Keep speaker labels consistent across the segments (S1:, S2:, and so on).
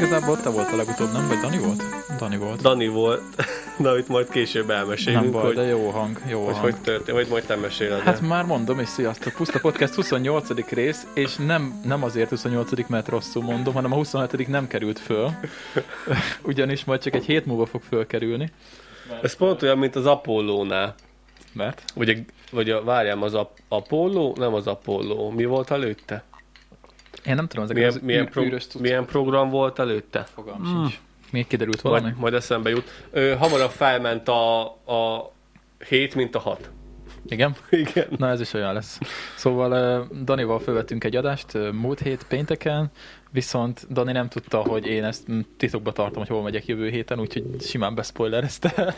S1: igazából te volt a legutóbb, nem? Vagy Dani volt? Dani volt.
S2: Dani volt, de amit majd később elmesélünk,
S1: nem baj,
S2: hogy,
S1: de jó hang, jó
S2: hogy,
S1: hang.
S2: hogy történt, vagy majd te meséled.
S1: Hát már mondom, és sziasztok, Puszta Podcast 28. rész, és nem, nem azért 28. mert rosszul mondom, hanem a 27. nem került föl, ugyanis majd csak egy hét múlva fog fölkerülni.
S2: Ez pont olyan, mint az Apollónál.
S1: Mert?
S2: Vagy, vagy a, várjám, az Ap- Apollo? Nem az Apollo. Mi volt előtte?
S1: Én nem tudom, ezek
S2: Milyen,
S1: az
S2: milyen, pro, milyen program volt előtte?
S1: Fogalm sincs. Még kiderült valami?
S2: Majd, majd eszembe jut. Ö, hamarabb felment a, a 7, mint a 6.
S1: Igen?
S2: Igen.
S1: Na ez is olyan lesz. Szóval ö, Danival fölvettünk egy adást ö, múlt hét pénteken, viszont Dani nem tudta, hogy én ezt mm, titokba tartom, hogy hol megyek jövő héten, úgyhogy simán bespoilerezte.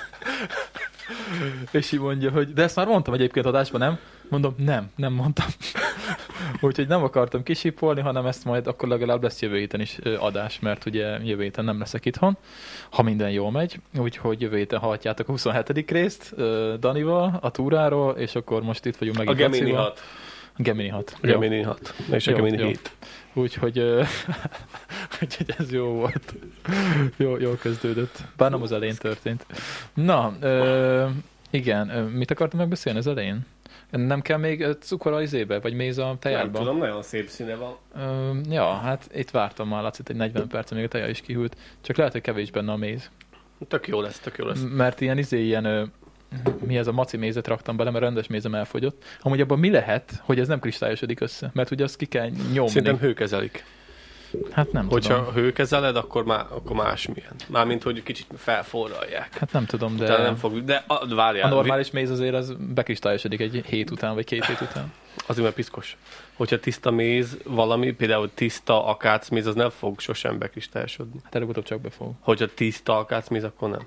S1: És így mondja, hogy de ezt már mondtam egyébként adásban, nem? Mondom, nem, nem mondtam. Úgyhogy nem akartam kisipolni, hanem ezt majd akkor legalább lesz jövő héten is adás, mert ugye jövő héten nem leszek itthon, ha minden jól megy. Úgyhogy jövő héten hallhatjátok a 27. részt Danival, a túráról, és akkor most itt vagyunk meg
S2: A Gemini 6.
S1: A Gemini 6.
S2: A Gemini 6. És a
S1: Jó,
S2: Gemini
S1: jó.
S2: 7.
S1: Úgyhogy, úgyhogy ez jó volt. Jó, jól kezdődött. Bár nem az elején történt. Na, ö, igen, mit akartam megbeszélni az elején? Nem kell még cukor a izébe, vagy méz a
S2: Nem
S1: tejárba?
S2: tudom, nagyon szép színe van.
S1: Ö, ja, hát itt vártam már, látszott egy 40 perc, még a teja is kihűlt. Csak lehet, hogy kevés benne a méz.
S2: Tök jó lesz, tök jó lesz.
S1: Mert ilyen izé, ilyen ö, mi ez a maci mézet raktam bele, mert rendes mézem elfogyott. Amúgy abban mi lehet, hogy ez nem kristályosodik össze? Mert ugye azt ki kell nyomni.
S2: Szerintem hőkezelik.
S1: Hát nem
S2: Hogyha
S1: tudom.
S2: hőkezeled, akkor, má, akkor másmilyen. Mármint, hogy kicsit felforralják.
S1: Hát nem tudom, de...
S2: De nem fog, de a, várjál,
S1: A normális méz azért az bekristályosodik egy hét után, vagy két hét után.
S2: azért mert piszkos. Hogyha tiszta méz valami, például tiszta akácméz, az nem fog sosem bekristályosodni.
S1: Hát előbb-utóbb csak befog.
S2: Hogyha tiszta akácméz, akkor nem.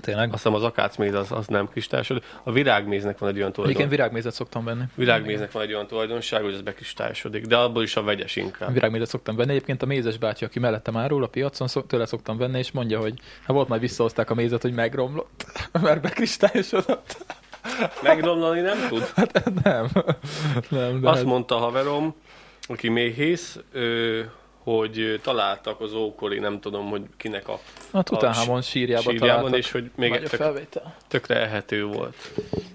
S1: Tényleg?
S2: Azt hiszem az akácméz az, az nem kristályosodik. A virágméznek van egy olyan
S1: Egyébként
S2: tulajdon.
S1: virágmézet szoktam venni.
S2: Virágméznek van egy olyan tulajdonság, hogy az bekristályosodik, de abból is a vegyes inkább.
S1: Virágmézet szoktam venni. Egyébként a mézes bácsi, aki mellettem árul a piacon, szok, tőle szoktam venni, és mondja, hogy hát volt majd visszahozták a mézet, hogy megromlott, mert bekristályosodott.
S2: Megromlani nem tud.
S1: Hát nem. nem de
S2: Azt
S1: hát-
S2: mondta a haverom, aki méhész, ő, hogy találtak az ókori, nem tudom, hogy kinek a
S1: a Tutanhamon sírjába
S2: sírjában,
S1: találtak.
S2: és hogy még
S1: a
S2: tök, tökre ehető volt.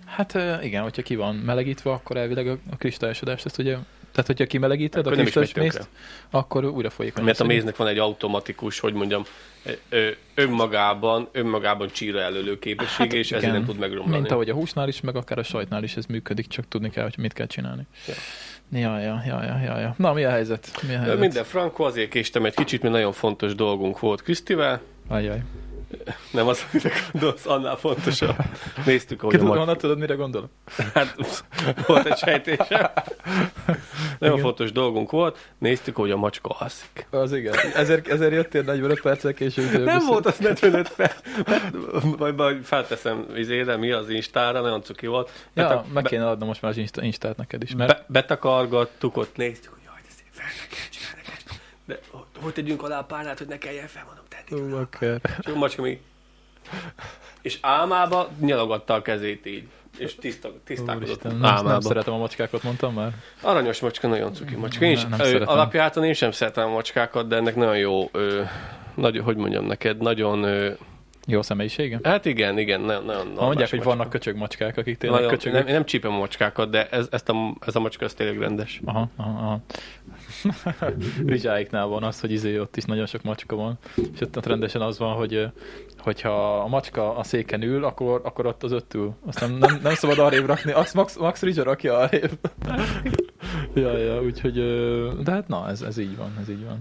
S1: Hát igen, hogyha ki van melegítve, akkor elvileg a, a kristályosodást, ezt ugye, tehát hogyha kimelegíted
S2: Akkor
S1: a kristályos mézt, akkor újra folyik.
S2: Mert a méznek van egy automatikus, hogy mondjam, önmagában, önmagában csíra előlő képessége,
S1: Hát
S2: és ezért
S1: igen.
S2: nem tud megromlani.
S1: Mint ahogy a húsnál is, meg akár a sajtnál is ez működik, csak tudni kell, hogy mit kell csinálni.
S2: Ja.
S1: Ja, ja, ja, ja, ja, ja. Na, mi a helyzet? Mi a helyzet?
S2: Minden frankó, azért késtem egy kicsit, mert nagyon fontos dolgunk volt Krisztivel.
S1: Ajaj.
S2: Nem az, amire gondolsz, annál fontosabb. Néztük, hogy
S1: Ki
S2: ma...
S1: honnan tudod, mire gondolok?
S2: Hát, volt egy sejtésem. Nagyon
S1: Igen.
S2: fontos dolgunk volt. Néztük, hogy a macska alszik.
S1: Az igen. Ezért, ezért jöttél 45 perccel később.
S2: Nem volt az 45 perc. Majd, majd felteszem izére, mi az Instára, nagyon cuki volt.
S1: Ja,
S2: Betak-
S1: meg kéne adnom most már az Instát neked is, mert
S2: Be, betakargattuk, ott néztük, hogy jaj, de szép, fel kell csinálni, ne kell. De hogy- tegyünk alá a párnát, hogy ne kelljen fel, mondom, tenni.
S1: Ú, akár.
S2: És a macska még... És álmába nyalogatta a kezét így. És tiszta, tisztálkodott
S1: Úristen, nem, nem
S2: álmába.
S1: szeretem a macskákat, mondtam már.
S2: Aranyos macska, nagyon cuki macska. Én is,
S1: Nem, nem szeretem.
S2: alapjától én sem szeretem a macskákat, de ennek nagyon jó, ö, nagyon, hogy mondjam neked, nagyon, ö,
S1: Jó személyisége?
S2: hát igen, igen, nagyon, nagyon
S1: Ha mondják, hogy
S2: macska.
S1: vannak köcsög macskák, akik tényleg
S2: nagyon,
S1: köcsögök.
S2: nem, nem csípem a macskákat, de ez, ezt a, ez a macska, ez tényleg rendes.
S1: Aha, aha, aha. Rizsáiknál van az, hogy izé ott is nagyon sok macska van, és ott, ott rendesen az van, hogy hogyha a macska a széken ül, akkor, akkor ott az öt ül. Azt nem, nem, nem szabad arrébb rakni, azt Max, Max Rizsa rakja arrébb. Ja, ja, úgyhogy, de hát na, ez, ez így van, ez így van.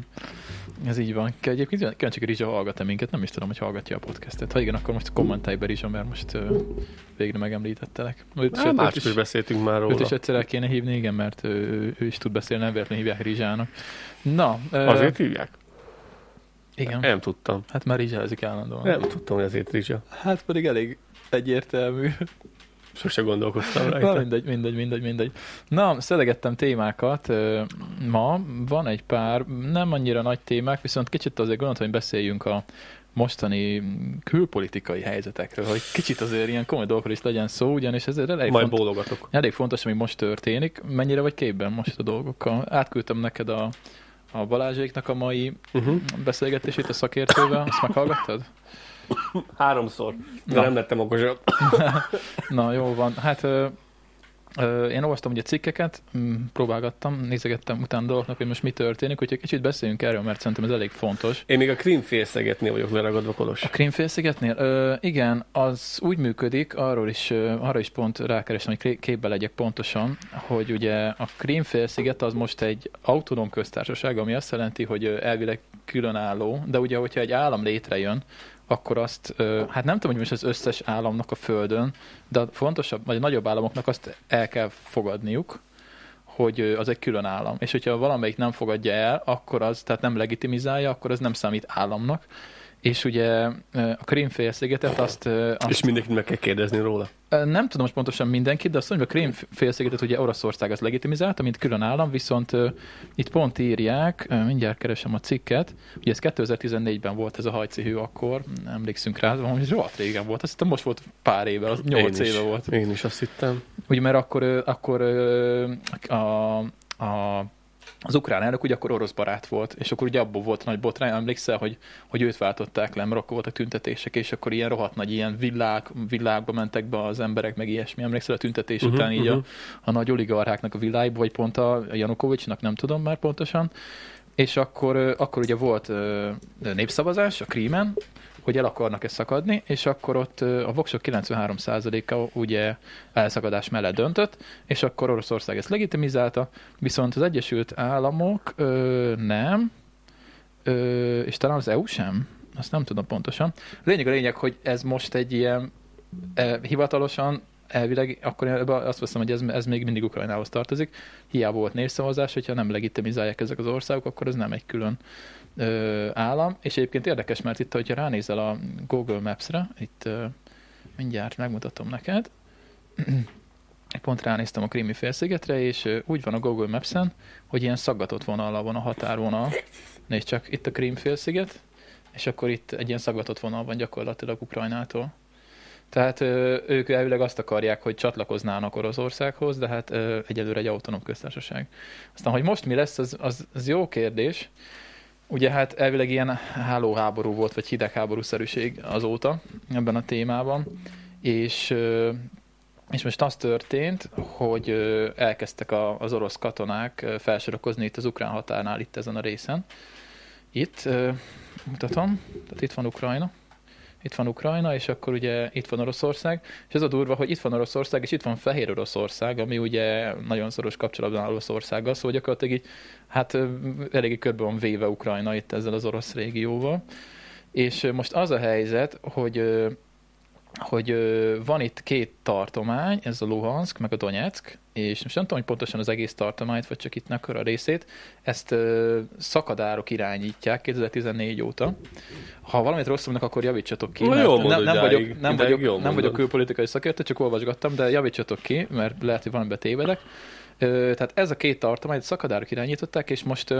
S1: Ez így van. Egyébként kíváncsi, hogy Rizsa hallgat-e minket, nem is tudom, hogy hallgatja a podcastet. Ha igen, akkor most kommentálj be Rizsa, mert most ö, végre megemlítettelek. Őt,
S2: Hát,
S1: őt
S2: is beszéltünk már
S1: Őt
S2: róla.
S1: is egyszer el kéne hívni, igen, mert ő, ő, is tud beszélni, nem véletlenül hívják Rizsának. Na,
S2: Azért hívják?
S1: igen.
S2: Nem tudtam.
S1: Hát már rizsázik állandóan.
S2: Nem tudtam, hogy ezért Rizsa.
S1: Hát pedig elég egyértelmű.
S2: Sose gondolkoztam
S1: Na,
S2: rajta.
S1: mindegy, mindegy, mindegy, mindegy. Na, szelegettem témákat. Ma van egy pár, nem annyira nagy témák, viszont kicsit azért gondoltam, hogy beszéljünk a mostani külpolitikai helyzetekről, hogy kicsit azért ilyen komoly dolgokról is legyen szó, ugyanis ez elég,
S2: Majd
S1: font,
S2: bólogatok.
S1: elég fontos, ami most történik. Mennyire vagy képben most a dolgokkal? Átküldtem neked a, a Balázséknak a mai
S2: Uh-huh.
S1: beszélgetését a szakértővel. Azt meghallgattad?
S2: Háromszor. De
S1: Na.
S2: nem lettem okosabb.
S1: Na, jó van. Hát ö, ö, én olvastam ugye cikkeket, mm, próbálgattam, nézegettem utána dolgoknak, hogy most mi történik, úgyhogy kicsit beszéljünk erről, mert szerintem ez elég fontos.
S2: Én még a Krimfélszegetnél vagyok leragadva, Kolos.
S1: A Krímfélszigetnél? Ö, igen, az úgy működik, arról is, arra is pont rákerestem, hogy képbe legyek pontosan, hogy ugye a Krímfélsziget az most egy autonóm köztársaság, ami azt jelenti, hogy elvileg különálló, de ugye, hogyha egy állam létrejön, akkor azt, hát nem tudom, hogy most az összes államnak a földön, de a fontosabb, vagy a nagyobb államoknak azt el kell fogadniuk, hogy az egy külön állam. És hogyha valamelyik nem fogadja el, akkor az, tehát nem legitimizálja, akkor az nem számít államnak. És ugye a Krímfélszigetet azt, azt
S2: És mindenkit meg kell kérdezni róla.
S1: Nem tudom most pontosan mindenkit, de azt hogy a Krím félszigetet ugye Oroszország az legitimizálta, mint külön állam, viszont itt pont írják, mindjárt keresem a cikket, ugye ez 2014-ben volt ez a hajcihő akkor, nem emlékszünk rá, valami rohadt régen volt, azt hiszem most volt pár éve, az 8
S2: Én is.
S1: éve volt.
S2: Én is azt hittem.
S1: Ugye mert akkor, akkor a, a az ukrán elnök ugye akkor orosz barát volt, és akkor ugye abból volt nagy botrány, emlékszel, hogy, hogy őt váltották le, mert voltak tüntetések, és akkor ilyen rohadt nagy ilyen világ, világba mentek be az emberek, meg ilyesmi. Emlékszel a tüntetés
S2: Mhm,
S1: után így a,
S2: mhm.
S1: a nagy oligarcháknak a világba, vagy pont a Janukovicsnak, nem tudom már pontosan. És akkor, akkor ugye volt népszavazás a Krímen, hogy el akarnak ezt szakadni, és akkor ott a voksok 93%-a ugye elszakadás mellett döntött, és akkor Oroszország ezt legitimizálta, viszont az Egyesült Államok ö, nem, ö, és talán az EU sem, azt nem tudom pontosan. Lényeg a lényeg, hogy ez most egy ilyen e, hivatalosan elvileg, akkor én azt veszem, hogy ez, ez még mindig Ukrajnához tartozik. Hiába volt népszavazás, hogyha nem legitimizálják ezek az országok, akkor ez nem egy külön ö, állam. És egyébként érdekes, mert itt, hogyha ránézel a Google Maps-re, itt ö, mindjárt megmutatom neked, pont ránéztem a Krími félszigetre, és ö, úgy van a Google Maps-en, hogy ilyen szaggatott vonallal van a határvonal. Nézd csak, itt a Krím félsziget, és akkor itt egy ilyen szaggatott vonal van gyakorlatilag Ukrajnától. Tehát ö, ők elvileg azt akarják, hogy csatlakoznának Oroszországhoz, de hát ö, egyelőre egy autonóm köztársaság. Aztán, hogy most mi lesz, az, az, az jó kérdés. Ugye hát elvileg ilyen hálóháború volt, vagy hidegháborúszerűség azóta ebben a témában, és, és most az történt, hogy elkezdtek az orosz katonák felsorakozni itt az ukrán határnál, itt ezen a részen. Itt, mutatom, tehát itt van Ukrajna, itt van Ukrajna, és akkor ugye itt van Oroszország, és ez a durva, hogy itt van Oroszország, és itt van Fehér Oroszország, ami ugye nagyon szoros kapcsolatban áll Oroszországgal, szóval gyakorlatilag így, hát eléggé körbe van véve Ukrajna itt ezzel az orosz régióval. És most az a helyzet, hogy hogy van itt két tartomány, ez a Luhansk, meg a Donetsk, és most nem tudom, hogy pontosan az egész tartományt, vagy csak itt a részét, ezt ö, szakadárok irányítják 2014 óta. Ha valamit rosszul mondok, akkor javítsatok ki.
S2: Na, jól
S1: nem, nem, vagyok, nem, vagyok, nem
S2: mondod.
S1: vagyok külpolitikai szakértő, csak olvasgattam, de javítsatok ki, mert lehet, hogy valamiben tévedek. Tehát ez a két tartományt szakadárok irányították, és most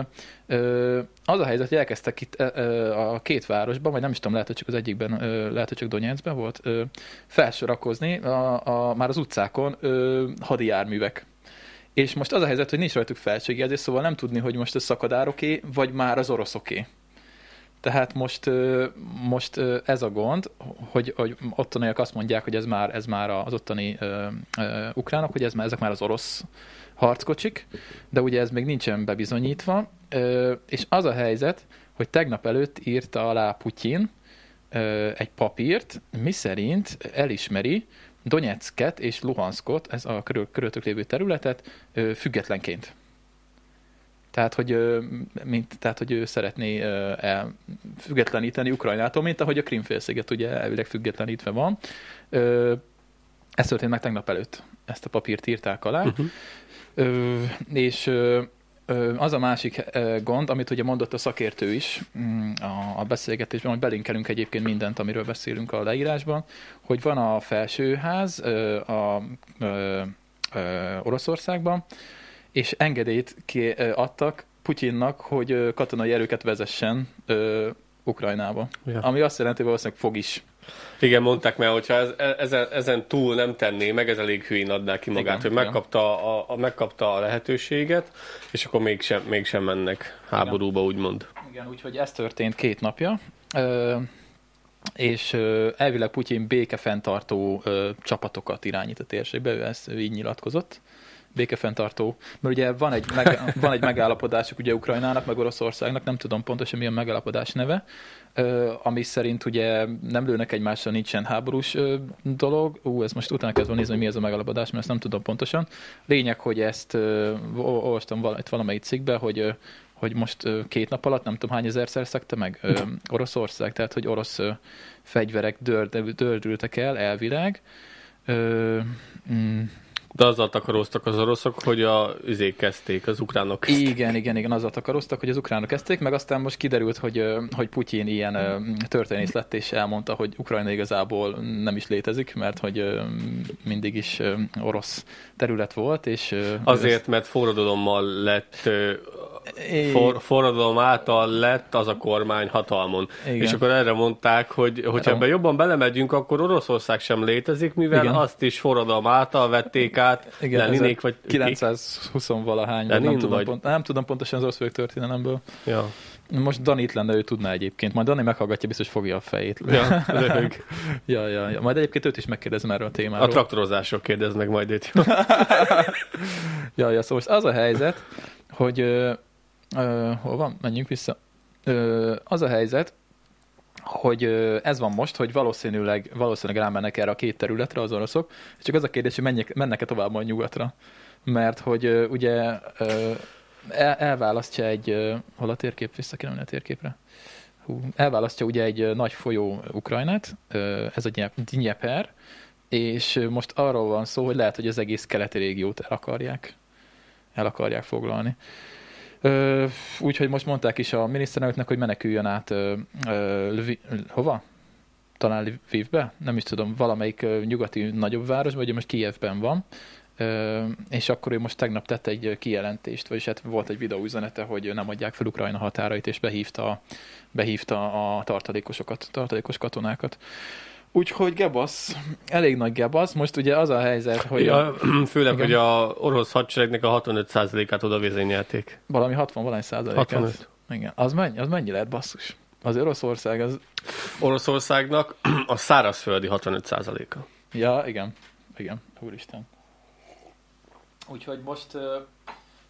S1: az a helyzet, hogy elkezdtek itt a két városban, vagy nem is tudom, lehet, hogy csak az egyikben, ö, lehet, hogy csak Donetskben volt, felsorakozni a, a, már az utcákon ö, hadijárművek. És most az a helyzet, hogy nincs rajtuk felségjelzés, szóval nem tudni, hogy most a szakadároké, vagy már az oroszoké. Tehát most, most ez a gond, hogy, hogy ottaniak azt mondják, hogy ez már, ez már az ottani ö, ö, ukránok, hogy ez már, ezek már az orosz harckocsik, de ugye ez még nincsen bebizonyítva, és az a helyzet, hogy tegnap előtt írta alá Putyin egy papírt, mi szerint elismeri Donetsket és Luhanskot, ez a körül, körülöttük lévő területet függetlenként. Tehát hogy, mint, tehát, hogy ő szeretné el, függetleníteni Ukrajnától, mint ahogy a Krimfélsziget ugye elvileg függetlenítve van. Ez történt meg tegnap előtt. Ezt a papírt írták alá.
S2: Uh-huh.
S1: Ö, és ö, az a másik gond, amit ugye mondott a szakértő is mm, a, beszélgetésben, hogy belinkelünk egyébként mindent, amiről beszélünk a leírásban, hogy van a felsőház a Oroszországban, és engedélyt ki, adtak Putyinnak, hogy katonai erőket vezessen Ukrajnába.
S2: Ja.
S1: Ami azt jelenti, hogy valószínűleg fog is
S2: Igen, mondták meg, hogyha ez, ezen, ezen túl nem tenné meg, ez elég hülyén adná ki magát,
S1: Igen,
S2: hogy
S1: igen.
S2: megkapta a, a, megkapta a lehetőséget, és akkor mégsem, mégsem mennek háborúba, úgymond.
S1: Igen, úgyhogy ez történt két napja. Ö, és ö, elvileg Putyin békefenntartó ö, csapatokat irányít a térségbe, ő ezt ő így nyilatkozott. Békefenntartó, mert ugye van egy, meg, van egy megállapodásuk ugye Ukrajnának, meg Oroszországnak, nem tudom pontosan mi a megállapodás neve, ami szerint ugye nem lőnek egymással, nincsen háborús dolog. Ú, ez most utána kezdve nézni, hogy mi ez a megállapodás, mert ezt nem tudom pontosan. Lényeg, hogy ezt olvastam itt valamelyik cikkbe, hogy hogy most két nap alatt nem tudom hány ezerszer szekte meg ö, Oroszország, tehát hogy orosz ö, fegyverek dörd, dördültek el elvileg. Ö, mm,
S2: De azzal takaróztak az oroszok, hogy a üzék kezdték, az ukránok kezdték.
S1: igen, igen, igen, azzal akaroztak, hogy az ukránok kezdték, meg aztán most kiderült, hogy, hogy Putyin ilyen történész lett, és elmondta, hogy Ukrajna igazából nem is létezik, mert hogy mindig is orosz terület volt, és...
S2: Azért, mert forradalommal lett, for, forradalom által lett az a kormány hatalmon.
S1: Igen.
S2: És akkor erre mondták, hogy hogyha ebben jobban belemegyünk, akkor Oroszország sem létezik, mivel
S1: Igen.
S2: azt is forradalom által vették át
S1: Igen,
S2: Leninék, vagy
S1: 920 valahány, vagy
S2: Lenin,
S1: nem, tudom
S2: vagy-
S1: Pont, nem tudom pontosan az orosz történelemből.
S2: Ja.
S1: Most Dani itt lenne, ő tudná egyébként. Majd Dani meghallgatja, biztos fogja a fejét.
S2: Ja,
S1: ja, ja, ja. Majd egyébként őt is megkérdezem erről a témáról.
S2: A traktorozások kérdeznek majd itt.
S1: Ja, ja, szóval az a helyzet, hogy ö, hol van? Menjünk vissza. Ö, az a helyzet, hogy ez van most, hogy valószínűleg, valószínűleg rámennek erre a két területre az oroszok, csak az a kérdés, hogy menjek, mennek-e tovább majd nyugatra. Mert hogy ugye el, elválasztja egy, hol a térkép, vissza menni a térképre? Hú, elválasztja ugye egy nagy folyó Ukrajnát, ez a Dnyeper, és most arról van szó, hogy lehet, hogy az egész keleti régiót el akarják, el akarják foglalni. Ö, úgyhogy most mondták is a miniszterelnöknek, hogy meneküljön át ö, ö, Lvi, hova? Talán Lvivbe? Nem is tudom, valamelyik ö, nyugati nagyobb város, vagy most Kijevben van. Ö, és akkor ő most tegnap tett egy ö, kijelentést, vagyis hát volt egy videóüzenete, hogy nem adják fel Ukrajna határait, és behívta, behívta a tartalékosokat, tartalékos katonákat. Úgyhogy gebasz, elég nagy gebasz. Most ugye az a helyzet, hogy
S2: Ja, főleg,
S1: Igen.
S2: hogy a orosz hadseregnek a 65%-át oda vezényelték.
S1: valami 60 valány százalékát.
S2: 65.
S1: Igen. Az mennyi, az mennyi lehet basszus? Az Oroszország, az...
S2: Oroszországnak a szárazföldi 65%-a.
S1: Ja, igen. Igen, úristen. Úgyhogy most...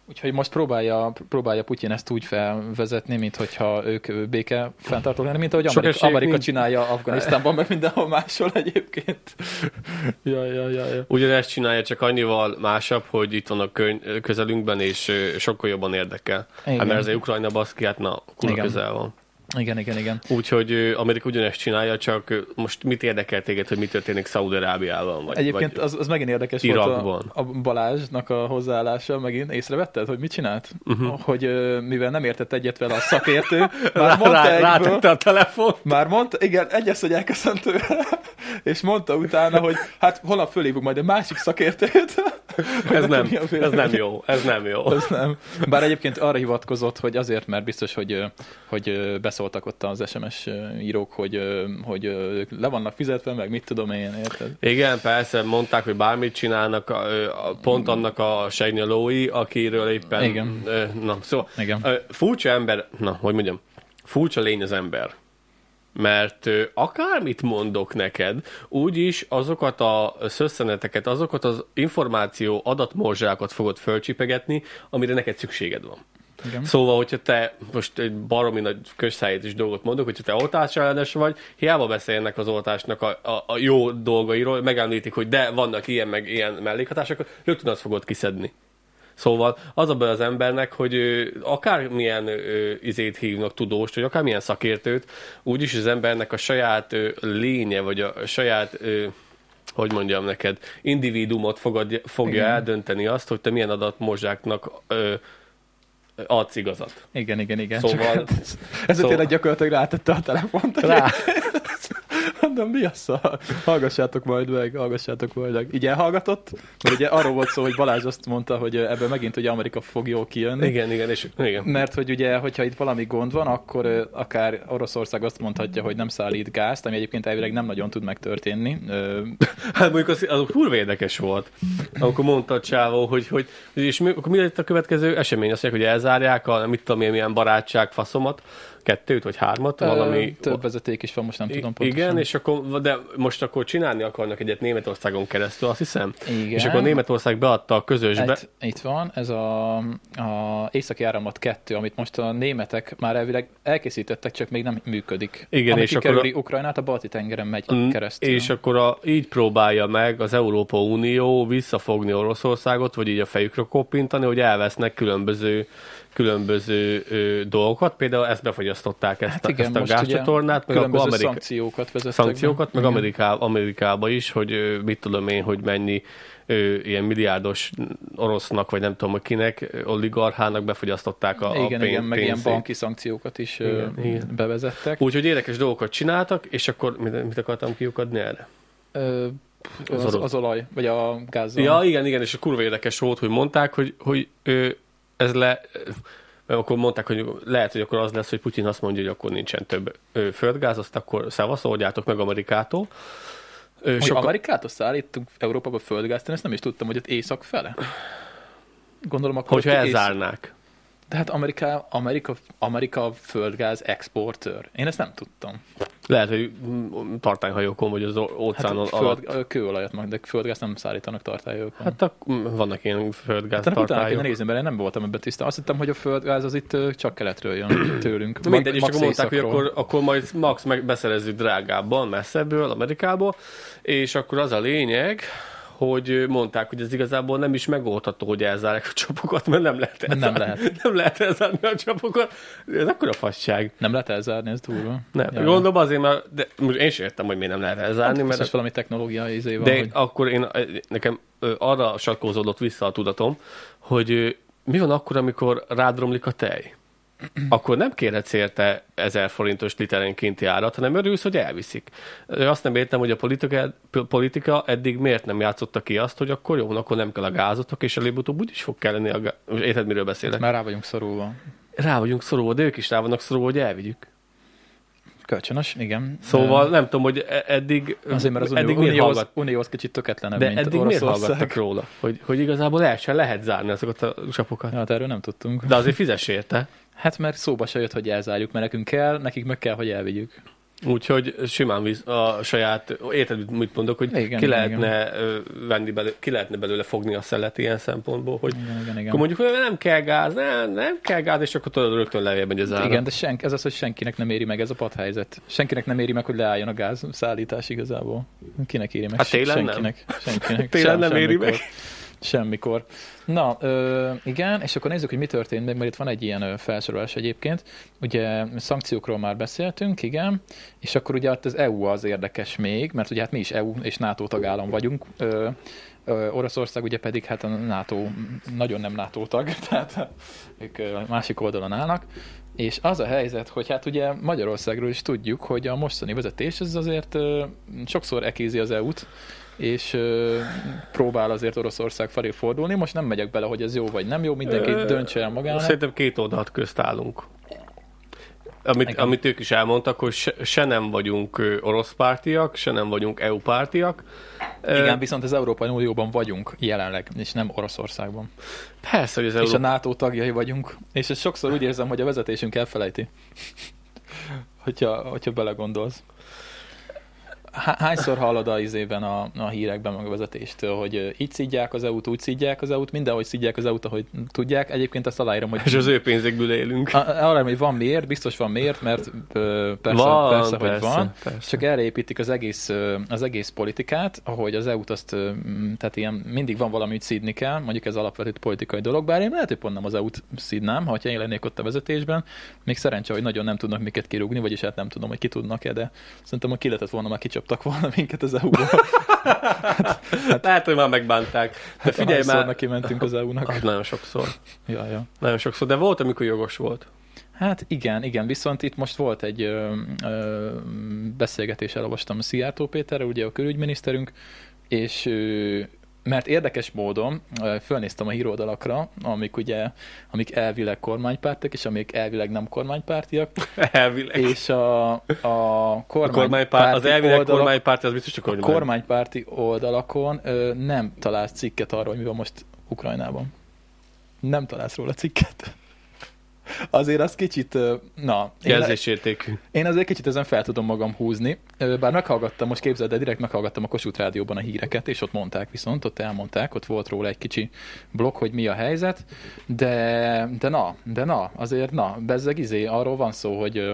S1: Úgyhogy most próbálja, próbálja Putyin ezt úgy felvezetni, mint hogyha ők béke fenntartók lenni, mint ahogy Amerika, Amerika
S2: nincs.
S1: csinálja Afganisztánban, meg mindenhol máshol egyébként. ja, ja, ja, ja.
S2: Ugyanezt csinálja, csak annyival másabb, hogy itt van a köny- közelünkben, és sokkal jobban érdekel. Hát
S1: Igen.
S2: mert az Ukrajna baszki, hát na, kurva közel van.
S1: Igen, igen, igen.
S2: Úgyhogy Amerika ugyanezt csinálja, csak most mit érdekel téged, hogy mi történik Szaúd-Arábiában? Vagy,
S1: Egyébként
S2: vagy...
S1: az, az megint érdekes
S2: Irakban.
S1: volt a, a Balázsnak a hozzáállása, megint észrevetted, hogy mit csinált? Uh-huh. Hogy mivel nem értett egyet vele a szakértő, már mondta
S2: rá,
S1: egyből,
S2: rátette a telefon.
S1: már mondta, igen, egyes, hogy elköszöntő, és mondta utána, hogy hát holnap fölhívunk majd a másik szakértőt.
S2: Ez nem, ez nem jó, ez nem jó.
S1: Ez nem. Bár egyébként arra hivatkozott, hogy azért, mert biztos, hogy, hogy ö, beszóltak ott az SMS írók, hogy, hogy le vannak fizetve, meg mit tudom én, érted?
S2: Igen, persze, mondták, hogy bármit csinálnak, pont annak a segnyalói, akiről éppen...
S1: Igen.
S2: Na, szóval,
S1: Igen.
S2: furcsa ember, na, hogy mondjam, furcsa lény az ember. Mert akármit mondok neked, úgyis azokat a szösszeneteket, azokat az információ adatmorzsákat fogod fölcsipegetni, amire neked szükséged van.
S1: Igen.
S2: Szóval, hogyha te most egy baromi nagy közszállítás dolgot mondok, hogyha te oltás ellenes vagy, hiába beszélnek az oltásnak a, a, a jó dolgairól, megemlítik, hogy de vannak ilyen meg ilyen mellékhatások, rögtön azt fogod kiszedni. Szóval az a baj az embernek, hogy ő, akármilyen ö, izét hívnak tudóst, vagy akármilyen szakértőt, úgyis az embernek a saját ö, lénye, vagy a saját ö, hogy mondjam neked, individuumot fogad, fogja
S1: Igen.
S2: eldönteni azt, hogy te milyen adatmozsáknak ö, adsz igazat.
S1: Igen, igen, igen.
S2: Szóval-
S1: Csak ez, ezzel
S2: szóval-
S1: tényleg gyakorlatilag rátette a telefont.
S2: Rá.
S1: Mondom, mi a szar? Hallgassátok majd meg, hallgassátok majd meg. Így elhallgatott, mert ugye arról volt szó, hogy Balázs azt mondta, hogy ebből megint ugye Amerika fog jól kijönni.
S2: Igen, igen, és igen.
S1: Mert hogy ugye, hogyha itt valami gond van, akkor akár Oroszország azt mondhatja, hogy nem szállít gázt, ami egyébként elvileg nem nagyon tud megtörténni.
S2: Hát mondjuk az, az kurva érdekes volt, amikor mondta a csávó, hogy, hogy, hogy és mi, akkor mi lett a következő esemény? Azt mondják, hogy elzárják a, mit tudom én, milyen barátság faszomat, kettőt vagy hármat, valami...
S1: több vezeték is van, most nem tudom pontosan.
S2: Igen, és akkor, de most akkor csinálni akarnak egyet Németországon keresztül, azt hiszem.
S1: Igen.
S2: És akkor Németország beadta a közösbe.
S1: Itt, itt van, ez a, a északi áramlat 2, amit most a németek már elvileg elkészítettek, csak még nem működik.
S2: Igen,
S1: Ami
S2: és akkor
S1: kikerüli Ukrajnát, a balti tengeren megy
S2: Mm,
S1: keresztül.
S2: És akkor a, így próbálja meg az Európa Unió visszafogni Oroszországot, vagy így a fejükre koppintani, hogy elvesznek különböző különböző ö, dolgokat. Például ezt befagyasztották, ezt,
S1: Hát
S2: a,
S1: igen,
S2: ezt a gázcsatornát, meg akkor Amerika,
S1: szankciókat vezettek
S2: szankciókat, meg. Ameriká, Amerikába is, hogy ö, mit tudom én, hogy mennyi ö, ilyen milliárdos orosznak, vagy nem tudom, kinek, ö, oligarchának befagyasztották a, a
S1: igen,
S2: pénz,
S1: igen, meg ilyen banki szankciókat is igen,
S2: Igen, igen.
S1: bevezettek.
S2: Úgyhogy érdekes dolgokat csináltak, és akkor mit, mit akartam kiukadni erre?
S1: Ö,
S2: Az
S1: az, az olaj, vagy a gáz.
S2: Ja, igen, igen, és a kurva érdekes volt, hogy mondták, hogy, hogy ő, ez le, mert akkor mondták, hogy lehet, hogy akkor az lesz, hogy Putyin azt mondja, hogy akkor nincsen több földgáz, azt akkor szevasz, oldjátok meg Amerikától.
S1: Hogy
S2: soka-
S1: Amerikától szállítunk Európába földgázt, én ezt nem is tudtam, hogy ott észak fele. Gondolom akkor
S2: hogyha
S1: ott ész-
S2: elzárnák.
S1: De hát Amerika, Amerika, Amerika földgáz exportőr. Én ezt nem tudtam.
S2: Lehet, hogy mm, tartányhajókon, vagy az ó- óceánon
S1: Hát
S2: alatt.
S1: föld, kőolajat meg, de földgáz nem szállítanak tartályokon.
S2: Hát ak- mm, vannak ilyen földgáz
S1: Hát utána kéne
S2: tartályok.
S1: nézni, mert én nem voltam ebben tisztán. Azt hittem, hogy a földgáz az itt csak keletről jön tőlünk.
S2: Na mindegy, és akkor mondták, hogy akkor, akkor majd max meg beszerezzük drágábban, messzebből, Amerikából, és akkor az a lényeg, hogy mondták, hogy ez igazából nem is megoldható, hogy elzárják a csapokat, mert nem lehet
S1: Mert nem
S2: elzárni.
S1: lehet.
S2: Nem lehet elzárni a csapokat. Ez akkor a fasság.
S1: Nem lehet elzárni, ez durva.
S2: Nem,
S1: Ja.
S2: gondolom azért, mert de, most én sem értem, hogy miért nem lehet elzárni,
S1: Hát,
S2: mert
S1: biztos valami technológiai izé van,
S2: de
S1: hogy...
S2: akkor én, nekem ö, arra satkózódott vissza a tudatom, hogy mi van akkor, amikor rádromlik a tej? Akkor nem kérhetsz érte 1000 forintos literenkénti árat, hanem örülsz, hogy elviszik. Azt nem értem, hogy a politika, politika eddig miért nem játszotta ki azt, hogy akkor jó, akkor nem kell a gázotok, és előbb-utóbb úgyis fog kelleni a gáz. Érted, miről beszélek?
S1: Már rá vagyunk szorulva.
S2: Rá vagyunk szorulva, de ők is rá vannak szorulva, hogy elvigyük.
S1: Kölcsönös, igen.
S2: Szóval
S1: Ö,
S2: nem tudom, hogy e- eddig,
S1: Azért, mert az
S2: eddig
S1: Unió,
S2: miért hallgat,
S1: Unióhoz kicsit töketlenebb,
S2: de
S1: mint
S2: eddig miért hallgattak róla? Hogy, hogy igazából el sem lehet zárni azokat a csapokat.
S1: Ja, hát erről nem tudtunk.
S2: De azért fizess érte.
S1: Hát mert szóba se jött, hogy elzárjuk, mert nekünk kell, nekik meg kell, hogy elvigyük.
S2: Úgyhogy simán víz a saját, érted, mit mondok, hogy
S1: Igen,
S2: ki
S1: igen,
S2: lehetne ö, venni belőle, ki lehetne belőle fogni a szelet ilyen szempontból, hogy
S1: Igen, igen, igen.
S2: akkor mondjuk, hogy nem kell gáz, nem, nem kell gáz, és akkor tudod, rögtön lejjebb megy az ára.
S1: Igen, de senk, ez az, hogy senkinek nem éri meg ez a padhelyzet. Senkinek nem éri meg, hogy leálljon a gáz szállítás igazából. Kinek éri meg?
S2: Hát télen nem.
S1: senkinek. Senkinek.
S2: Télen nem éri
S1: semmikor.
S2: meg.
S1: Semmikor. Na, ö, igen, és akkor nézzük, hogy mi történt még, mert itt van egy ilyen felsorolás egyébként. Ugye szankciókról már beszéltünk, igen, és akkor ugye ott az EU az érdekes még, mert ugye hát mi is EU és NATO tagállam vagyunk. Ö, Oroszország ugye pedig hát a NATO nagyon nem NATO tag, tehát ők másik oldalon állnak. És az a helyzet, hogy hát ugye Magyarországról is tudjuk, hogy a mostani vezetés az azért sokszor ekézi az EU-t, és ö, próbál azért Oroszország felé fordulni. Most nem megyek bele, hogy ez jó vagy nem jó, mindenki
S2: Ö,
S1: döntse el magának.
S2: Szerintem két oldalt közt állunk. Amit,
S1: Igen.
S2: amit ők is elmondtak, hogy se, se nem vagyunk orosz pártiak, se nem vagyunk EU pártiak.
S1: Igen, viszont az Európai Unióban vagyunk jelenleg, és nem Oroszországban.
S2: Persze, hogy az
S1: És a
S2: Európa...
S1: NATO tagjai vagyunk. És ezt sokszor úgy érzem, hogy a vezetésünk elfelejti. hogyha, hogyha belegondolsz. Há- Hányszor hallod a izében a, a hírekben, meg a vezetéstől, hogy így szidják az EU-t, úgy szidják az EU-t, mindenhogy szidják az EU-t, ahogy tudják. Egyébként azt aláírom, hogy
S2: És az ő pénzekből élünk.
S1: A- Arra, hogy van miért, biztos van miért, mert ö, persze,
S2: Van,
S1: persze, hogy
S2: persze,
S1: van.
S2: persze.
S1: Csak erre építik az egész, az egész politikát, ahogy az EU-t azt, tehát ilyen mindig van valami, hogy szídni kell, mondjuk ez alapvető politikai dolog, bár én lehet, hogy pont nem az EU-t szídnám, ha én lennék ott a vezetésben. Még szerencse, hogy nagyon nem tudnak miket kirúgni, vagyis hát nem tudom, hogy ki tudnak-e, de szerintem, hogy ki lehetett volna, már kicsaptak volna minket az EU-ból.
S2: Hát lehet, hogy már megbánták. De
S1: Hát
S2: figyelj már,
S1: neki mentünk az EU-nak.
S2: az nagyon sokszor.
S1: Ja, ja.
S2: Nagyon sokszor, de volt, amikor jogos volt.
S1: Hát igen, igen, viszont itt most volt egy ö, ö, beszélgetés, elolvastam a Szijjártó Péterrel, ugye a külügyminiszterünk, és ö, mert érdekes módon fölnéztem a híroldalakra, amik ugye, amik elvileg kormánypártiak, és amik elvileg nem kormánypártiak,
S2: Elvileg.
S1: és a, a
S2: A
S1: kormánypárti
S2: kormánypárt, az elvileg
S1: oldalak,
S2: kormánypárt, az biztos a
S1: a
S2: kormány.
S1: kormánypárti oldalakon ö, nem találsz cikket arról, hogy mi van most Ukrajnában. Nem találsz róla cikket. Azért az kicsit, na, én,
S2: Jelzésértékű.
S1: én azért kicsit ezen fel tudom magam húzni, bár meghallgattam, most képzeld, de direkt meghallgattam a Kossuth Rádióban a híreket, és ott mondták viszont, ott elmondták, ott volt róla egy kicsi blokk, hogy mi a helyzet, de, de na, de na, azért na, bezzeg izé, arról van szó, hogy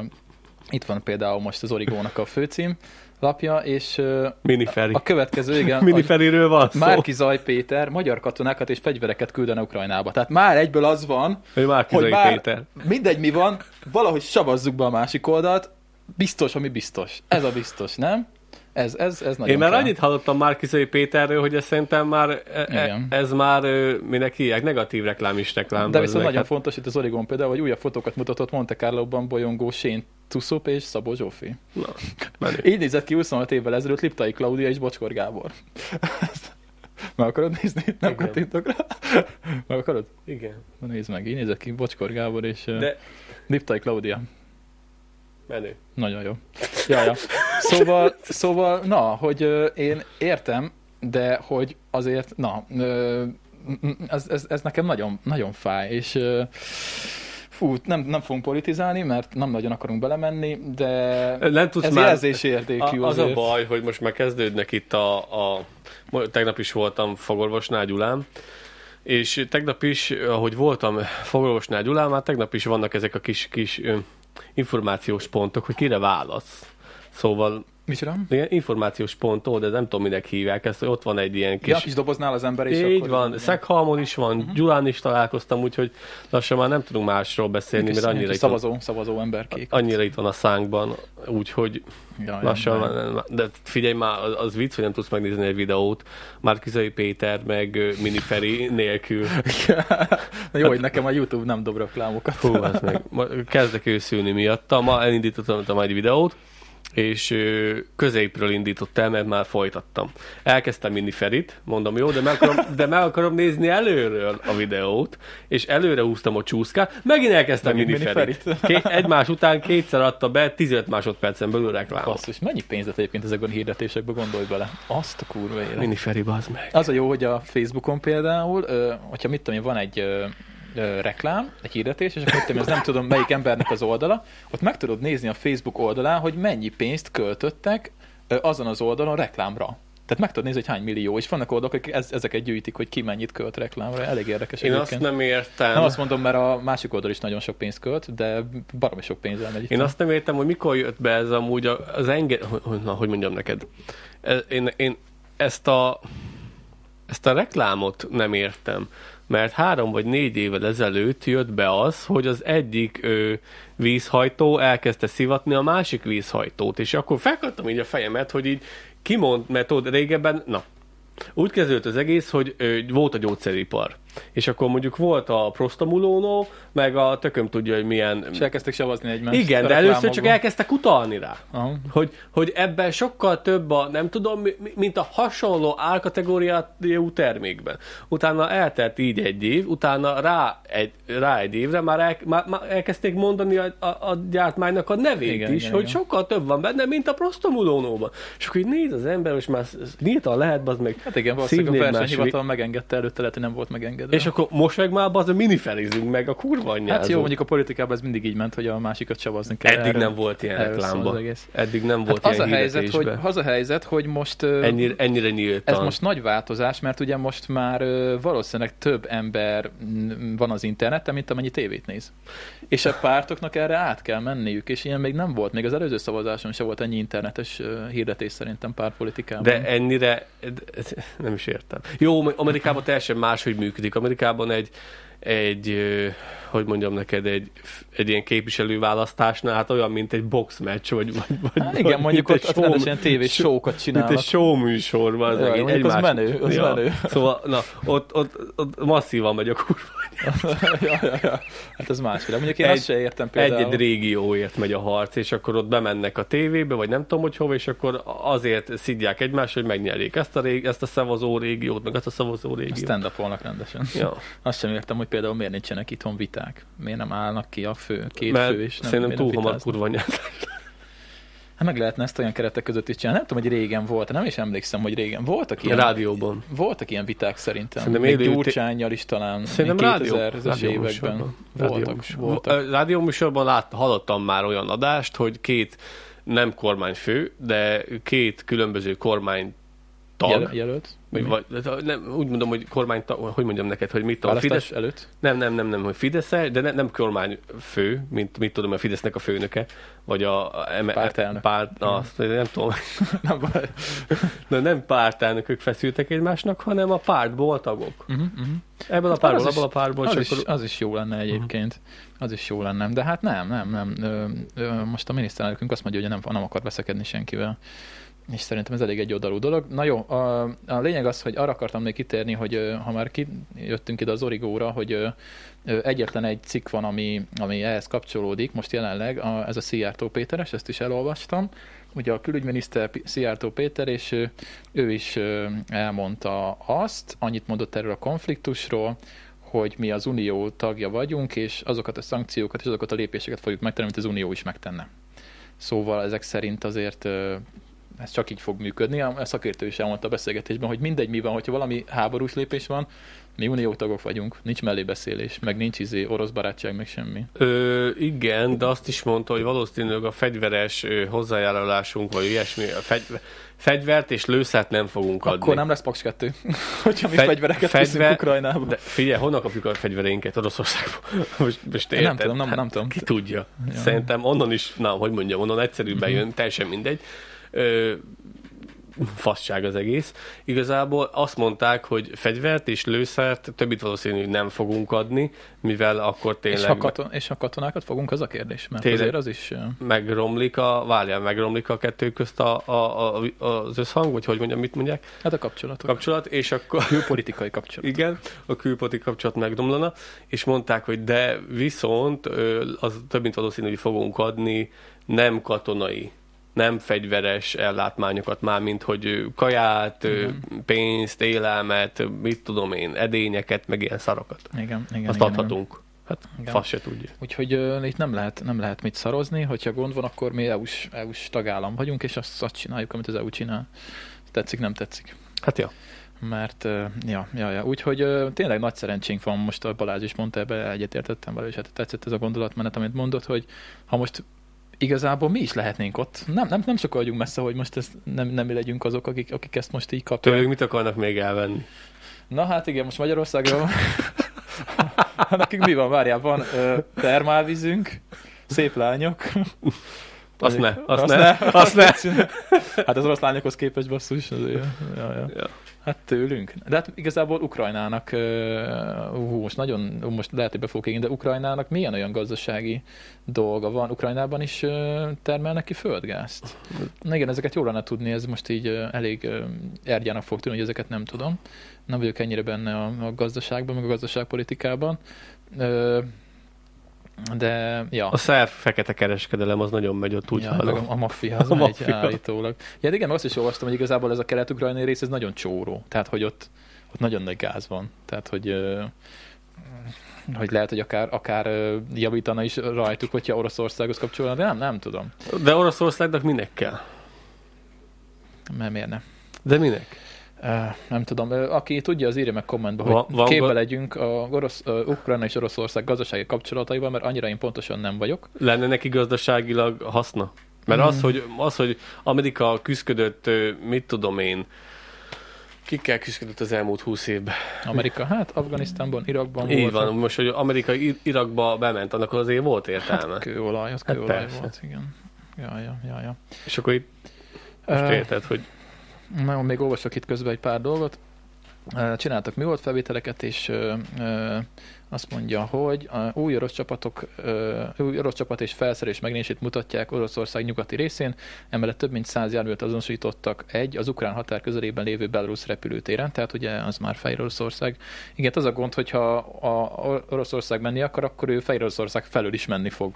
S1: itt van például most az Origónak a főcím lapja, és
S2: Miniferi.
S1: a következő, igen,
S2: Miniferiről van szó.
S1: Márki Zaj Péter magyar katonákat és fegyvereket küldene Ukrajnába. Tehát már egyből az van,
S2: Ő Márki
S1: hogy már
S2: Péter.
S1: mindegy mi van, valahogy savazzuk be a másik oldalt, biztos, ami biztos. Ez a biztos, nem? Ez, ez, ez nagyon
S2: Én már
S1: kell.
S2: annyit hallottam Márkizai Péterről, hogy ez szerintem már, e- e-
S1: Igen.
S2: ez már, minek hívják, negatív reklám is reklám.
S1: De viszont nagyon
S2: Hát,
S1: fontos itt az Origon például, hogy újabb fotókat mutatott Monte Carlo-ban bolyongó Shane Tuszop és Szabó Zsófi.
S2: Na, menő.
S1: Így nézett ki 25 évvel ezelőtt Liptai Klaudia és Bocskor Gábor. Meg akarod nézni? Nem
S2: Igen.
S1: kattintok rá? Meg akarod?
S2: Igen.
S1: Na nézd meg, így nézett ki Bocskor Gábor és. De Liptai Klaudia.
S2: Menő.
S1: Nagyon jó. Ja, ja. Szóval, szóval, na, hogy ö, én értem, de hogy azért, na, ö, ez, ez, ez nekem nagyon, nagyon fáj, és ö, fú, nem, nem fogunk politizálni, mert nem nagyon akarunk belemenni, de
S2: Nem tudsz
S1: ez
S2: már...
S1: jelzési értékű
S2: A, az a
S1: azért.
S2: baj, hogy most már kezdődnek itt a, a... Tegnap is voltam fogorvosnál Gyulán, és tegnap is, ahogy voltam fogorvosnál Gyulán, már tegnap is vannak ezek a kis, kis információs pontok, hogy kire válasz. Szóval
S1: Micsoda?
S2: ilyen információs pont, de nem tudom, minek hívják ezt, hogy ott van egy ilyen kis...
S1: Ja, kis doboznál az ember, és
S2: Így
S1: akkor...
S2: van, Szeghalmon is van, uh-huh. Gyulán is találkoztam, úgyhogy lassan már nem tudunk másról beszélni, mert annyira itt, van,
S1: szavazó, szavazó emberkék.
S2: annyira itt van a szánkban, úgyhogy
S1: Ja, ja,
S2: lassan, már- de figyelj már, az, az vicc, hogy nem tudsz megnézni egy videót, már Kizai Péter, meg ö, Miniferi nélkül.
S1: Na jó, hogy nekem a YouTube nem dob reklámokat.
S2: Hú, az meg. Kezdek őszülni miatta. Ma elindítottam egy videót, és középről indított el, mert már folytattam. Elkezdtem Miniferit, mondom, jó, de meg akarom, de meg akarom nézni előről a videót, és előre húztam a csúszkát, megint elkezdtem
S1: Megint
S2: Miniferit.
S1: Miniferit.
S2: Ké- egymás után kétszer adta be 15 másodpercen belül reklámot.
S1: Basszus, mennyi pénzt lett egyébként ezekben a hirdetésekbe, gondolj bele. Azt a kurva élet.
S2: Miniferi, bazd meg.
S1: Az a jó, hogy a Facebookon például, hogyha mit tudom én, van egy ö, reklám, egy hirdetés, és akkor én, az nem tudom melyik embernek az oldala, ott meg tudod nézni a Facebook oldalán, hogy mennyi pénzt költöttek ö, azon az oldalon reklámra. Tehát meg tudod nézni, hogy hány millió, és vannak oldalak, akik ez, ezeket gyűjtik, hogy ki mennyit költ reklámra. Elég érdekes
S2: Én azt
S1: egyébként.
S2: nem értem.
S1: nem azt mondom, mert a másik oldal is nagyon sok pénzt költ, de baromi sok pénz elmegy itt.
S2: Én azt nem értem, hogy mikor jött be ez amúgy az enge... Na, hogy mondjam neked? Én, én ezt a ezt a reklámot nem értem, mert három vagy négy évvel ezelőtt jött be az, hogy az egyik ö, vízhajtó elkezdte szivatni a másik vízhajtót, és akkor felkaptam így a fejemet, hogy így kimond, mert tudod, régebben, na, úgy kezdődött az egész, hogy ö, volt a gyógyszeripar. És akkor mondjuk volt a prostamulónó, meg a tököm tudja, hogy milyen...
S1: És elkezdtek savazni egymást.
S2: Igen, de először csak elkezdtek utalni rá.
S1: Aha.
S2: Hogy, hogy ebben sokkal több a, nem tudom, mi- mi- mint a hasonló álkategóriájú termékben. Utána eltelt így egy év, utána rá egy, rá egy évre már, el, már, már elkezdték mondani a, a, a gyártmánynak a nevét
S1: Igen,
S2: is,
S1: igen,
S2: hogy
S1: igen.
S2: sokkal több van benne, mint a prostamulónóban. És akkor így néz az ember, és már nyíltan lehet, az meg
S1: Hát igen, valószínűleg a versenyhivatal megengedte előtte, lehet, hogy nem volt megengedve.
S2: És akkor most meg már az a minifelizünk meg a kurva anyjázunk.
S1: Hát jó, mondjuk a politikában ez mindig így ment, hogy a másikat savazni kell.
S2: Eddig
S1: Erről-
S2: nem volt ilyen reklámba. Eddig nem
S1: Hát
S2: volt
S1: az a,
S2: ilyen
S1: helyzet, hogy, az a helyzet, hogy most
S2: Ennyire, ennyire nyíltan.
S1: ez most nagy változás, mert ugye most már valószínűleg több ember van az interneten, mint amennyi tévét néz. És a pártoknak erre át kell menniük, és ilyen még nem volt. Még az előző szavazáson se volt ennyi internetes hirdetés szerintem pártpolitikában.
S2: De ennyire, nem is értem. Jó, Amerikában teljesen máshogy működik. Amerikában egy, egy, hogy mondjam neked, egy, egy ilyen képviselőválasztásnál, hát olyan, mint egy boxmeccs, vagy, vagy, vagy
S1: Hát igen, mondjuk ott,
S2: egy
S1: ott rendes
S2: show-
S1: ilyen tévés
S2: show-
S1: showkat
S2: mint
S1: csinálnak.
S2: egy show műsor, az
S1: Jaj, mondjuk az menő, az menő.
S2: Szóval, na, ott, ott, ott masszívan megy a kurva.
S1: ja, ja, ja. Hát ez más világ. Mondjuk én
S2: Egy-
S1: azt se értem például.
S2: Egy-egy régióért megy a harc, és akkor ott bemennek a tévébe, vagy nem tudom, hogy hova, és akkor azért szidják egymást, hogy megnyerjék ezt a, rég, ezt a szavazó régiót, meg ezt a szavazó régiót.
S1: stand up rendesen.
S2: Ja.
S1: Azt sem értem, hogy például miért nincsenek itthon viták. Miért nem állnak ki a fő, két
S2: Mert
S1: fő, és nem,
S2: szerintem túl hamar kurva.
S1: Hát meg lehetne ezt olyan keretek között is csinálni. Nem tudom, hogy régen volt, nem is emlékszem, hogy régen. Voltak
S2: A
S1: ilyen,
S2: rádióban.
S1: voltak ilyen viták szerintem.
S2: Szerintem élő-
S1: Gyurcsányjal is talán.
S2: Szerintem rádió,
S1: 2000-es években. Voltak, voltak.
S2: Rádióműsorban lát, hallottam már olyan adást, hogy két nem kormányfő, de két különböző kormány tag,
S1: Jel- jelölt? Vagy,
S2: vagy, nem, úgy mondom, hogy kormánytag, hogy mondjam neked, hogy mit tudom, Fidesz,
S1: előtt?
S2: nem, nem, nem, nem, hogy Fidesz, de ne, nem kormányfő, mint mit tudom, a Fidesznek a főnöke, vagy a, a eme-
S1: Pártelnök.
S2: Párt, na, azt nem tudom,
S1: Nem baj.
S2: de nem pártelnökök feszültek egymásnak, hanem a pártból tagok.
S1: Uh-huh, uh-huh.
S2: Ebből a
S1: Az is-
S2: abból a pártból,
S1: Az is,
S2: akkor
S1: az is jó lenne egyébként. Az is jó lenne. De hát nem, nem, nem. Ö, ö, most a miniszterelnökünk azt mondja, hogy nem, nem akar veszekedni senkivel. És szerintem ez elég egy oldalú dolog. Na jó, a, a lényeg az, hogy arra akartam még kitérni, hogy ha már kijöttünk ide az origóra, hogy egyetlen egy cikk van, ami, ami ehhez kapcsolódik, most jelenleg, a, ez a Szijjártó Péteres, ezt is elolvastam. Ugye a külügyminiszter Szijjártó Péter, és ő, ő is elmondta azt, annyit mondott erről a konfliktusról, hogy mi az Unió tagja vagyunk, és azokat a szankciókat és azokat a lépéseket fogjuk megtenni, amit az Unió is megtenne. Szóval ezek szerint azért ez csak így fog működni. A szakértő is elmondta a beszélgetésben, hogy mindegy mi van, hogyha valami háborús lépés van, mi unió tagok vagyunk, nincs mellébeszélés, meg nincs izé orosz barátság, meg semmi.
S2: Ö, igen, de azt is mondta, hogy valószínűleg a fegyveres hozzájárulásunk, vagy ilyesmi, a fegy, fegyvert és lőszert nem fogunk adni.
S1: Akkor nem lesz Paks 2, hogyha mi
S2: Fegy-
S1: fegyvereket
S2: fegyver-
S1: Ukrajnába.
S2: De figyelj, honnan kapjuk a fegyvereinket Oroszországból? Most, most
S1: Nem
S2: érted?
S1: tudom, nem- nem tudom.
S2: Ki tudja.
S1: Ja. Mhm.
S2: Szerintem onnan is, na, hogy mondjam, onnan egyszerűbben jön, teljesen mindegy. Ö, fasság az egész. Igazából azt mondták, hogy fegyvert és lőszert többit valószínű nem fogunk adni, mivel akkor tényleg
S1: És ha, katon- és ha katonákat fogunk, az a kérdés, mert
S2: Tényleg.
S1: azért az is...
S2: megromlik a, várjál, megromlik a kettő közt a, a, a, az összhang, vagy hogy mondjam, mit mondják,
S1: Hát a kapcsolatok.
S2: kapcsolat, és akkor
S1: Külpolitikai kapcsolat.
S2: igen, a külpoti kapcsolat megromlana, és mondták, hogy de viszont az több mint valószínű, hogy fogunk adni nem katonai, nem fegyveres ellátmányokat már, mint hogy kaját,
S1: Igen.
S2: pénzt, élelmet, mit tudom én, edényeket, meg ilyen szarokat.
S1: Igen, igen,
S2: Azt
S1: igen, igen.
S2: adhatunk. Hát
S1: Igen.
S2: fasz se tudja.
S1: Úgyhogy uh, itt nem lehet, nem lehet mit szarozni, hogyha gond van, akkor mi EU-s, EU-s tagállam vagyunk, és azt, azt csináljuk, amit az EU csinál. Tetszik, nem tetszik.
S2: Hát ja.
S1: Mert, uh, ja, ja, ja. úgyhogy uh, tényleg nagy szerencsénk van, most a Balázs is mondta, ebbe egyetértettem vele, és hát tetszett ez a gondolatmenet, amit mondott, hogy ha most igazából mi is lehetnénk ott. Nem, nem, nem sokkal vagyunk messze, hogy most ezt nem, nem legyünk azok, akik, akik ezt most így kapják.
S2: Tőlük mit akarnak még elvenni?
S1: Na hát igen, most Magyarországról nekünk mi van, várjál, van ö, termálvízünk, szép lányok.
S2: Azt ne, azt,
S1: Azt
S2: ne,
S1: ne,
S2: azt ne.
S1: Hát az orosz lányokhoz képest basszus. Azért. Ja, ja.
S2: Ja.
S1: Hát tőlünk. De hát igazából Ukrajnának, hú, most nagyon, most lehet, hogy be fogok égni, de Ukrajnának milyen olyan gazdasági dolga van? Ukrajnában is termelnek ki földgázt? Na igen, ezeket jól lenne tudni, ez most így elég ergyának fog tűnni, hogy ezeket nem tudom. Nem vagyok ennyire benne a, a gazdaságban, meg a gazdaságpolitikában. De, ja.
S2: A szelf fekete kereskedelem az nagyon megy ott úgy
S1: ja,
S2: hallom.
S1: a, a maffia az
S2: A
S1: megy
S2: maffia.
S1: állítólag. Ja, igen, meg azt is olvastam, hogy igazából ez a kelet-ukrajnai rész, ez nagyon csóró. Tehát, hogy ott, ott nagyon nagy gáz van. Tehát, hogy, hogy lehet, hogy akár, akár javítana is rajtuk, hogyha Oroszországhoz kapcsolna, de nem, nem tudom.
S2: De Oroszországnak minek kell?
S1: Mert miért ne?
S2: De minek?
S1: Nem tudom. Aki tudja, az írja meg kommentbe,
S2: Va-
S1: hogy
S2: van
S1: képbe legyünk a orosz, ö, Ukrajna és Oroszország gazdasági kapcsolataival, mert annyira én pontosan nem vagyok.
S2: Lenne neki gazdaságilag haszna? Mert
S1: Mm.
S2: az, hogy, az, hogy Amerika küzdött, mit tudom én, kikkel küzdött az elmúlt húsz évben?
S1: Amerika, hát Afganisztánban, Irakban
S2: Így
S1: voltak.
S2: van, most, hogy Amerika Irakba bement, annak azért volt értelme.
S1: Hát kőolaj, az
S2: Hát
S1: kőolaj
S2: persze.
S1: volt, igen. Ja, ja, ja, ja.
S2: És akkor itt most
S1: Ö,
S2: érted, hogy
S1: Na, még olvasok itt közben egy pár dolgot. Csináltak mi volt felvételeket, és azt mondja, hogy a új orosz csapatok, új orosz csapat és felszerelés megnézését mutatják Oroszország nyugati részén, emellett több mint száz járművet azonosítottak egy az ukrán határ közelében lévő Belarus repülőtéren, tehát ugye az már Fehér Oroszország. Igen, az a gond, hogyha a Oroszország menni akar, akkor ő Fehér Oroszország felől is menni fog.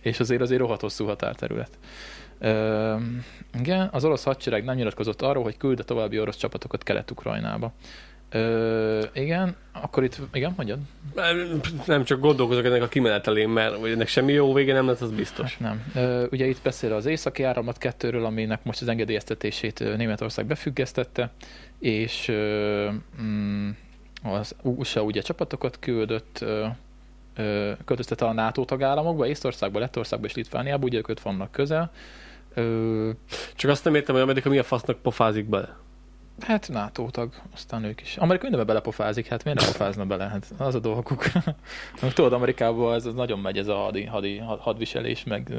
S1: És azért azért rohadt hosszú határterület. Ö, igen, az orosz hadsereg nem nyilatkozott arról, hogy küld további orosz csapatokat Kelet-Ukrajnába. Ö, igen, akkor itt, igen, mondjad?
S2: Nem csak gondolkozok ennek a kimenetelén, mert hogy ennek semmi jó vége nem lesz, az biztos.
S1: Nem. Ö, ugye itt beszél az északi áramlat kettőről, aminek most az engedélyeztetését Németország befüggesztette, és ö, mm, az USA ugye csapatokat küldött, ö, ö, a NATO tagállamokba, Észtországba, Lettországba és Litvániába, ugye ők vannak közel. Ö,
S2: Csak azt nem értem, hogy Amerika mi a fasznak pofázik bele.
S1: Hát NATO tag, aztán ők is. Amerika mindenbe belepofázik, hát miért nem pofázna bele? Hát az a dolguk. Tudod, Amerikában ez, ez nagyon megy ez a hadi, hadi hadviselés, meg,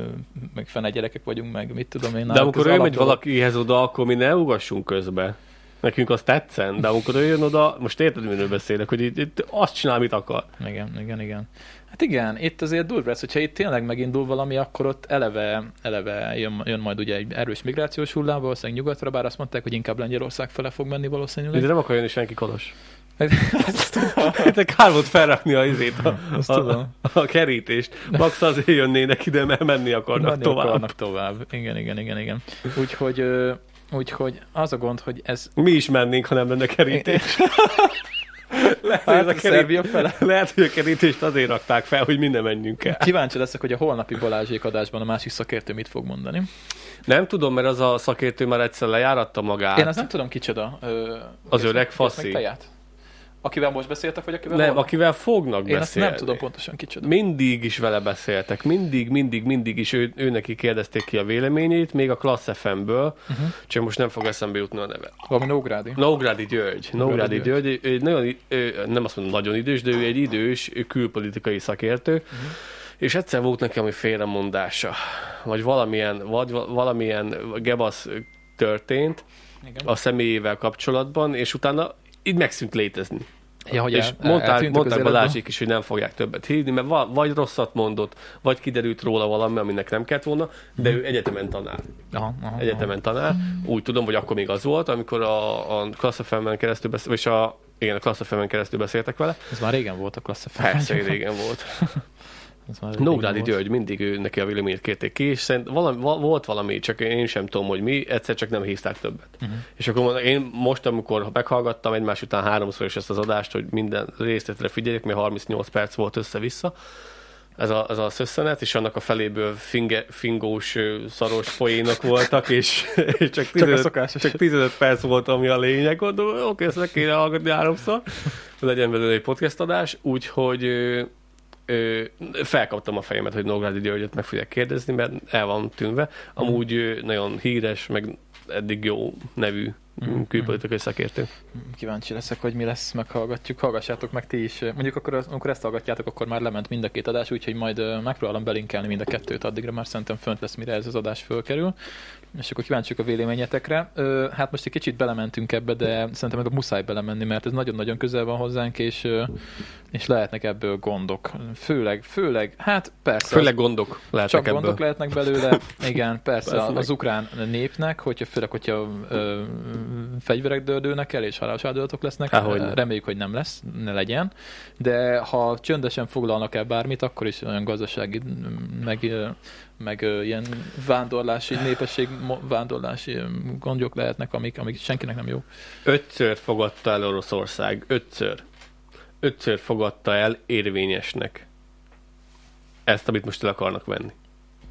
S1: meg fene gyerekek vagyunk, meg mit tudom én.
S2: De amikor ő megy valakihez oda, akkor mi ne ugassunk közbe. Nekünk az tetszen, de amikor ő jön oda, most érted, miről beszélek, hogy itt, itt azt csinál, amit akar.
S1: Igen, igen, igen. Hát igen, itt azért durva lesz, hogyha itt tényleg megindul valami, akkor ott eleve, eleve jön, jön majd ugye egy erős migrációs hullám, valószínűleg nyugatra, bár azt mondták, hogy inkább Lengyelország fele fog menni valószínűleg.
S2: Ide nem akar jönni senki kolos. Itt kár volt felrakni a izét, a,
S1: Azt
S2: a,
S1: tudom.
S2: a, kerítést. Max azért jönnének ide, mert menni akarnak
S1: Menni
S2: tovább.
S1: akarnak tovább. Igen, igen, igen, igen. Úgyhogy, úgyhogy az a gond, hogy ez
S2: Mi is mennénk, ha nem lenne kerítés. Lehet, hogy,
S1: Hát,
S2: a
S1: a
S2: kerít...
S1: Fele.
S2: Lehet, hogy a kerítést azért rakták fel, hogy minden menjünk el.
S1: Kíváncsi leszek, hogy a holnapi Balázsék adásban a másik szakértő mit fog mondani.
S2: Nem tudom, mert az a szakértő már egyszer lejáratta magát.
S1: Én azt nem tudom kicsoda. Ö,
S2: Az öreg faszi.
S1: meg teját? Akivel most beszéltek, vagy akivel
S2: Nem,
S1: holnap?
S2: akivel fognak
S1: Én
S2: beszélni.
S1: nem tudom pontosan kicsoda.
S2: Mindig is vele beszéltek, mindig, mindig, mindig is ő, ő neki kérdezték ki a véleményét, még a Klassz FM-ből, uh-huh. csak most nem fog eszembe jutni a neve.
S1: Valami Nógrádi.
S2: Nógrádi György. Nógrádi
S1: György.
S2: György, ő nagyon, ő, nem azt mondom nagyon idős, de ő egy idős külpolitikai szakértő, uh-huh. és egyszer volt nekem, hogy félremondása, vagy valamilyen, vagy va- valamilyen gebasz történt
S1: Igen.
S2: a személyével kapcsolatban, és utána így megszűnt létezni.
S1: Ja, hogy
S2: és
S1: el-
S2: mondták, mondták? Balázsék is, hogy nem fogják többet hívni, mert va, vagy rosszat mondott, vagy kiderült róla valami, aminek nem kellett volna, de ő egyetemen tanár.
S1: Aha, aha,
S2: Egyetemen tanár. Úgy tudom, hogy akkor még az volt, amikor a, a klasszafemen keresztül beszél, és a, igen, a klasszafemen keresztül beszéltek vele.
S1: Ez már régen volt a klassz
S2: Persze, hogy régen volt. Nógrádi. György mindig ő, neki a véleményét kérték ki, és szerint valami, va- volt valami, csak én sem tudom, hogy mi, egyszer csak nem hívták többet. Uh-huh. És akkor én most, amikor meghallgattam egymás után háromszor is ezt az adást, hogy minden részletre figyeljek, mert 38 perc volt össze-vissza, ez a, ez a szösszenet, és annak a feléből finge, fingós, szaros poénok voltak, és, és csak, 15,
S1: szokásos.
S2: csak 15 perc volt, ami a lényeg. Gondolom, oké, ezt meg kéne hallgatni háromszor, legyen belőle egy podcast adás, úgyhogy ö, felkaptam a fejemet, hogy Nógrádi Györgyöt meg fogják kérdezni, mert el van tűnve. Amúgy ö, nagyon híres, meg eddig jó nevű
S1: Mhm.
S2: külpolitikai szakértő.
S1: Kíváncsi leszek, hogy mi lesz, meghallgatjuk. Hallgassátok meg ti is. Mondjuk akkor, amikor ezt hallgatjátok, akkor már lement mind a két adás, úgyhogy majd megpróbálom belinkelni mind a kettőt, addigra már szerintem fönt lesz, mire ez az adás fölkerül. És akkor kíváncsiak a véleményetekre. Ö, hát most egy kicsit belementünk ebbe, de szerintem a muszáj belemenni, mert ez nagyon-nagyon közel van hozzánk, és, és lehetnek ebből gondok. Főleg, főleg, hát persze.
S2: Főleg gondok lehetnek
S1: Csak
S2: ebből.
S1: gondok lehetnek belőle. Igen, persze,
S2: Persze,
S1: az ukrán népnek, hogyha főleg, hogyha ö, fegyverek dördülnek el, és halálos áldozatok lesznek,
S2: nem.
S1: reméljük, hogy nem lesz, ne legyen. De ha csöndesen foglalnak el bármit, akkor is olyan gazdasági, meg, meg ilyen vándorlási, népesség vándorlási gondjok lehetnek, amik, amik senkinek nem jó.
S2: Ötször fogadta el Oroszország. Ötször. Ötször fogadta el érvényesnek. Ezt, amit most el akarnak venni.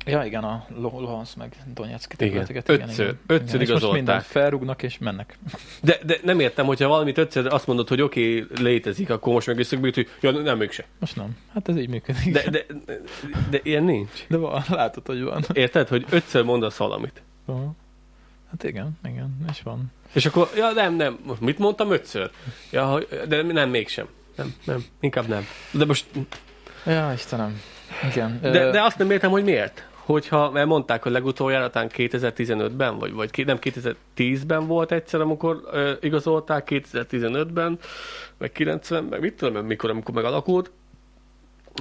S1: Ja, igen, a Luhansk meg Donetsk
S2: Igen.
S1: területeket.
S2: Ötször. Ötször
S1: És most
S2: igazolták.
S1: mindent felrúgnak és mennek.
S2: De, de nem értem, hogyha valamit ötször azt mondod, hogy oké, okay, létezik, akkor most meg jut, hogy ja, nem, mégse.
S1: Most nem. Hát ez így működik.
S2: De, de, de, de ilyen nincs.
S1: De van, látod, hogy van.
S2: Érted, hogy ötször mondasz valamit.
S1: Aha. Hát igen, igen, és van.
S2: És akkor, ja nem, nem, most mit mondtam ötször? Ja, de nem, mégsem. Nem, nem, inkább nem. De most,
S1: Ja, Istenem. Igen.
S2: de, de azt nem értem, hogy miért. Hogyha, mert mondták, hogy legutoljára talán 2015-ben, vagy, vagy nem 2010-ben volt egyszer, amikor ö, igazolták, 2015-ben, meg 90, meg mit tudom, mikor, amikor megalakult,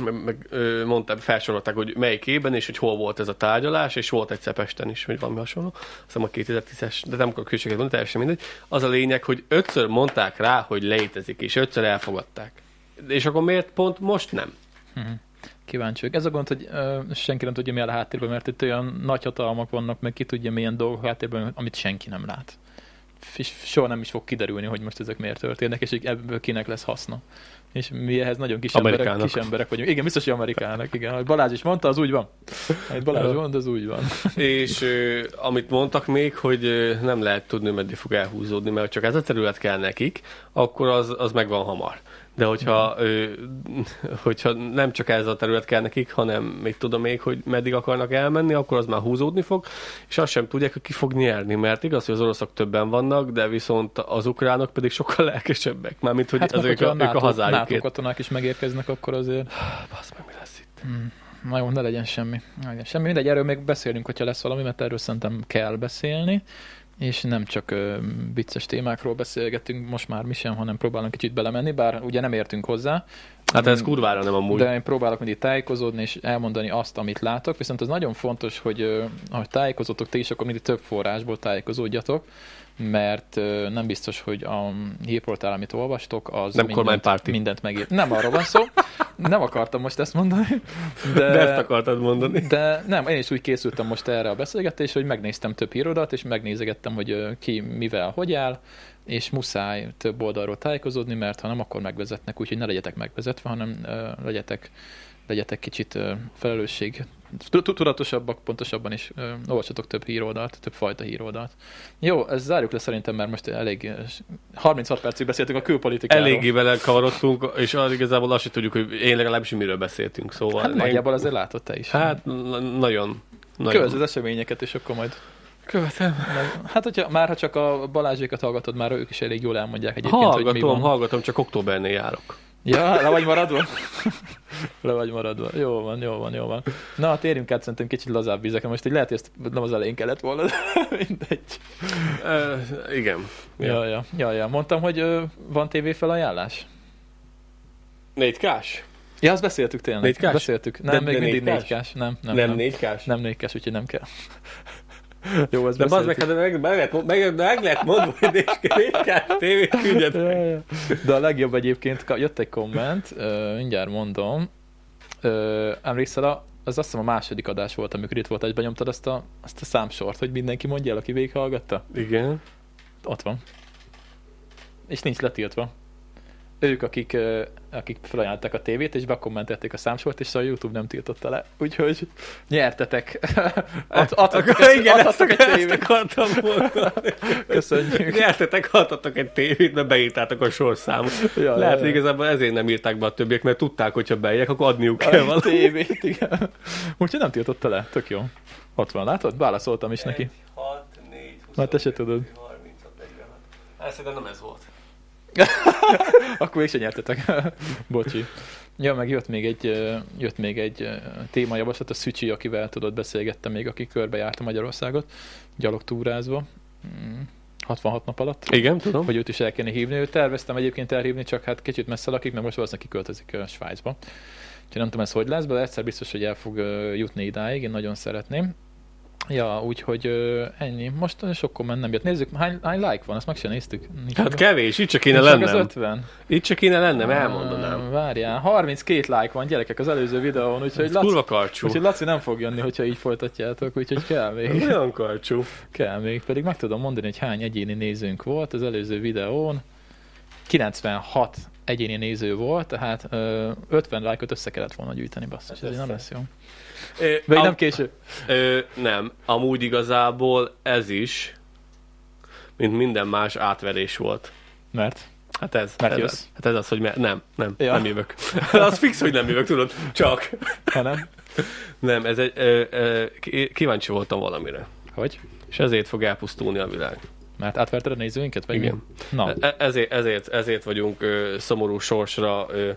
S2: meg, meg ö, mondták, felsorolták, hogy melyik évben, és hogy hol volt ez a tárgyalás, és volt egyszer Pesten is, vagy valami hasonló. Azt a 2010-es, de nem akarok hűséget mondani, teljesen mindegy. Az a lényeg, hogy ötször mondták rá, hogy létezik, és ötször elfogadták. És akkor miért pont most nem?
S1: Kíváncsi vagyok. Ez a gond, hogy ö, senki nem tudja, mi áll a háttérben, mert itt olyan nagy hatalmak vannak, meg ki tudja, milyen dolgok háttérben, amit senki nem lát. És soha nem is fog kiderülni, hogy most ezek miért történnek, és hogy ebből kinek lesz haszna. És mi ehhez nagyon kis emberek, kis emberek vagyunk. Igen, biztos, hogy Amerikának, igen. Ahogy Balázs is mondta, az úgy van. Ahogy Balázs mondta, az úgy van.
S2: És ö, amit mondtak még, hogy ö, nem lehet tudni, meddig fog elhúzódni, mert csak ez a terület kell nekik, akkor az, az megvan hamar. De hogyha, ö, hogyha nem csak ez a terület kell nekik, hanem még tudom még, hogy meddig akarnak elmenni, akkor az már húzódni fog, és azt sem tudják, hogy ki fog nyerni, mert igaz, hogy az oroszok többen vannak, de viszont az ukránok pedig sokkal lelkesebbek, mármint, hogy hát az ők, a, ők a
S1: NATO, NATO katonák is megérkeznek, akkor azért
S2: Basz meg, mi lesz itt?
S1: Na jó, ne legyen semmi. Ne legyen semmi. Mindegy, erről még beszélünk, hogyha lesz valami, mert erről szerintem kell beszélni. És nem csak ö, vicces témákról beszélgetünk most már mi sem, hanem próbálunk kicsit belemenni, bár ugye nem értünk hozzá.
S2: Hát ez kurvára nem amúgy.
S1: De én próbálok mindig tájékozódni és elmondani azt, amit látok, viszont az nagyon fontos, hogy ö, ahogy tájékozódtok ti is, akkor mindig több forrásból tájékozódjatok, mert nem biztos, hogy a hírportál, amit olvastok, az
S2: Nem
S1: mindent, mindent megír. Nem arról van szó, nem akartam most ezt mondani, de,
S2: De ezt akartad mondani.
S1: de nem, én is úgy készültem most erre a beszélgetésre, hogy megnéztem több hírodat, és megnézegettem, hogy ki mivel, hogy áll, és muszáj több oldalról tájékozódni, mert ha nem, akkor megvezetnek, úgyhogy ne legyetek megvezetve, hanem legyetek, legyetek kicsit ö, felelősség tudatosabbak, pontosabban is ö, olvassatok több híroldalt, több fajta híroldalt. Jó, ez zárjuk le szerintem, mert most elég ö, 36 percig beszéltünk a külpolitikáról.
S2: Eléggé vele kavarodtunk, és az igazából azt sem tudjuk, hogy én legalábbis miről beszéltünk. Szóval
S1: Hát nagyjából azért látod te is.
S2: Hát nagyon. nagyon.
S1: Kövesd az eseményeket, és akkor majd
S2: Követem.
S1: Hát, hogyha, már ha csak a Balázsékat hallgatod, már ők is elég jól elmondják egyébként, hogy mi
S2: Hallgatom,
S1: van.
S2: hallgatom, csak októbernél járok.
S1: Ja, le vagy maradva? le vagy maradva. Jó van, jó van, jó van. Na, térjünk át szerintem kicsit lazább vizekre. Most így lehet, hogy ezt nem az elején kellett volna, de mindegy.
S2: Uh, igen.
S1: Ja, ja, ja, ja. Mondtam, hogy ö, van tévéfelajánlás?
S2: Négy kás?
S1: Ja, azt beszéltük tényleg.
S2: Négykás?
S1: Beszéltük. Nem,
S2: De-
S1: még
S2: de
S1: mindig
S2: négykás?
S1: négykás. Nem, nem,
S2: Nem,
S1: nem.
S2: négy kás?
S1: Nem négykás, úgyhogy nem kell. Jó, ez
S2: De bazd meg, hát meg, meg, lehet, meg, meg, lehet mondani, hogy kás tévét küldjed.
S1: De a legjobb egyébként, jött egy komment, mindjárt mondom. Emlékszel, az azt hiszem a második adás volt, amikor itt volt, hogy benyomtad azt a, azt a számsort, hogy mindenki mondja el, aki végighallgatta?
S2: Igen.
S1: Ott van. És nincs letiltva. Ők, akik, akik felajánlották a tévét, és bekommentelték a számsort, és a YouTube nem tiltotta le. Úgyhogy nyertetek. Ad, ad,
S2: Akkor igen, ezt,
S1: adhatok egy
S2: ezt
S1: tévét.
S2: akartam mondani.
S1: Köszönjük.
S2: Nyertetek, adtatok egy tévét, mert beírtátok a sorszámot.
S1: Ja,
S2: Lehet,
S1: ja,
S2: igazából ezért nem írták be a többiek, mert tudták, hogyha beírják, akkor adniuk kell valamit.
S1: tévét, igen. Úgyhogy nem tiltotta le, tök jó. Ott van, látod? Válaszoltam is neki.
S2: 6, 4,
S1: Na, te se tudod.
S2: 36, 46. Hát szerintem nem ez volt.
S1: Akkor mégse nyertetek. Bocsi. Ja, meg jött még egy, jött még egy témajavaslat, a Szücsi, akivel tudod, beszélgettem még, aki körbejárta Magyarországot, gyalogtúrázva. Mm, 66 nap alatt.
S2: Igen, tudom.
S1: Hogy őt is el kéne hívni. Őt terveztem egyébként elhívni, csak hát kicsit messze lakik, mert most valószínűleg kiköltözik ö, Svájcba. Úgyhogy nem tudom ez hogy lesz, de egyszer biztos, hogy el fog jutni idáig, én nagyon szeretném. Ja, úgyhogy ö, ennyi. Most sok komment nem jött. Nézzük, hány, hány like van, ezt meg sem néztük. Nincs
S2: Hát
S1: meg-
S2: kevés, itt csak kéne
S1: nincs meg az
S2: lennem.
S1: 50.
S2: Itt csak kéne lennem, elmondanám.
S1: Várjál, 32 like van gyerekek az előző videón, úgyhogy,
S2: Ez
S1: Laci,
S2: karcsú.
S1: úgyhogy Laci nem fog jönni, hogyha így folytatjátok, úgyhogy kell még.
S2: Olyan karcsú.
S1: Kell még, pedig meg tudom mondani, hogy hány egyéni nézőnk volt az előző videón. 96 egyéni néző volt, tehát ö, 50 lájkot össze kellett volna gyűjteni, basszus, ez így nem lesz jó.
S2: Ö, am-
S1: nem késő.
S2: Ö, nem, amúgy igazából ez is, mint minden más átverés volt.
S1: Mert?
S2: Hát ez.
S1: Mert
S2: ez
S1: jössz?
S2: Hát ez az, hogy me- nem, nem,
S1: Ja.
S2: nem jövök. az fix, hogy nem jövök, tudod, csak.
S1: Ha nem?
S2: Nem, ez egy, ö, ö, kíváncsi voltam valamire.
S1: Hogy?
S2: És ezért fog elpusztulni a világ.
S1: Mert átverted a nézőinket? Vagy
S2: Igen.
S1: Mi? Na,
S2: E- ezért, ezért, ezért vagyunk ö, szomorú sorsra ö,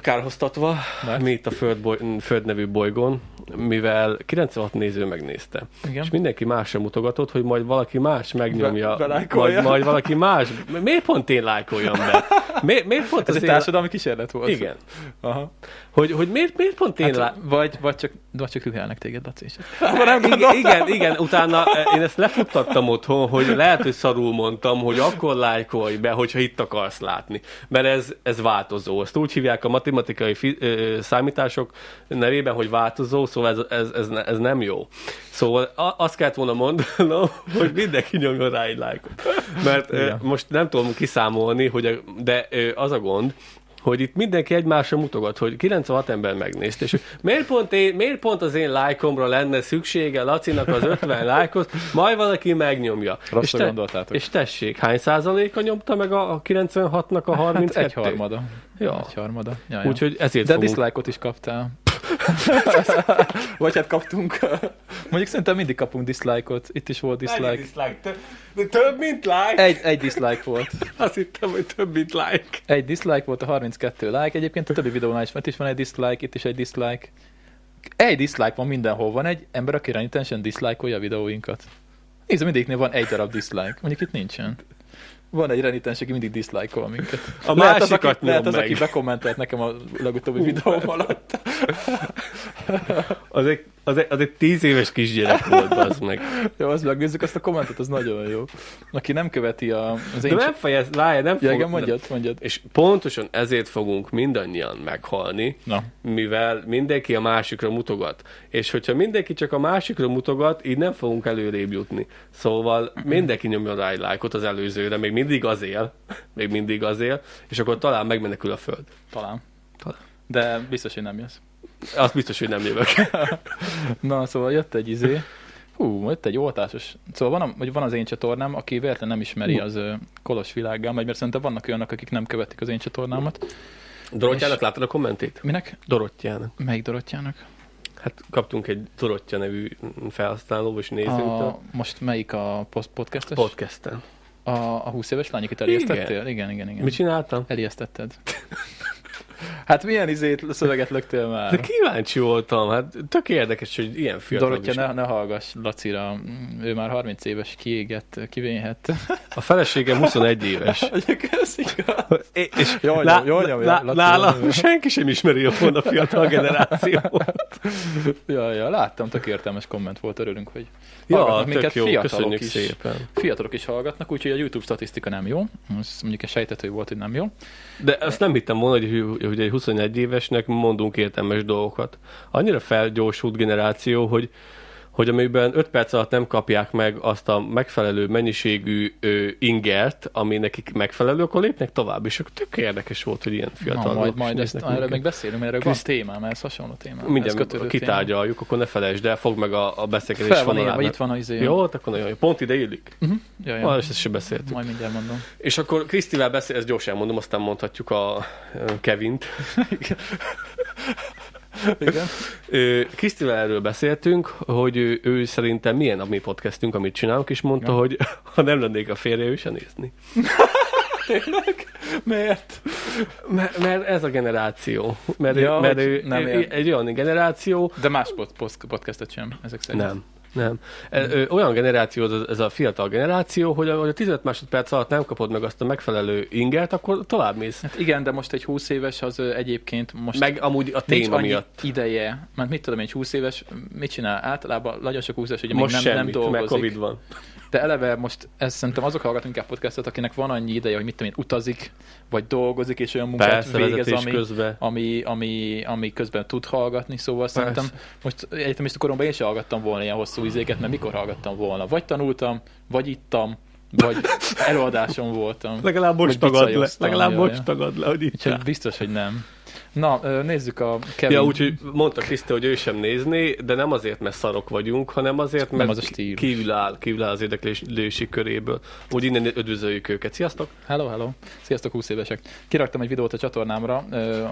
S2: kárhoztatva,
S1: Mert?
S2: mi itt a Föld, boly, Föld nevű bolygón, mivel 96 néző megnézte.
S1: Igen.
S2: És mindenki másra mutogatott, hogy majd valaki más megnyomja,
S1: Be-
S2: majd, majd valaki más. Miért pont én lájkoljam be? Miért, miért pont
S1: Ez egy
S2: én...
S1: társadalmi kísérlet volt.
S2: Igen.
S1: Aha.
S2: Hogy, hogy miért, miért pont én
S1: Hát,
S2: lá...
S1: vagy, vagy, csak, vagy csak hühelnek téged, Laci. és-
S2: igen, igen, igen, utána eh, én ezt lefuttattam otthon, hogy lehet, hogy szarul mondtam, hogy akkor lájkolj be, hogyha itt akarsz látni. Mert ez, ez változó. Ezt úgy hívják a matematikai fi, ö, számítások nevében, hogy változó, szóval ez, ez, ez, ez nem jó. Szóval a- azt kellett volna mondanom, hogy mindenki nyomjon rá egy lájkot. Mert ö, most nem tudom kiszámolni, hogy a, de ö, az a gond, hogy itt mindenki egymásra mutogat, hogy 96 ember megnézte, és miért pont, én, miért pont az én lájkomra lenne szüksége Lacinak az 50 lájkot, majd valaki megnyomja.
S1: Rosszul
S2: és,
S1: gondoltátok.
S2: és tessék, hány százaléka nyomta meg a a 96-nak a 32
S1: Hát egy harmada.
S2: Ja.
S1: Egy harmada. Ja, ja.
S2: Úgyhogy ezért
S1: De
S2: fogunk...
S1: dislike-ot is kaptál. Vagy hát kaptunk. Mondjuk szerintem mindig kapunk dislike-ot. Itt is volt dislike.
S2: dislike. Tö- de több, mint like?
S1: Egy, egy dislike volt.
S2: Azt hittem, hogy több, mint like.
S1: Egy dislike volt a 32 like. Egyébként a többi videónál is, mert is van egy dislike, itt is egy dislike. Egy dislike van mindenhol. Van egy ember, aki renitensen dislike-olja a videóinkat. Nézd, mindegyiknél van egy darab dislike. Mondjuk itt nincsen. Van egy renitens, aki mindig dislike-ol minket.
S2: A
S1: lehet az,
S2: másikat
S1: aki, lehet az,
S2: meg.
S1: aki bekommentelt nekem a legutóbbi videóm alatt.
S2: Az egy, az egy, az egy tíz éves kisgyerek volt, az meg.
S1: Jó, azt megnézzük azt a kommentet, az nagyon jó. Aki nem követi a, az
S2: De nem fejez, lája, nem
S1: Ja,
S2: fog...
S1: igen, mondjad, mondjad.
S2: És pontosan ezért fogunk mindannyian meghalni,
S1: Na,
S2: mivel mindenki a másikra mutogat. És hogyha mindenki csak a másikra mutogat, így nem fogunk előrébb jutni. Szóval mindenki nyomja rá egy lájkot az előzőre, még mindig az él, még mindig az él, és akkor talán megmenekül a föld.
S1: talán.
S2: Talán.
S1: De biztos, hogy nem jössz.
S2: Azt biztos, hogy nem jövök.
S1: Na, szóval jött egy izé, hú, jött egy oltásos. Szóval van, a, vagy van az én csatornám, aki véletlen nem ismeri az kolos világgá, megy, mert szerintem vannak olyanok, akik nem követik az én csatornámat.
S2: Dorottyának láttad a kommentét?
S1: Minek?
S2: Dorottyának.
S1: Melyik Dorottyának?
S2: Hát kaptunk egy Dorottya nevű felhasználó és nézőtől.
S1: A, most melyik a podcastes?
S2: Podcasten.
S1: A, a 20 éves lány, akit elijesztettél? Igen, igen, igen. igen.
S2: Mit csináltam?
S1: Elijesztetted. Hát milyen izét, szöveget löktél
S2: De
S1: már?
S2: kíváncsi voltam, hát tök érdekes, hogy ilyen fiatal
S1: Dorottya,
S2: is.
S1: ne, ne hallgass Lacira, ő már 30 éves, kiégett, kivénhet.
S2: A feleségem 21 éves.
S1: Ez igaz.
S2: É- És
S1: Jól
S2: lá-
S1: nyom- jól
S2: lá-
S1: nyomja.
S2: senki sem ismeri a a fiatal generációt.
S1: Ja, ja, láttam, tök értelmes komment volt, örülünk, hogy
S2: Ja,
S1: minket
S2: jó,
S1: fiatalok is.
S2: szépen.
S1: Fiatalok is hallgatnak, úgyhogy a YouTube statisztika nem jó. Ez mondjuk egy sejtető volt, hogy nem jó.
S2: De ezt nem hittem volna, hogy, hogy egy 21 évesnek mondunk értelmes dolgokat. Annyira felgyorsult generáció, hogy hogy amiben 5 perc alatt nem kapják meg azt a megfelelő mennyiségű ö, ingert, ami nekik megfelelő, akkor lépnek tovább, és akkor tök érdekes volt, hogy ilyen fiatal
S1: Na, majd, majd ezt, erről még beszélünk, mert erről
S2: Kriszt-
S1: van témám, ez hasonló téma. ez
S2: Mindjárt kitárgyaljuk, akkor ne felejtsd el, fogd meg a, a beszélgetés
S1: Fel van
S2: vonalát.
S1: itt van az izé.
S2: Jó, akkor nagyon jó. Pont ide illik.
S1: Uh-huh. Ja,
S2: Ja.
S1: ja.
S2: ezt se beszéltük.
S1: Majd mindjárt mondom.
S2: És akkor Krisztivel beszél, ezt gyorsan mondom, aztán mondhatjuk a Kevint.
S1: Igen.
S2: Krisztivel erről beszéltünk, hogy ő, ő szerintem milyen a mi podcastünk, amit csinálunk, és mondta,
S1: Ja.
S2: hogy ha nem lennék a férje, ő se nézni.
S1: Miért?
S2: Mert, mert ez a generáció. Mert,
S1: Ja,
S2: ő, mert ő,
S1: nem
S2: ő, egy olyan generáció,
S1: De más pod, pod, podcastet sem, ezek szerint.
S2: nem. Nem. E- ö, Olyan generáció, ez- a fiatal generáció, hogy a, hogy a 15 másodperc alatt nem kapod meg azt a megfelelő ingert, akkor tovább mész.
S1: Hát igen, de most egy 20 éves az egyébként most
S2: Meg amúgy a téma miatt.
S1: ideje, mert mit tudom, egy 20 éves mit csinál? Általában nagyon sok 20 éves, ugye
S2: Most
S1: még nem, nem
S2: semmit, mert
S1: dolgozik.
S2: Covid van.
S1: De eleve most ez szerintem azok hallgatnak inkább podcastot, akinek van annyi ideje, hogy mit tudom én, utazik, vagy dolgozik, és olyan munkát
S2: Persze,
S1: végez, ami,
S2: közben.
S1: ami, ami, ami közben tud hallgatni, szóval
S2: Persze.
S1: szerintem most egyetemista koromban én sem hallgattam volna ilyen hosszú izéket, mert mikor hallgattam volna? Vagy tanultam, vagy ittam, vagy előadáson voltam.
S2: Legalább most tagad le. Legalább most tagad le, hogy itt
S1: Úgyhogy biztos, hogy nem. Na, nézzük a Kevin.
S2: Ja, úgyhogy mondta Kriszti, hogy ő sem nézni, de nem azért, mert szarok vagyunk, hanem azért, mert
S1: az a stílus.
S2: kívül áll, kívül áll az érdeklődési köréből. Úgy innen üdvözöljük őket. Sziasztok!
S1: Hello, hello. Sziasztok, 20 évesek. Kiraktam egy videót a csatornámra,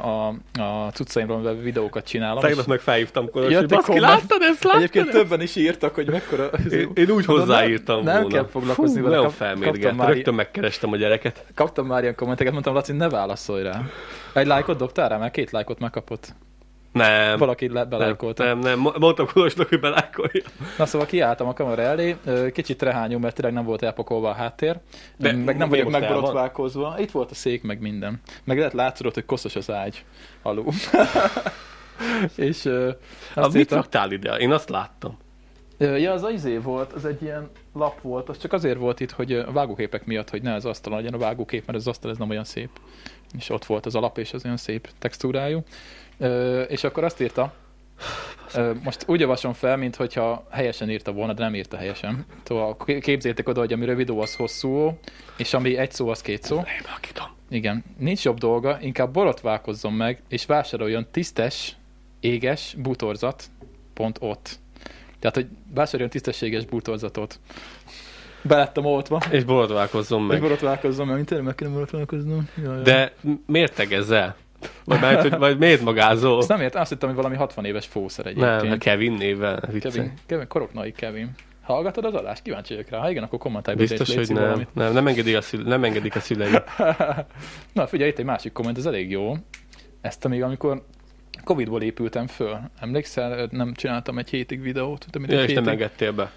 S1: a, a cuccaimról, mivel videókat csinálom.
S2: Tegnap
S1: és
S2: meg felhívtam Kolos, hogy baszki, láttad ezt, láttad
S1: Egyébként
S2: ezt?
S1: többen is írtak, hogy mekkora...
S2: Én, én úgy
S1: Mondom,
S2: hozzáírtam
S1: nem,
S2: volna.
S1: Nem kell foglalkozni
S2: Fú,
S1: vele.
S2: Nagyon felmérgelt. Rögtön megkerestem a gyereket.
S1: kaptam már ilyen kommenteket, mondtam, Laci, ne válaszolj rá. Egy lájkot dobtál rá? Mert két lájkot megkapott.
S2: Nem.
S1: Valaki le-
S2: nem,
S1: belájkolta.
S2: nem, nem, Mo- mondtam Kulosnak, hogy belájkolja.
S1: Na szóval kiálltam a kamera elé, kicsit rehányú, mert tényleg nem volt elpakolva a háttér,
S2: De
S1: meg nem vagyok megborotválkozva. Itt volt a szék, meg minden. Meg lehet látszódott, hogy koszos az ágy alul. És ö,
S2: A mit raktál ide? Én azt láttam.
S1: Ja, az az izé volt, az egy ilyen lap volt, az csak azért volt itt, hogy a vágóképek miatt, hogy ne az asztalon legyen a vágókép, mert az asztal ez nem olyan szép. És ott volt az alap, és az olyan szép textúrájú. Ö, és akkor azt írta, ö, most úgy javaslom fel, mint hogyha helyesen írta volna, de nem írta helyesen. Szóval képzétek oda, hogy ami rövid ó, az hosszú, és ami egy szó, az két szó. Igen, nincs jobb dolga, inkább borotválkozzon meg, és vásároljon tisztes, éges bútorzat, pont ott. Tehát, hogy vásároljon tisztességes bútorzatot. Belettem oltva.
S2: És borotválkozzon
S1: Meg.
S2: meg.
S1: borotválkozzon meg, mint tényleg meg kéne borotválkoznom. Jaj, jaj.
S2: De miért tegezzel? Vagy, mert, hogy, vagy miért magázol?
S1: Azt nem értem, azt hittem, hogy valami 60 éves fószer egyébként.
S2: Nem, Kevin néven.
S1: Kevin, Kevin, koroknai Kevin. Hallgatod az adást? Kíváncsi vagyok rá. Ha igen, akkor kommentálj
S2: Biztos,
S1: és légy
S2: hogy nem.
S1: valamit.
S2: Nem, nem, engedik a szül, nem engedik a szülei.
S1: Na figyelj, itt egy másik komment, ez elég jó. Ezt még amikor Covid-ból épültem föl. Emlékszel, nem csináltam egy hétig videót? De
S2: Ja,
S1: egy
S2: és nem
S1: hétig.
S2: engedtél be.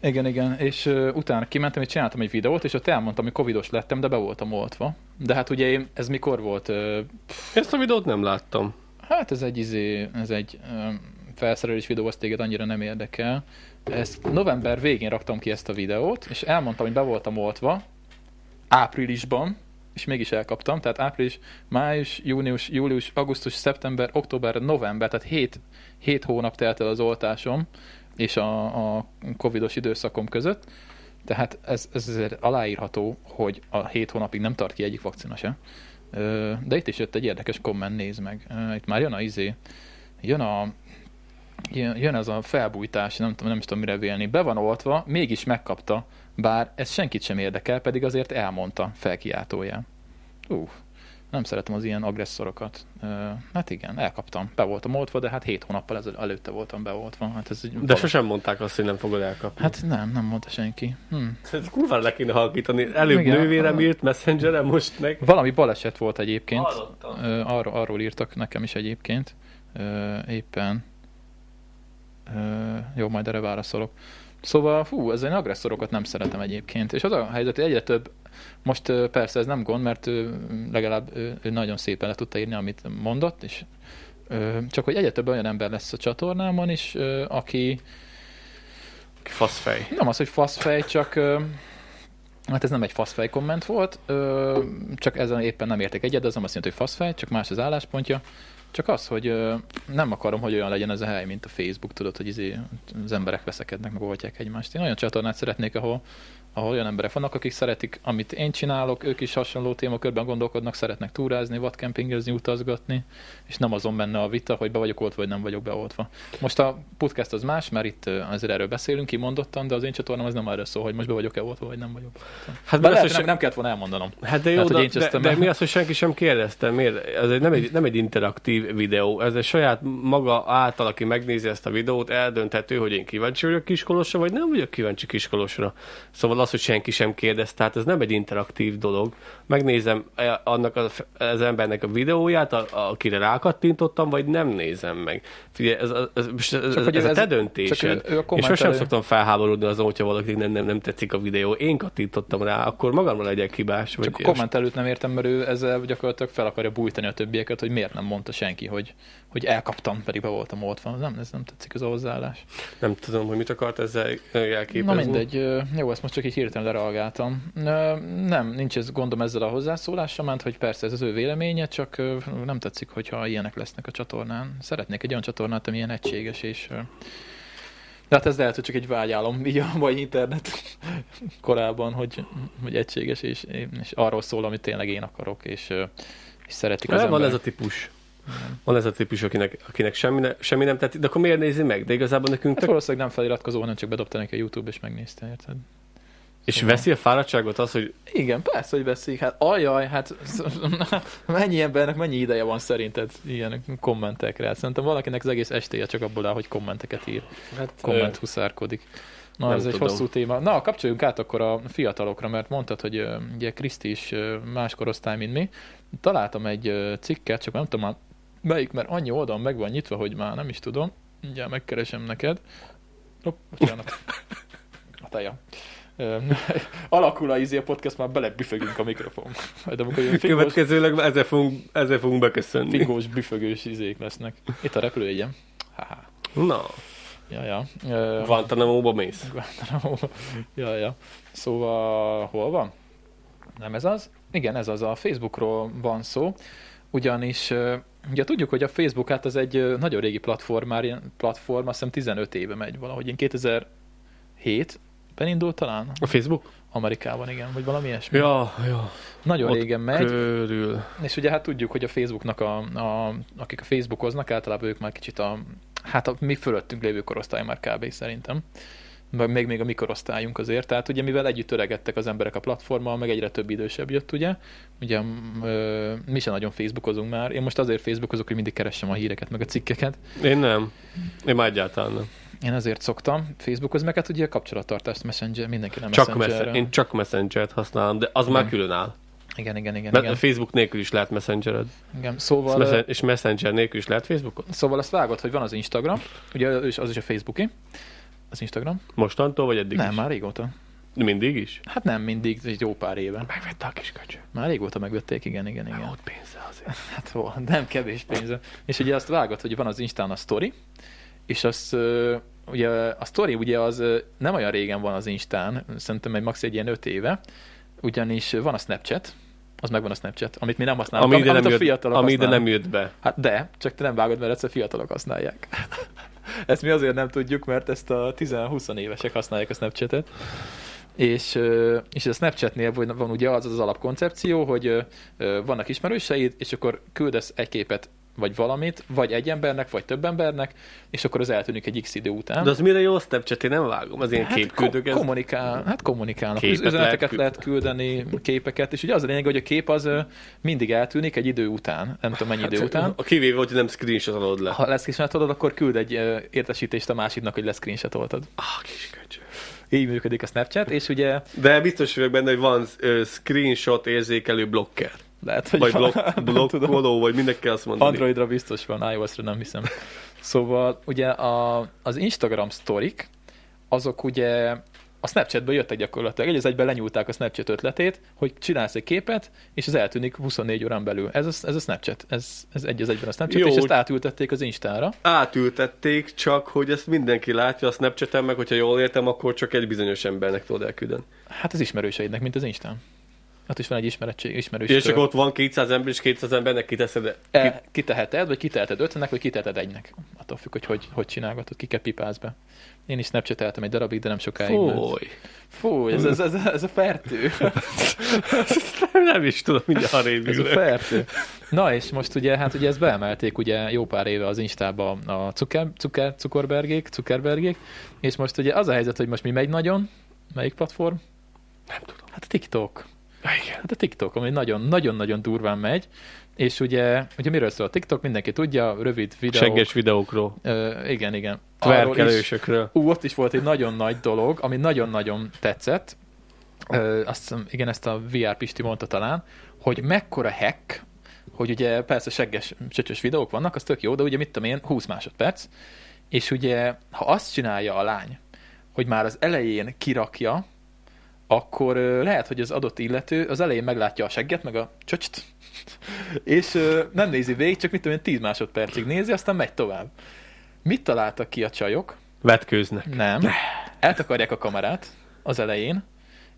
S1: Igen, igen, és uh, utána kimentem, és csináltam egy videót, és ott elmondtam, hogy covidos lettem, de be voltam oltva. De hát ugye én, ez mikor volt? Uh,
S2: Ezt a videót nem láttam.
S1: hát ez egy izé, ez egy um, felszerelés videó, az téged annyira nem érdekel. Ezt november végén raktam ki ezt a videót, és elmondtam, hogy be voltam oltva, áprilisban, és mégis elkaptam, tehát április, május, június, július, augusztus, szeptember, október, november, tehát 7, 7 hónap telt el az oltásom és a, a covidos időszakom között, tehát ez, ez azért aláírható, hogy a 7 hónapig nem tart ki egyik vakcina se. Ö, De itt is jött egy érdekes komment, nézd meg. Itt már jön a izé, jön a jön, az a felbújtás, nem, tudom, nem is tudom mire vélni. Be van oltva, mégis megkapta, bár ez senkit sem érdekel, pedig azért elmondta felkiáltóján. Ú, nem szeretem az ilyen agresszorokat. Hát igen, elkaptam. Be voltam oltva, de hát hét hónappal ezel, előtte voltam beoltva. Hát ez
S2: De sosem mondták azt, hogy nem fogod elkapni.
S1: Hát nem, nem mondta senki. Hm.
S2: Ez kurvára le kéne halkítani. Előbb
S1: Igen.
S2: nővérem írt messengeren, most meg...
S1: Valami baleset volt egyébként.
S2: Hallottam.
S1: Arról, arról írtak nekem is egyébként. Éppen. Jó, majd erre válaszolok. Szóval, fú, ez én agresszorokat nem szeretem egyébként. És az a helyzet, hogy egyre több, most persze ez nem gond, mert ő, legalább ő, ő nagyon szépen le tudta írni, amit mondott, és csak hogy egyre több olyan ember lesz a csatornámon is, aki
S2: Faszfej.
S1: nem az, hogy faszfej, csak hát ez nem egy faszfej komment volt, csak ezen éppen nem értek egyet, de az nem azt jelenti, hogy faszfej, csak más az álláspontja. Csak az, hogy ö, nem akarom, hogy olyan legyen ez a hely, mint a Facebook, tudod, hogy izé, az emberek veszekednek, meg oltják egymást. Én olyan csatornát szeretnék, ahol, ahol olyan emberek vannak, akik szeretik, amit én csinálok, ők is hasonló témakörben gondolkodnak, szeretnek túrázni, vadkempingezni, utazgatni, és nem azon benne a vita, hogy be vagyok oltva, vagy nem vagyok beoltva. Most a podcast az más, mert itt azért erről beszélünk, kimondottan, de az én csatornám az nem erről szól, hogy most be vagyok-e oltva, vagy nem vagyok.
S2: Hát, mert
S1: lehet, hogy nem, nem kellett volna elmondanom.
S2: Hát de jó,
S1: Lehet, hogy
S2: de,
S1: én
S2: de, de, mi az, hogy senki sem kérdezte? Miért? Ez egy, nem, egy, nem egy interaktív videó, ez egy saját maga által, aki megnézi ezt a videót, eldönthető, hogy én kíváncsi vagyok kiskolosra, vagy nem vagyok kíváncsi kiskolosra. Szóval az, hogy senki sem kérdez, tehát ez nem egy interaktív dolog. Megnézem eh, annak az, az embernek a videóját, a, a, akire rákattintottam, vagy nem nézem meg. Figyelj, ez, ez, ez, ez, ez,
S1: hogy
S2: ez a
S1: ez-
S2: te
S1: csak
S2: döntésed. Én sosem szoktam felháborodni azon, hogyha valakinek nem, nem, nem tetszik a videó. Én kattintottam rá, akkor magamra legyek hibás. Vagy
S1: Csak a komment előtt nem értem, mert ő ezzel gyakorlatilag fel akarja bújtani a többieket, hogy miért nem mondta senki, hogy, hogy elkaptam, pedig be voltam oltva. Nem, ez nem tetszik az a hozzáállás.
S2: Nem tudom, hogy mit akart ezzel elképezni.
S1: Na mindegy, jó, ezt most csak így hirtelen lereagáltam. Ö, Nem, nincs ez gondom ezzel a hozzászólással, ment, hogy persze ez az ő véleménye, csak nem tetszik, hogyha ilyenek lesznek a csatornán. Szeretnék egy olyan csatornát, ami ilyen egységes, és de hát ez lehet, hogy csak egy vágyálom így a mai internet korában, hogy, hogy egységes, és, és arról szól, amit tényleg én akarok, és, és szeretik az
S2: van
S1: emberek.
S2: ez a típus. Van ez a típus, akinek, akinek semmi, ne, semmi nem tetszik, de akkor miért nézi meg? De igazából nekünk
S1: Hát
S2: tök...
S1: valószínűleg nem feliratkozó, hanem csak bedobta neki a YouTube, és megnézte, érted?
S2: És
S1: szóval-
S2: veszi a fáradtságot az, hogy
S1: Igen, persze, hogy veszik. Hát ajaj, hát mennyi embernek mennyi ideje van szerinted ilyen kommentekre? Hát szerintem valakinek az egész estéje csak abból áll, hogy kommenteket ír.
S2: hát,
S1: Komment huszárkodik. Na,
S2: Nem
S1: ez egy
S2: tudom.
S1: hosszú téma. Na, kapcsoljunk át akkor a fiatalokra, mert mondtad, hogy ö, ugye Kriszti is ö, más korosztály, mint mi. Találtam egy ö, cikket, csak nem tudom melyik, mert annyi oldal meg van nyitva, hogy már nem is tudom. Ugye megkeresem neked. Hopp, bocsánat. A teja. Alakul a izé a podcast, már belebüfögünk a mikrofon. Majd amikor ilyen fingós,
S2: Következőleg ezzel fogunk, ezzel fogunk beköszönni.
S1: fingós büfögős izék lesznek. Itt a repülőjegyem. Haha.
S2: Na,
S1: Ja, ja. Ö,
S2: Guantanamo-ba mész.
S1: Guantanamo. ja, ja. Szóval hol van? Nem ez az? Igen, ez az. A Facebookról van szó. Ugyanis ugye tudjuk, hogy a Facebook hát az egy nagyon régi platform, már platform, azt hiszem 15 éve megy valahogy. Én 2007-ben indult talán
S2: A Facebook?
S1: Amerikában, igen, vagy valami ilyesmi.
S2: Ja, ja.
S1: Nagyon
S2: ott
S1: régen megy.
S2: Körül.
S1: És ugye hát tudjuk, hogy a Facebooknak, a, a, akik a Facebookoznak, általában ők már kicsit a, hát a mi fölöttünk lévő korosztály már kb. szerintem. Meg még, még a mi korosztályunk azért. Tehát ugye mivel együtt öregedtek az emberek a platformmal, meg egyre több idősebb jött, ugye. Ugye ö, mi sem nagyon Facebookozunk már. Én most azért Facebookozok, hogy mindig keressem a híreket, meg a cikkeket.
S2: Én nem. Én már egyáltalán nem.
S1: Én azért szoktam Facebookozni, meg hát ugye a kapcsolattartást Messenger, mindenki nem
S2: Csak messenger, én csak Messenger-t használom, de az már
S1: Igen.
S2: külön áll.
S1: Igen, igen, igen.
S2: Mert
S1: igen.
S2: Facebook nélkül is lehet Messengered.
S1: igen.
S2: És
S1: Szóval,
S2: Messen- És Messenger nélkül is lehet Facebookot?
S1: szóval azt vágod, hogy van az Instagram, ugye az is a Facebooki, az Instagram.
S2: Mostantól, vagy eddig
S1: nem,
S2: is?
S1: már régóta.
S2: Mindig is?
S1: Hát nem mindig, egy jó pár éve.
S2: Megvette a kis köcsö.
S1: Már régóta megvették, igen, igen, igen.
S2: Volt pénze azért.
S1: Hát hol, nem kevés pénze. És ugye azt vágod, hogy van az Instán a story, és az, ugye a story ugye az nem olyan régen van az Instán, szerintem egy max. egy ilyen öt éve, ugyanis van a Snapchat, az megvan a Snapchat, amit mi nem használunk,
S2: Ami ide
S1: amit
S2: nem,
S1: a
S2: jött,
S1: fiatalok
S2: ami ide
S1: használnak.
S2: nem jött be.
S1: Hát de, csak te nem vágod, mert egyszer fiatalok használják. ezt mi azért nem tudjuk, mert ezt a 10-20 évesek használják a Snapchatet. És, és a Snapchatnél van ugye az az alapkoncepció, hogy vannak ismerőseid, és akkor küldesz egy képet, vagy valamit, vagy egy embernek, vagy több embernek, és akkor az eltűnik egy x idő után.
S2: De az mire jó a Snapchat? Én nem vágom. Az ilyen
S1: Hát
S2: képküldők.
S1: ko- kommunikál, hát kommunikálnak.
S2: Képet
S1: Üzeneteket
S2: lehet
S1: lehet, küldeni, képeket, és ugye az a lényeg, hogy a kép az mindig eltűnik egy idő után, nem tudom mennyi idő után.
S2: A kivéve, hogy nem screenshotolod le.
S1: Ha leszcreenshotolod, akkor küld egy értesítést a másiknak, hogy leszcreenshotoltad.
S2: Ah, kis köcsö.
S1: Így működik a Snapchat, és ugye
S2: De biztos vagyok benne, hogy van ö, screenshot érzékelő blokker.
S1: Lehet, hogy
S2: Vagy
S1: tudom.
S2: blokkoló, vagy mindenki kell azt mondani.
S1: Androidra biztos van, iOS-ra nem hiszem. Szóval ugye a, az Instagram sztorik, azok ugye a Snapchatből jöttek gyakorlatilag. Egy az egyben lenyúlták a Snapchat ötletét, hogy csinálsz egy képet, és az eltűnik 24 órán belül. Ez a, ez a Snapchat. Ez, ez egy az egyben a Snapchat,
S2: Jó.
S1: és ezt átültették az Instára.
S2: Átültették, csak hogy ezt mindenki látja a Snapchaten, meg hogyha jól értem, akkor csak egy bizonyos embernek tudod elküldeni.
S1: Hát az ismerőseidnek, mint az Instán. Ott is van egy ismeretség, ismerős
S2: És csak ott van 200 ember, és 200 embernek kiteszed.
S1: E, kiteheted, vagy kiteheted ötnek, vagy kiteheted egynek. Attól függ, hogy hogy, hogy csinálgatod, kiket pipálsz be. Én is snapchateltem egy darabig, de nem sokáig.
S2: Fúj.
S1: Fú, ez, ez, ez, ez a fertő.
S2: nem is tudom, mindjárt arrébb
S1: Ez a fertő. Na és most ugye, hát ugye ezt beemelték ugye jó pár éve az Instába a Zucker, Zucker, Zuckerbergék, Zuckerbergék, és most ugye az a helyzet, hogy most mi megy nagyon, melyik platform?
S2: Nem tudom.
S1: Hát a TikTok.
S2: Igen.
S1: Hát a TikTok, ami nagyon-nagyon-nagyon durván megy, és ugye, ugye miről szól a TikTok, mindenki tudja, rövid videók.
S2: Segges videókról.
S1: Ö, igen, igen.
S2: Tverkelősökről.
S1: Ú, ott is volt egy nagyon nagy dolog, ami nagyon-nagyon tetszett. Ö, azt igen, ezt a VR Pisti mondta talán, hogy mekkora hack, hogy ugye persze segges, csöcsös videók vannak, az tök jó, de ugye mit tudom én, 20 másodperc, és ugye, ha azt csinálja a lány, hogy már az elején kirakja, akkor lehet, hogy az adott illető az elején meglátja a segget, meg a csöcst, és nem nézi végig, csak mit tudom én, 10 másodpercig nézi, aztán megy tovább. Mit találtak ki a csajok?
S2: Vetkőznek.
S1: Nem. Eltakarják a kamerát az elején,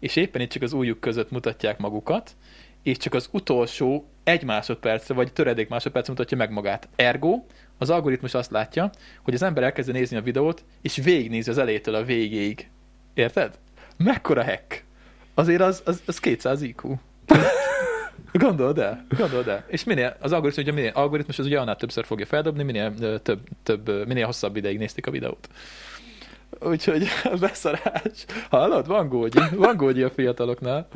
S1: és éppen itt csak az ujjuk között mutatják magukat, és csak az utolsó egy másodpercre, vagy töredék másodpercre mutatja meg magát. Ergo, az algoritmus azt látja, hogy az ember elkezdi nézni a videót, és végignézi az elejétől a végéig. Érted? Mekkora hack? Azért az, az, az 200 IQ. Gondold el, gondold el. És minél, az algoritmus, ugye minél algoritmus, az ugye annál többször fogja feldobni, minél több, több, minél hosszabb ideig nézték a videót. Úgyhogy beszarás. Hallod? Van gógyi. Van gógyi a fiataloknál.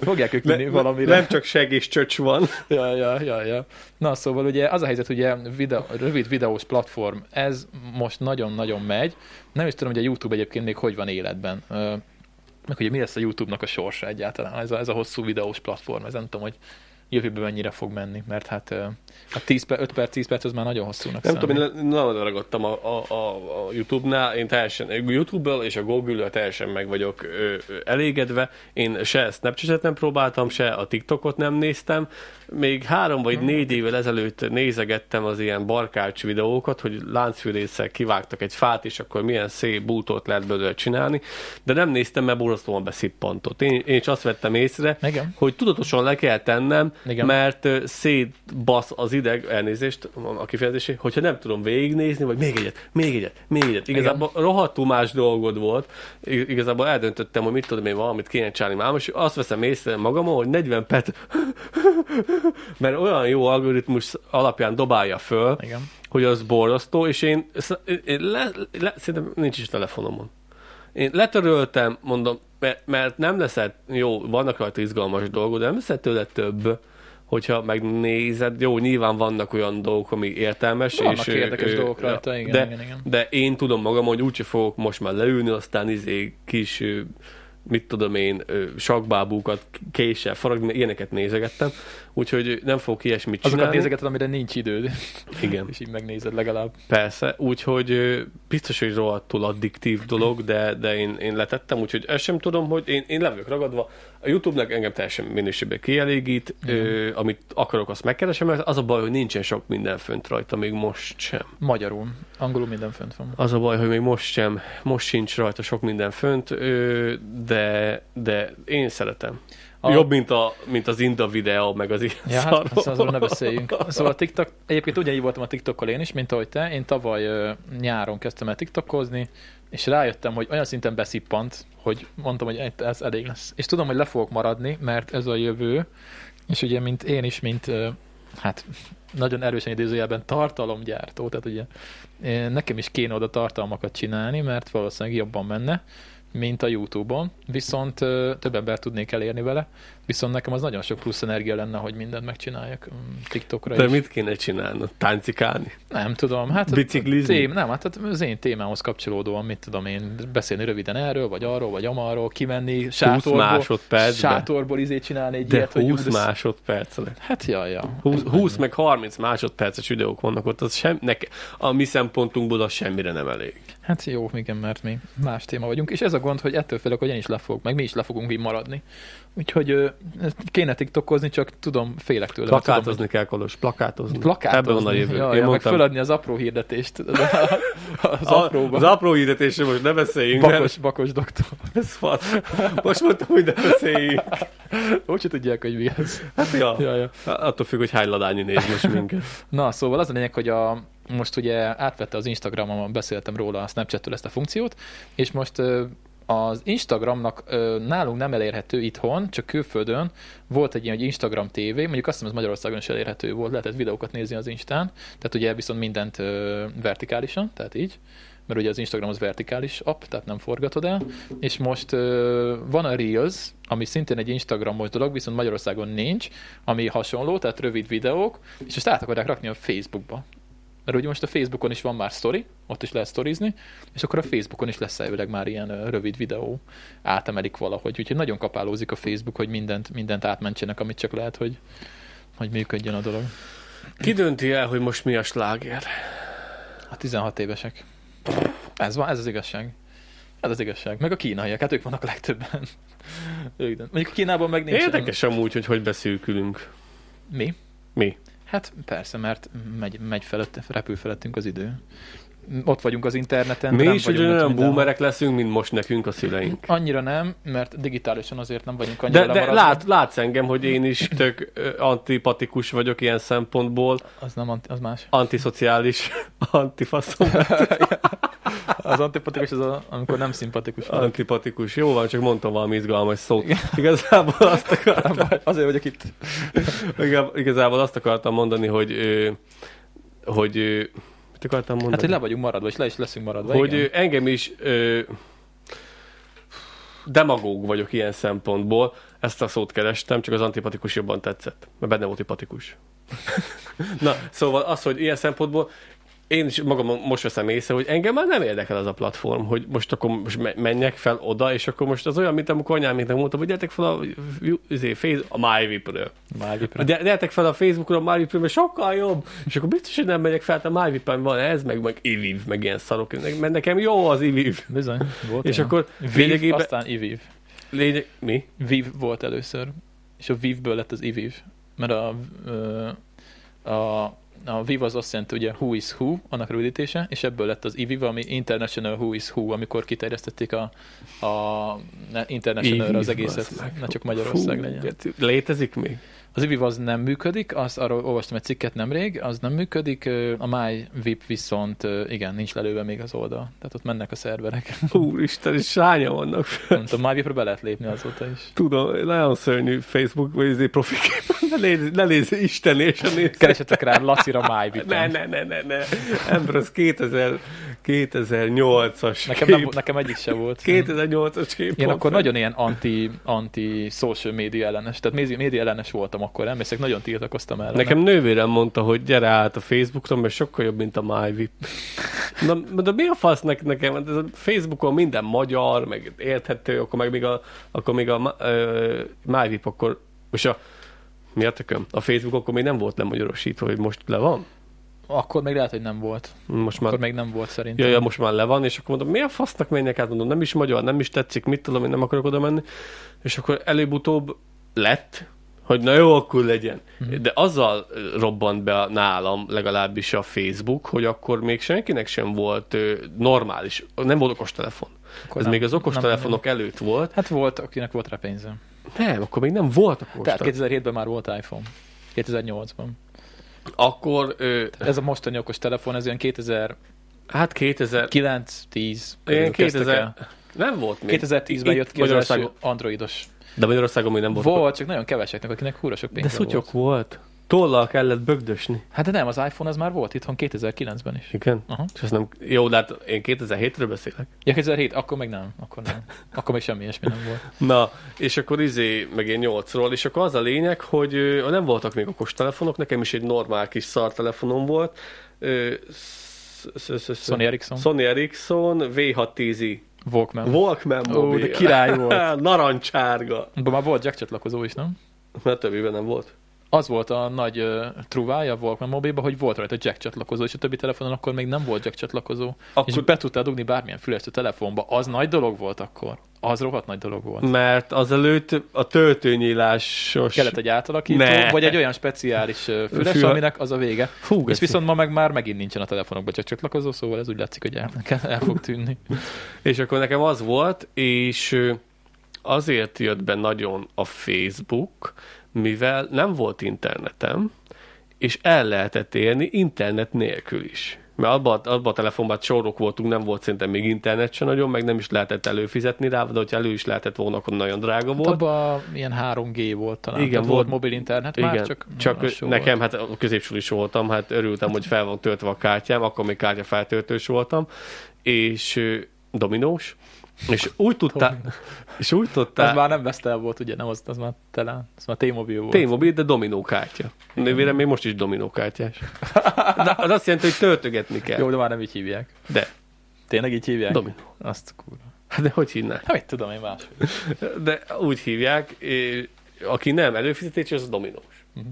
S1: Fogják ők vinni valamire.
S2: Nem csak seg és csöcs van.
S1: Ja, ja, ja, ja. Na, szóval ugye az a helyzet, ugye videó, rövid videós platform, ez most nagyon-nagyon megy. Nem is tudom, hogy a YouTube egyébként még hogy van életben. Meg ugye mi lesz a YouTube-nak a sorsa egyáltalán, ez a, ez a hosszú videós platform, ez nem tudom, hogy jövőben mennyire fog menni, mert hát a 10 per, 5 perc, 10 perc az már nagyon hosszúnak
S2: Nem
S1: számít.
S2: tudom, én nagyon ragadtam a, a, a, a YouTube-nál, én teljesen, YouTube-ből és a Google-ből teljesen meg vagyok ö, ö, elégedve. Én se Snapchat-et nem próbáltam, se a TikTokot nem néztem. Még három vagy négy évvel ezelőtt nézegettem az ilyen barkács videókat, hogy láncfűrészsel kivágtak egy fát, és akkor milyen szép bútot lehet belőle csinálni, de nem néztem, mert borzasztóan beszippantott. Én, én is azt vettem észre,
S1: Igen.
S2: hogy tudatosan le kell tennem,
S1: Igen.
S2: mert szétbasz az ideg, elnézést a kifejezésé, hogyha nem tudom végignézni, vagy még egyet, még egyet, még egyet. Igazából rohadtul más dolgod volt. Igazából eldöntöttem, hogy mit tudom én valamit kéne csinálni már, és azt veszem észre magamon, hogy 40 perc, mert olyan jó algoritmus alapján dobálja föl,
S1: Igen.
S2: hogy az borzasztó, és én, én le, le, szerintem nincs is telefonomon. Én letöröltem, mondom, mert, nem leszed, jó, vannak rajta izgalmas dolgok, de nem leszed tőle több, hogyha megnézed, jó, nyilván vannak olyan dolgok, ami értelmes.
S1: Vannak
S2: és,
S1: érdekes
S2: ö,
S1: dolgok rajta, igen,
S2: de,
S1: igen, igen.
S2: de én tudom magam, hogy úgyse fogok most már leülni, aztán izé kis mit tudom én, sakbábúkat késsel faragni, ilyeneket nézegettem, úgyhogy nem fogok ilyesmit
S1: Azokat
S2: csinálni.
S1: nézegeted, amire nincs időd,
S2: Igen.
S1: és így megnézed legalább.
S2: Persze, úgyhogy biztos, hogy rohadtul addiktív dolog, de, de én, én letettem, úgyhogy ezt sem tudom, hogy én, én le vagyok ragadva. A YouTube-nak engem teljesen minőségben kielégít, ö, amit akarok, azt megkeresem, mert az a baj, hogy nincsen sok minden fönt rajta, még most sem.
S1: Magyarul. Angolul minden fönt van.
S2: Az a baj, hogy még most sem, most sincs rajta sok minden fönt, ö, de, de én szeretem.
S1: A-.
S2: Jobb, mint, a, mint az Inda videó, meg az ilyen
S1: Ja, hát
S2: szarok.
S1: aztán azról ne beszéljünk. Szóval a TikTok, egyébként ugyanígy voltam a TikTokkal én is, mint ahogy te. Én tavaly ö, nyáron kezdtem el TikTokozni, és rájöttem, hogy olyan szinten beszippant, hogy mondtam, hogy ez elég lesz. És tudom, hogy le fogok maradni, mert ez a jövő, és ugye, mint én is, mint ö, hát nagyon erősen idézőjelben tartalomgyártó, tehát ugye nekem is kéne oda tartalmakat csinálni, mert valószínűleg jobban menne, mint a YouTube-on, viszont több ember tudnék elérni vele, viszont nekem az nagyon sok plusz energia lenne, hogy mindent megcsináljak mm, TikTokra
S2: De
S1: is.
S2: mit kéne csinálnod? Táncikálni?
S1: Nem tudom, hát
S2: Biciklizni?
S1: Tém, nem, hát az én témához kapcsolódóan, mit tudom én, beszélni röviden erről, vagy arról, vagy amarról, kimenni,
S2: 20
S1: sátorból,
S2: másodpercben.
S1: sátorból izé csinálni egy
S2: De
S1: ilyet, hogy
S2: 20
S1: ú, de-
S2: másodpercre.
S1: Hát ja, ja.
S2: 20, 20 meg 30 másodperces videók vannak ott, az sem, nek, a mi szempontunkból az semmire nem elég.
S1: Hát jó, igen, mert mi más téma vagyunk, és ez a gond, hogy ettől félek, hogy én is le fogok, meg mi is le fogunk így maradni. Úgyhogy kéne tiktokozni, csak tudom, félek tőle. mert tudom,
S2: Plakátozni kell, Kolos, plakátozni.
S1: plakátozni.
S2: Ebben van a jövő.
S1: Ja,
S2: Én
S1: ja, meg
S2: mondtam,
S1: föladni az apró hirdetést. Az
S2: a,
S1: apróba.
S2: az apró hirdetésre most ne beszéljünk, mert
S1: bakos, bakos doktor.
S2: ez fasz. Most mondtam, hogy ne beszéljünk.
S1: Úgyse tudják, hogy mi ez.
S2: Hát ja.
S1: Ja, ja.
S2: Attól függ, hogy hány ladányi néz most minket.
S1: Na, szóval az a lényeg, hogy a, most ugye átvette az Instagramon, beszéltem róla a Snapchat-től ezt a funkciót, és most az Instagramnak ö, nálunk nem elérhető itthon, csak külföldön volt egy ilyen, hogy Instagram TV, mondjuk azt hiszem, ez Magyarországon is elérhető volt, lehetett videókat nézni az Instán, tehát ugye viszont mindent ö, vertikálisan, tehát így, mert ugye az Instagram az vertikális app, tehát nem forgatod el, és most ö, van a Reels, ami szintén egy Instagramos dolog, viszont Magyarországon nincs, ami hasonló, tehát rövid videók, és ezt át akarják rakni a Facebookba. Mert ugye most a Facebookon is van már story, ott is lehet sztorizni, és akkor a Facebookon is lesz elvileg már ilyen rövid videó, átemelik valahogy. Úgyhogy nagyon kapálózik a Facebook, hogy mindent, mindent átmentsenek, amit csak lehet, hogy, hogy működjön a dolog.
S2: Ki dönti el, hogy most mi a sláger?
S1: A 16 évesek. Ez van, ez az igazság. Ez az igazság. Meg a kínaiak, hát ők vannak a legtöbben. Ők Mondjuk Kínában meg nincs.
S2: Érdekes amúgy, hogy hogy beszűkülünk.
S1: Mi?
S2: Mi?
S1: Hát persze, mert megy, megy felett, repül felettünk az idő. Ott vagyunk az interneten.
S2: Mi is ugyanolyan
S1: mindenhol.
S2: boomerek leszünk, mint most nekünk a szüleink.
S1: Annyira nem, mert digitálisan azért nem vagyunk annyira
S2: De, de lát, látsz engem, hogy én is tök antipatikus vagyok ilyen szempontból.
S1: Az nem, anti, az más.
S2: Antiszociális, antifaszom,
S1: Az antipatikus az, a, amikor nem szimpatikus. valaki.
S2: antipatikus. Jó van, csak mondtam valami izgalmas szót. Igazából azt akartam,
S1: Azért vagyok itt.
S2: Igazából azt akartam mondani, hogy, hogy Mit akartam mondani?
S1: Hát, hogy le vagyunk maradva, és le is leszünk maradva.
S2: hogy
S1: igen.
S2: engem is ö, demagóg vagyok ilyen szempontból. Ezt a szót kerestem, csak az antipatikus jobban tetszett, mert benne volt tipatikus. Na, szóval az, hogy ilyen szempontból én is magam most veszem észre, hogy engem már nem érdekel az a platform, hogy most akkor most me- menjek fel oda, és akkor most az olyan, mint amikor anyáméknek mondtam, hogy gyertek fel a, izé, face, a MyVip-ről. Gyertek fel a Facebookon a MyVip-ről, mert sokkal jobb. És akkor biztos, hogy nem megyek fel, hát a MyVip-en van ez, meg, meg Iviv, meg ilyen szarok. Mert nekem jó az Iviv.
S1: Bizony, volt
S2: És
S1: olyan.
S2: akkor
S1: Viv,
S2: lényegében...
S1: aztán Iviv.
S2: Lényeg... Mi?
S1: Viv volt először, és a Vivből lett az Iviv. Mert a, ö, a, a Viv az azt jelenti, ugye Who is Who, annak rövidítése, és ebből lett az Iviv, ami International Who is Who, amikor kiterjesztették a, a International az egészet, ne csak Magyarország
S2: Fú,
S1: legyen.
S2: Létezik még?
S1: Az Iviv az nem működik, azt arról olvastam egy cikket nemrég, az nem működik, a MyVip viszont ö, igen, nincs lelőve még az oldal. Tehát ott mennek a szerverek.
S2: Úristen, és sányan vannak fel.
S1: Nem tudom, MyVipre be lehet lépni azóta is.
S2: Tudom, nagyon szörnyű Facebook, vagy izé profikép. Ne légy Isten és a néz.
S1: Keresetek rá Lacira myvip
S2: Ne, ne, ne, ne, ne. Ember, az 2000, 2008-as
S1: Nekem,
S2: kép.
S1: nem, nekem egyik se volt.
S2: 2008-as kép.
S1: Én akkor
S2: fel.
S1: nagyon ilyen anti, anti social media ellenes, tehát média ellenes voltam akkor, emlékszek, nagyon tiltakoztam ellene.
S2: Nekem nővérem mondta, hogy gyere át a Facebookra, mert sokkal jobb, mint a MyVip. Na, de mi a fasz nek- nekem? Hát Ez a Facebookon minden magyar, meg érthető, akkor meg még a, akkor még a uh, MyVip akkor, és a mi a tököm? A Facebook akkor még nem volt lemagyarosítva, hogy most le van?
S1: Akkor még lehet, hogy nem volt.
S2: Most már
S1: Akkor még nem volt szerintem.
S2: Ja, ja, most már le van, és akkor mondom, mi a fasznak menjek át? Mondom, nem is magyar, nem is tetszik, mit tudom, én nem akarok oda menni. És akkor előbb-utóbb lett, hogy na jó, akkor legyen.
S1: Mhm.
S2: De azzal robbant be a- nálam legalábbis a Facebook, hogy akkor még senkinek sem volt ö, normális, nem volt okostelefon.
S1: Akkor
S2: Ez
S1: nem,
S2: még az
S1: nem-
S2: okostelefonok előtt volt.
S1: Hát volt, akinek volt rá pénze.
S2: Nem, akkor még nem volt
S1: Tehát
S2: okostelefon.
S1: 2007-ben már volt iPhone. 2008-ban.
S2: Akkor, ö,
S1: Ez a mostani okos telefon, ez olyan 2009-10.
S2: hát 2000,
S1: körül
S2: ilyen
S1: kezdtek
S2: 2000,
S1: el.
S2: nem volt még.
S1: 2010-ben
S2: Itt
S1: jött ki az első androidos.
S2: De Magyarországon még nem volt.
S1: Volt, csak nagyon keveseknek, akinek húra sok
S2: De
S1: pénze
S2: szutyok
S1: volt.
S2: volt. Tollal kellett bögdösni.
S1: Hát de nem, az iPhone az már volt itthon 2009-ben is.
S2: Igen.
S1: Aha.
S2: És azt nem, jó, de hát én 2007-ről beszélek.
S1: Ja, 2007, akkor még nem, akkor nem. Akkor még semmi ilyesmi nem volt.
S2: Na, és akkor izé, meg én 8-ról, és akkor az a lényeg, hogy ö, nem voltak még okos telefonok, nekem is egy normál kis szar telefonom volt. Ö,
S1: Sony Ericsson,
S2: Sony Ericsson V610i.
S1: Walkman.
S2: Walkman
S1: Ó,
S2: mobil.
S1: de király volt.
S2: Narancsárga.
S1: Abban már volt jack csatlakozó is, nem?
S2: Mert többiben nem volt.
S1: Az volt a nagy uh, truvája a Walkman mobilban, hogy volt rajta jack csatlakozó, és a többi telefonon akkor még nem volt jack csatlakozó. Akkor... És be tudtál dugni bármilyen fülest a telefonba. Az nagy dolog volt akkor. Az rohadt nagy dolog volt.
S2: Mert azelőtt a töltőnyílásos...
S1: Kellett egy átalakító,
S2: Ne.
S1: vagy egy olyan speciális füles,
S2: Fül-
S1: aminek az a vége.
S2: Fú,
S1: És viszont ma meg már megint nincsen a telefonokban csak csatlakozó, szóval ez úgy látszik, hogy el, el fog tűnni.
S2: És akkor nekem az volt, és azért jött be nagyon a Facebook, mivel nem volt internetem, és el lehetett élni internet nélkül is. Mert abban abba a telefonban sorok voltunk, nem volt szerintem még internet se nagyon, meg nem is lehetett előfizetni rá, de hogyha elő is lehetett volna, akkor nagyon drága volt.
S1: Abban ilyen 3G volt talán.
S2: Igen,
S1: volt,
S2: volt-
S1: mobil internet
S2: Igen,
S1: már, csak,
S2: csak nekem,
S1: volt.
S2: hát a középsúly is voltam, hát örültem, hogy fel van töltve a kártyám, akkor még kártyafeltöltős voltam, és dominós, és úgy tudtál, és úgy
S1: Az
S2: tudtál,
S1: már nem Vestel volt, ugye, nem az, az már talán, az már T-Mobile volt.
S2: T-Mobile, de dominó kártya. Nővérem még most is dominó kártyás. De az azt jelenti, hogy töltögetni kell.
S1: Jó, de már nem így hívják.
S2: De,
S1: Tényleg így hívják?
S2: dominó.
S1: Azt kurva.
S2: Hát de hogy hívnák?
S1: Hát mit tudom én más.
S2: De úgy hívják, és aki nem előfizetés, az dominós.
S1: Mhm.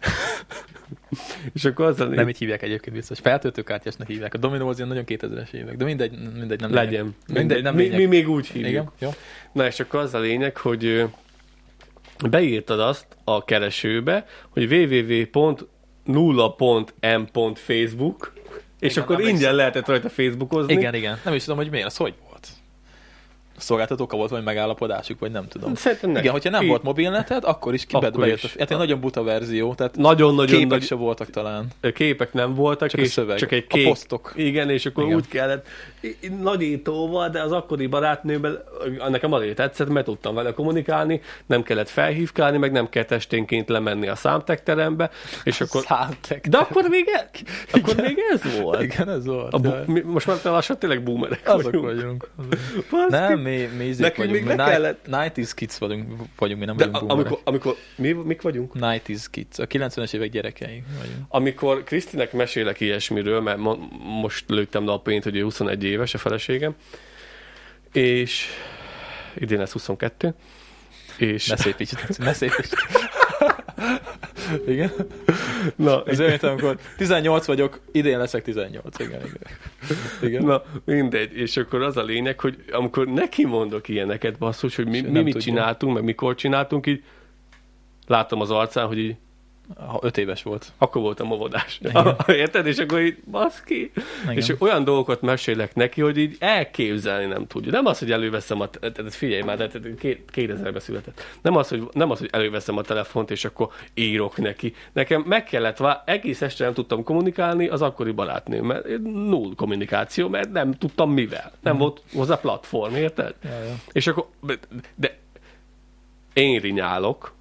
S2: és akkor az
S1: Nem így hívják egyébként biztos. Feltöltőkártyásnak hívják. A Domino az ilyen nagyon 2000-es évek. De mindegy, mindegy nem
S2: legyen.
S1: lényeg. Mindegy, nem
S2: mi,
S1: lényeg.
S2: mi, még úgy hívjuk.
S1: Igen, jó.
S2: Na és akkor az a lényeg, hogy beírtad azt a keresőbe, hogy www.0.m.facebook és
S1: Igen,
S2: akkor ingyen lehetett rajta Facebookozni.
S1: Igen, igen. Nem is tudom, hogy miért, az hogy. Szolgáltatókkal volt vagy megállapodásuk, vagy nem tudom.
S2: Szerintem nem.
S1: Igen, hogyha nem
S2: Ki-
S1: volt mobilneted, akkor is kibed
S2: Akkor
S1: bejött.
S2: is.
S1: A, hát egy nagyon buta verzió, tehát
S2: Nagyon-nagyon
S1: képek
S2: nagy,
S1: se voltak talán.
S2: képek nem voltak,
S1: Csak a
S2: és
S1: szöveg.
S2: csak egy
S1: A
S2: kék.
S1: posztok.
S2: Igen, és akkor
S1: Igen.
S2: úgy kellett i- i- nagyítóval, de az akkori barátnőben nekem azért tetszett, mert tudtam vele kommunikálni, nem kellett felhívkálni, meg nem kellett esténként lemenni a számtekterembe, és akkor...
S1: Számtek.
S2: De akkor még, e, akkor még ez volt.
S1: Igen, ez volt.
S2: A bu- most már lassan tényleg boomerek
S1: Azok
S2: vagyunk.
S1: vagyunk.
S2: Baszki.
S1: Nem, mi, mi izék
S2: Nekünk
S1: vagyunk.
S2: még
S1: Mi
S2: le kellett-
S1: 90s kids vagyunk, vagyunk, mi nem
S2: De
S1: vagyunk
S2: a-
S1: boomerek.
S2: amikor, amikor mi, mik vagyunk?
S1: 90s kids, a 90-es évek gyerekei vagyunk.
S2: Amikor Krisztinek mesélek ilyesmiről, mert mo- most lőttem le a pént, hogy ő 21 éves a feleségem, és idén lesz 22, és
S1: Ne szépítsd, ne szépítsd. Igen?
S2: na,
S1: Ez olyan, amikor 18 vagyok, idén leszek 18. Igen, igen. igen.
S2: na, mindegy, és akkor az a lényeg, hogy amikor neki mondok ilyeneket, basszus, hogy mi, mi mit
S1: tudja.
S2: csináltunk, meg mikor csináltunk, így látom az arcán, hogy így
S1: Ha 5 éves volt.
S2: akkor voltam óvodás.
S1: Igen.
S2: Érted? És akkor így, baszki.
S1: Igen.
S2: És olyan dolgokat mesélek neki, hogy így elképzelni nem tudja. Nem az, hogy előveszem a... Tehát figyelj már, de két- 2000-ben született. Nem az, hogy, nem az, hogy előveszem a telefont, és akkor írok neki. Nekem meg kellett, vá- egész este nem tudtam kommunikálni az akkori barátnőm, mert null kommunikáció, mert nem tudtam mivel. Nem
S1: Mhm.
S2: volt hozzá platform, érted?
S1: Ja, ja.
S2: És akkor, de én rinyálok,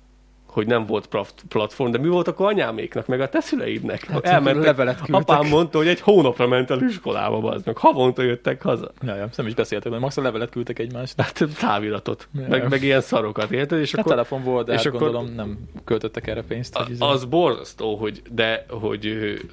S2: hogy nem volt platform, de mi volt akkor anyáméknak, meg a te szüleidnek?
S1: Hát,
S2: Elmentek,
S1: levelet küldtek.
S2: apám mondta, hogy egy hónapra ment el iskolába, meg. Havonta jöttek haza.
S1: Ja, ja, nem is beszéltek, mert max a levelet küldtek egymásnak.
S2: Hát táviratot,
S1: Ja.
S2: meg, meg ilyen szarokat, érted? És
S1: A
S2: akkor
S1: telefon volt, de
S2: és
S1: hát
S2: akkor-
S1: gondolom nem költöttek erre pénzt. Hogy izé-
S2: A- az borzasztó, hogy, de, hogy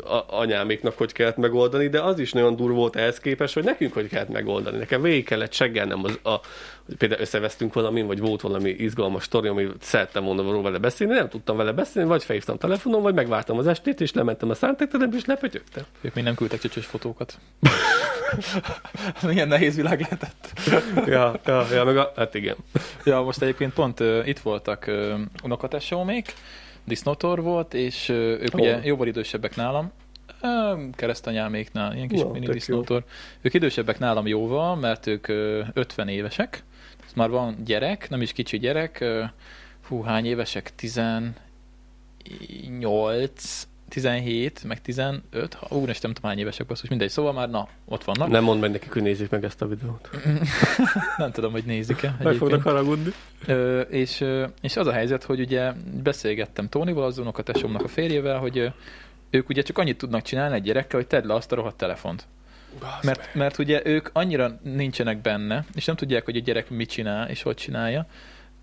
S2: a, anyáméknak hogy kellett megoldani, de az is nagyon durva volt ehhez képest, hogy nekünk hogy kellett megoldani. Nekem végig kellett seggelnem, az, a, hogy például összevesztünk valamin, vagy volt valami izgalmas sztori, ami szerettem volna vele beszélni, nem tudtam vele beszélni, vagy felhívtam telefonon, vagy megvártam az estét, és lementem a számtételembe, és lepötyögtem.
S1: Ők még nem küldtek csöcsös fotókat. Milyen nehéz világ lehetett.
S2: ja, ja, ja, meg a, hát igen.
S1: Ja, most egyébként pont uh, itt voltak uh, unokatesómék, disznótor volt, és uh, ők
S2: Ó.
S1: ugye jóval idősebbek nálam, keresztanyáméknál, ilyen kis
S2: Na,
S1: mini disznótor. Ők idősebbek nálam jóval, mert ők uh, 50 évesek, ez már van gyerek, nem is kicsi gyerek, hú, hány évesek? 18, 17, meg 15, ha, ú, nem tudom hány évesek basszus, mindegy, szóval már na, ott vannak.
S2: Nem mondd meg nekik, hogy nézzék meg ezt a videót.
S1: Nem tudom, hogy nézik-e.
S2: Meg fognak haragudni.
S1: Ö, és, ö, és az a helyzet, hogy ugye beszélgettem Tónival, az unokatesomnak a férjével, hogy ö, ők ugye csak annyit tudnak csinálni egy gyerekkel, hogy tedd le azt a rohadt telefont. Mert, mert ugye ők annyira nincsenek benne, és nem tudják, hogy a gyerek mit csinál, és hogy csinálja.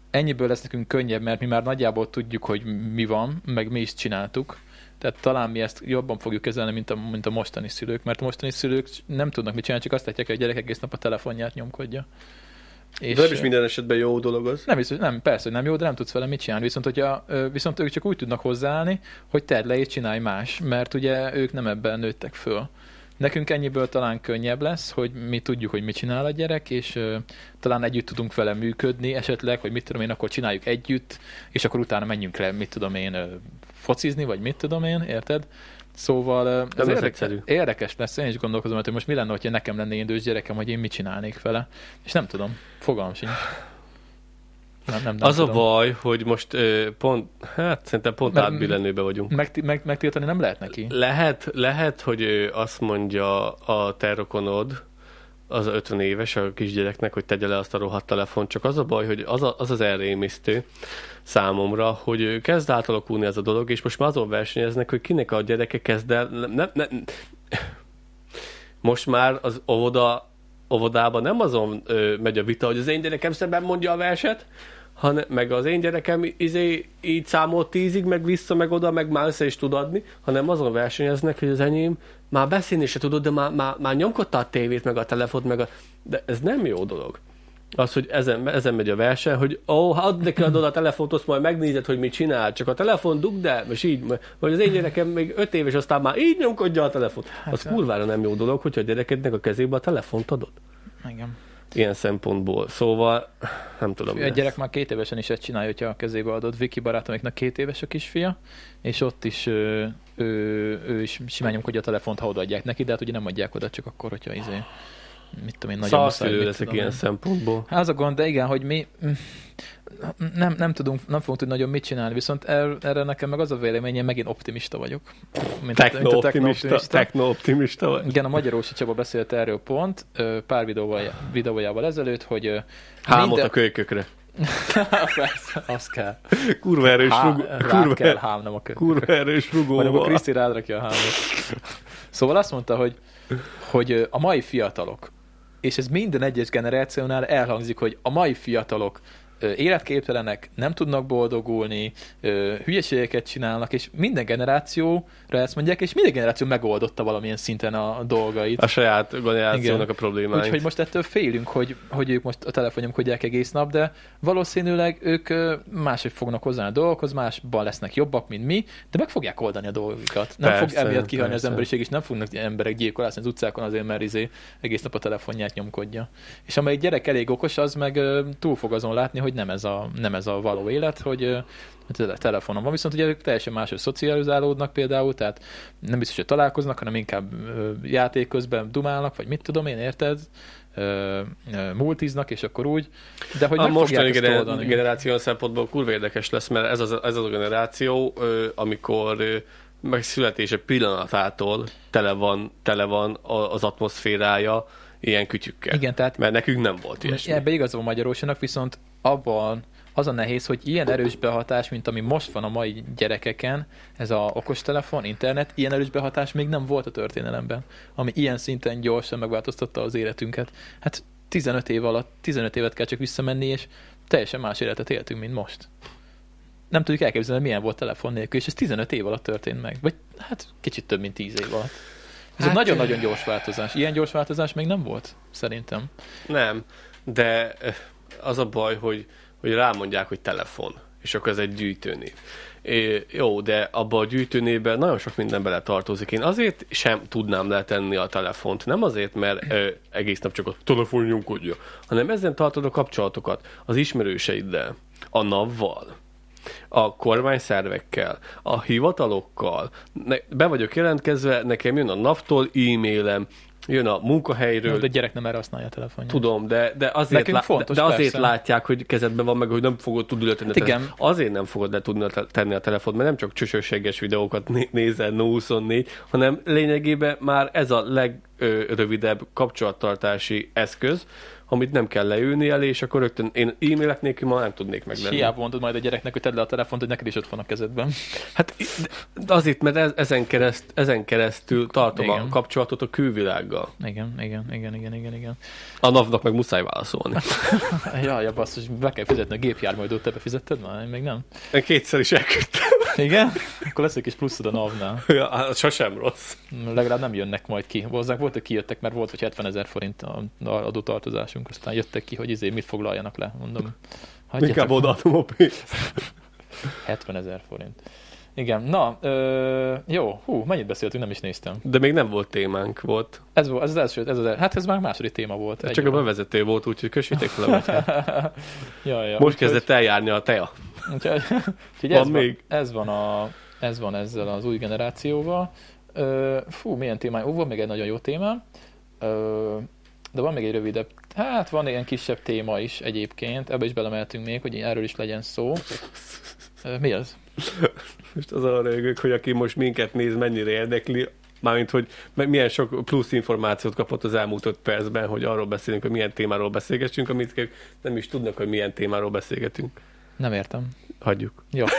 S1: Ennyiből lesz nekünk könnyebb, mert mi már nagyjából tudjuk, hogy mi van, meg mi is csináltuk. Tehát talán mi ezt jobban fogjuk kezelni, mint a, mint a mostani szülők, mert a mostani szülők nem tudnak mit csinálni, csak azt látják, hogy a gyerek egész nap a telefonját nyomkodja.
S2: És de nem is minden esetben jó dolog az.
S1: nem, biztos, nem, persze, hogy nem jó, de nem tudsz vele mit csinálni. Viszont, hogyha, viszont ők csak úgy tudnak hozzáállni, hogy tedd le és csinálj más, mert ugye ők nem ebben nőttek föl. Nekünk ennyiből talán könnyebb lesz, hogy mi tudjuk, hogy mit csinál a gyerek, és ö, talán együtt tudunk vele működni esetleg, hogy mit tudom én, akkor csináljuk együtt, és akkor utána menjünk le, mit tudom én, ö, focizni, vagy mit tudom én, érted? Szóval ez érdekes,
S2: egyszerű.
S1: érdekes lesz, én is gondolkozom, hogy most mi lenne, hogyha nekem lenne én idős gyerekem, hogy én mit csinálnék vele. És nem tudom, fogalmam sincs. Nem, nem, nem
S2: Az a
S1: tudom.
S2: baj, hogy most ö, pont, hát szerintem pont
S1: Mert-
S2: átbillenőbe vagyunk.
S1: Meg, meg, megtiltani nem lehet neki.
S2: Lehet, lehet, hogy ő azt mondja a terrokonod, az a 50 éves a kisgyereknek, hogy tegye le azt a rohadt telefont, csak az a baj, hogy az a, az, az elrémisztő számomra, hogy kezd átalakulni ez a dolog, és most már azon versenyeznek, hogy kinek a gyereke kezd el, nem, nem, nem, most már az óvoda, óvodában nem azon ö, megy a vita, hogy az én gyerekem szemben mondja a verset, hanem, meg az én gyerekem izé, így számolt tízig, meg vissza, meg oda, meg már össze is tud adni, hanem azon versenyeznek, hogy az enyém már beszélni se tudod, de már, már, már nyomkodta a tévét, meg a telefont, meg a... De ez nem jó dolog. Az, hogy ezen, ezen megy a verseny, hogy ó, ha add neki adod a telefont, azt majd megnézed, hogy mit csinál, csak a telefon dugd el, és így, vagy az én gyerekem még öt éves, aztán már így nyomkodja a telefont. Az
S1: Hát,
S2: kurvára nem jó dolog, hogyha a gyerekednek a kezébe a telefont adod.
S1: Igen.
S2: Ilyen szempontból. Szóval, nem tudom.
S1: A gyerek már két évesen is ezt csinálja, hogyha a kezébe adod. Viki barátomiknak két éves a kisfia, és ott is ő, ő, ő is simán nyomkodja a telefont, ha odaadják neki, de hát ugye nem adják oda, csak akkor, hogyha izé mit tudom én, nagyon
S2: Szarszülő leszek ilyen
S1: én.
S2: szempontból.
S1: Hát az a gond, de igen, hogy mi nem, nem tudunk, nem fogunk tudni nagyon mit csinálni, viszont erre, erre nekem meg az a véleményem, megint optimista vagyok. Mint
S2: Techno-optimista, techno-optimista vagy?
S1: Igen, a Magyarósi Csaba beszélt erről pont pár videóval, videójával ezelőtt, hogy
S2: Hámot a kölykökre.
S1: Persze, az kell.
S2: Kurva erős
S1: Há,
S2: rugó. Kurva,
S1: kell hám, nem a kö.
S2: kurva erős
S1: Vagy akkor
S2: rugóval.
S1: Kriszti rádrakja a hámot. Szóval azt mondta, hogy, hogy a mai fiatalok, és ez minden egyes generációnál elhangzik, hogy a mai fiatalok életképtelenek, nem tudnak boldogulni, hülyeségeket csinálnak, és minden generációra ezt mondják, és minden generáció megoldotta valamilyen szinten a dolgait.
S2: A saját generációnak
S1: Igen.
S2: a problémáit.
S1: Úgyhogy most ettől félünk, hogy, hogy ők most a telefonjomkodják egész nap, de valószínűleg ők máshogy fognak hozzá a dolgokhoz, másban lesznek jobbak, mint mi, de meg fogják oldani a dolgokat. Nem
S2: Persze,
S1: fog emiatt kihalni az emberiség, és nem fognak emberek gyilkolászni az utcákon azért, mert izé egész nap a telefonját nyomkodja. És amelyik gyerek elég okos, az meg túl fog azon látni, hogy nem ez a, nem ez a való élet, hogy hogy a telefonon van, viszont ugye ők teljesen máshogy szocializálódnak például, tehát nem biztos, hogy találkoznak, hanem inkább játék közben dumálnak, vagy mit tudom én, érted? Multiznak, és akkor úgy, de hogy
S2: a
S1: meg
S2: mostani gener- generáció szempontból kurva érdekes lesz, mert ez az, ez az a generáció, amikor ö, meg születése pillanatától tele van, tele van az atmoszférája ilyen kütyükkel.
S1: Igen, tehát
S2: Mert nekünk nem volt ilyesmi.
S1: ebbe igazol magyarósnak, viszont abban az a nehéz, hogy ilyen erős behatás, mint ami most van a mai gyerekeken, ez a okostelefon, internet, ilyen erős behatás még nem volt a történelemben, ami ilyen szinten gyorsan megváltoztatta az életünket. Hát 15 év alatt, 15 évet kell csak visszamenni, és teljesen más életet éltünk, mint most. Nem tudjuk elképzelni, milyen volt telefon nélkül, és ez 15 év alatt történt meg. Vagy hát kicsit több, mint 10 év alatt. Ez
S2: Hát-
S1: egy nagyon-nagyon gyors változás. Ilyen gyors változás még nem volt, szerintem.
S2: Nem, de az a baj, hogy, hogy rámondják, hogy telefon, és akkor ez egy gyűjtőnév. É, jó, de abba a gyűjtőnévben nagyon sok minden bele tartozik. Én azért sem tudnám letenni a telefont, nem azért, mert ö, egész nap csak a telefon nyomkodja, hanem ezen tartod a kapcsolatokat az ismerőseiddel, a NAV-val, a kormányszervekkel, a hivatalokkal. Ne, be vagyok jelentkezve, nekem jön a NAV-tól e-mailem, jön a munkahelyről,
S1: De a gyerek nem erre használja a telefonját.
S2: Tudom, de, de, azért,
S1: Nekünk
S2: lá-
S1: fontos,
S2: de azért
S1: persze.
S2: látják, hogy kezedben van, meg hogy nem fogod tudni letenni
S1: Hát
S2: telefon.
S1: igen.
S2: Azért nem fogod le tudni te- tenni a telefont, mert nem csak csösösséges videókat né- nézel no 24, hanem lényegében már ez a legrövidebb kapcsolattartási eszköz, amit nem kell leülni elé, és akkor rögtön én e-mailek nélkül ma nem tudnék
S1: És
S2: meglenni.
S1: hiába mondod majd a gyereknek, hogy tedd le a telefont, hogy neked is ott van a kezedben.
S2: Hát azért, mert ez, ezen, kereszt, ezen keresztül tartom
S1: Igen.
S2: a kapcsolatot a külvilággal.
S1: Igen, igen, igen, igen, igen, igen.
S2: A NAV-nak meg muszáj válaszolni.
S1: Ja, ja, basszus, be kell fizetni a gépjárműadót, te befizetted már? Még nem.
S2: Én kétszer is elküldtem.
S1: Igen? Akkor lesz egy kis pluszod a NAV-nál.
S2: Ja, hát sosem rossz.
S1: Legalább nem jönnek majd ki. Hozzák volt, hogy kijöttek, mert volt, hogy 70 ezer forint a a adótartozásunk, aztán jöttek ki, hogy izé mit foglaljanak le, mondom. hagyjatok
S2: Inkább odaadom a pénzt.
S1: 70 ezer forint. Igen, na, ö, jó, hú, mennyit beszéltünk, nem is néztem.
S2: De még nem volt témánk, volt.
S1: Ez, volt, ez az első, ez az, hát ez már a második téma volt.
S2: Egy Csak a
S1: van.
S2: bevezető volt, úgyhogy kössétek fel a
S1: ja, ja,
S2: Most
S1: úgyhogy-
S2: kezdett eljárni a tea.
S1: Úgyhogy, úgyhogy ez, van,
S2: még?
S1: ez, van a, ez van ezzel az új generációval. Ö, fú, milyen témány? Ó, van még egy nagyon jó téma. Ö, de van még egy rövidebb, hát van ilyen kisebb téma is egyébként, ebbe is belemeltünk még, hogy erről is legyen szó. Mi az?
S2: Most az a rögök, hogy aki most minket néz, mennyire érdekli, mármint, hogy milyen sok plusz információt kapott az elmúlt öt percben, hogy arról beszélünk, hogy milyen témáról beszélgessünk, amit nem is tudnak, hogy milyen témáról beszélgetünk.
S1: Nem értem.
S2: Hagyjuk.
S1: Jó.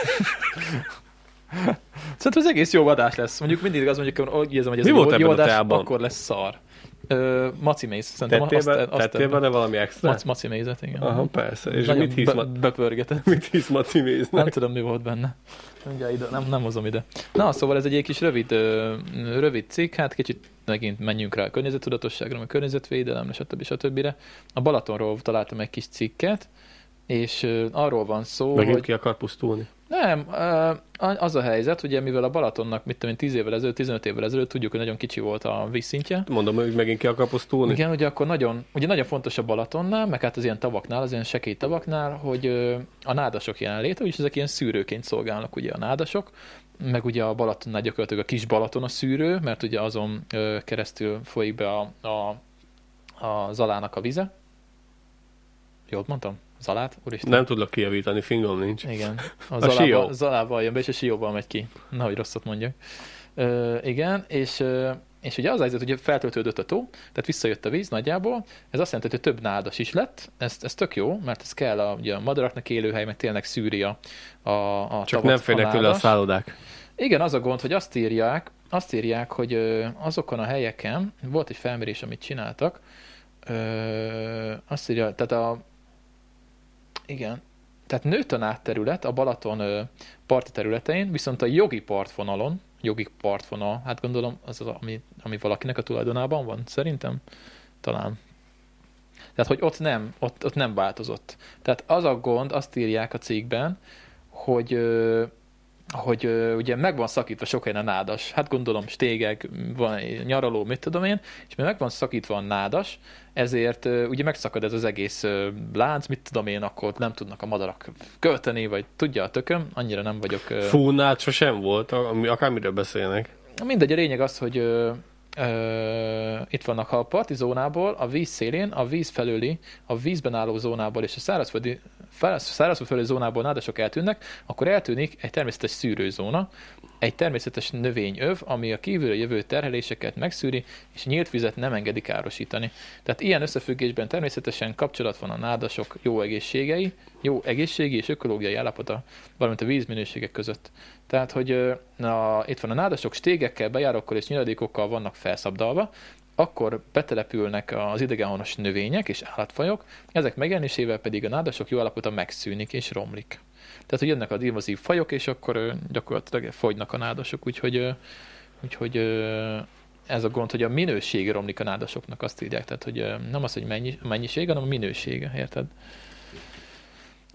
S1: Szerintem az egész jó adás lesz. Mondjuk mindig az mondjuk, hogy érzem, hogy ez
S2: Mi
S1: jó, jó adás,
S2: teában?
S1: akkor lesz szar. Ö, maci mész, szerintem
S2: Tettél,
S1: azt,
S2: be,
S1: azt
S2: tettél bele valami extra?
S1: Mac, maci mézet, igen.
S2: Aha, persze. És
S1: Nagyon
S2: mit hisz,
S1: be, bepörgetett.
S2: mit hisz Maci
S1: Nem
S2: méznek?
S1: tudom, mi volt benne. Ugye ide, nem, nem hozom ide. Na, szóval ez egy ilyen kis rövid, rövid cikk, hát kicsit megint menjünk rá a környezettudatosságra, a környezetvédelemre, stb. stb. A Balatonról találtam egy kis cikket, és arról van szó,
S2: Megint
S1: hogy
S2: ki akar pusztulni.
S1: Nem, az a helyzet, ugye mivel a Balatonnak, mit tudom én, 10 évvel ezelőtt, 15 évvel ezelőtt tudjuk, hogy nagyon kicsi volt a vízszintje,
S2: Mondom, hogy megint ki akar pusztulni.
S1: igen, ugye akkor nagyon, ugye nagyon fontos a Balatonnál, meg hát az ilyen tavaknál, az ilyen sekély tavaknál, hogy a nádasok jelenléte, és ezek ilyen szűrőként szolgálnak ugye a nádasok, meg ugye a Balatonnál gyakorlatilag a kis Balaton a szűrő, mert ugye azon keresztül folyik be a, a a Zalának a vize. Jól mondtam? Zalát? Úristen.
S2: Nem tudlak kijavítani, fingom nincs.
S1: Igen. A,
S2: A
S1: Zalával,
S2: Sió.
S1: Zalával jön be, és a Sióval megy ki. Nehogy rosszat mondjak. Ö, igen, és, ö, és ugye az helyzet, hogy feltöltődött a tó, tehát visszajött a víz nagyjából, ez azt jelenti, hogy több nádas is lett, ez, ez tök jó, mert ez kell a, ugye a madaraknak élőhely, meg tényleg szűri a, a, a
S2: Csak
S1: tavat,
S2: nem férnek tőle a szállodák.
S1: Igen, az a gond, hogy azt írják, azt írják, hogy azokon a helyeken, volt egy felmérés, amit csináltak, ö, azt írja, tehát a, igen, tehát nőtt a nátterület a Balaton parti területein, viszont a jogi partvonalon, jogi partvonal, hát gondolom az, az ami, ami valakinek a tulajdonában van, szerintem, talán. Tehát, hogy ott nem, ott, ott nem változott. Tehát az a gond, azt írják a cikkben, hogy hogy ö, ugye meg van szakítva sok helyen a nádas, hát gondolom stégek, van nyaraló, mit tudom én, és mivel meg van szakítva a nádas, ezért ö, ugye megszakad ez az egész ö, lánc, mit tudom én, akkor nem tudnak a madarak költeni, vagy tudja a tököm, annyira nem vagyok... Ö,
S2: Fúnát sosem volt, akármiről beszélnek.
S1: Mindegy, a lényeg az, hogy ö, ö, itt vannak a parti zónából, a víz szélén, a víz felőli, a vízben álló zónából és a szárazföldi száraz- szárazföld felüli zónából nádasok eltűnnek, akkor eltűnik egy természetes szűrőzóna, egy természetes növényöv, ami a kívülről jövő terheléseket megszűri, és nyílt vizet nem engedi károsítani. Tehát ilyen összefüggésben természetesen kapcsolat van a nádasok jó egészségei, jó egészségi és ökológiai állapota, valamint a vízminőségek között. Tehát, hogy ö, a, itt van a nádasok stégekkel, bejárókkal és nyiladékokkal vannak felszabdalva, akkor betelepülnek az idegenhonos növények és állatfajok, ezek megjelenésével pedig a nádasok jó állapota megszűnik és romlik. Tehát, hogy jönnek az invazív fajok, és akkor gyakorlatilag fogynak a nádasok, úgyhogy, úgyhogy ez a gond, hogy a minősége romlik a nádasoknak, azt írják. Tehát, hogy nem az, hogy mennyiség, hanem a minősége, érted?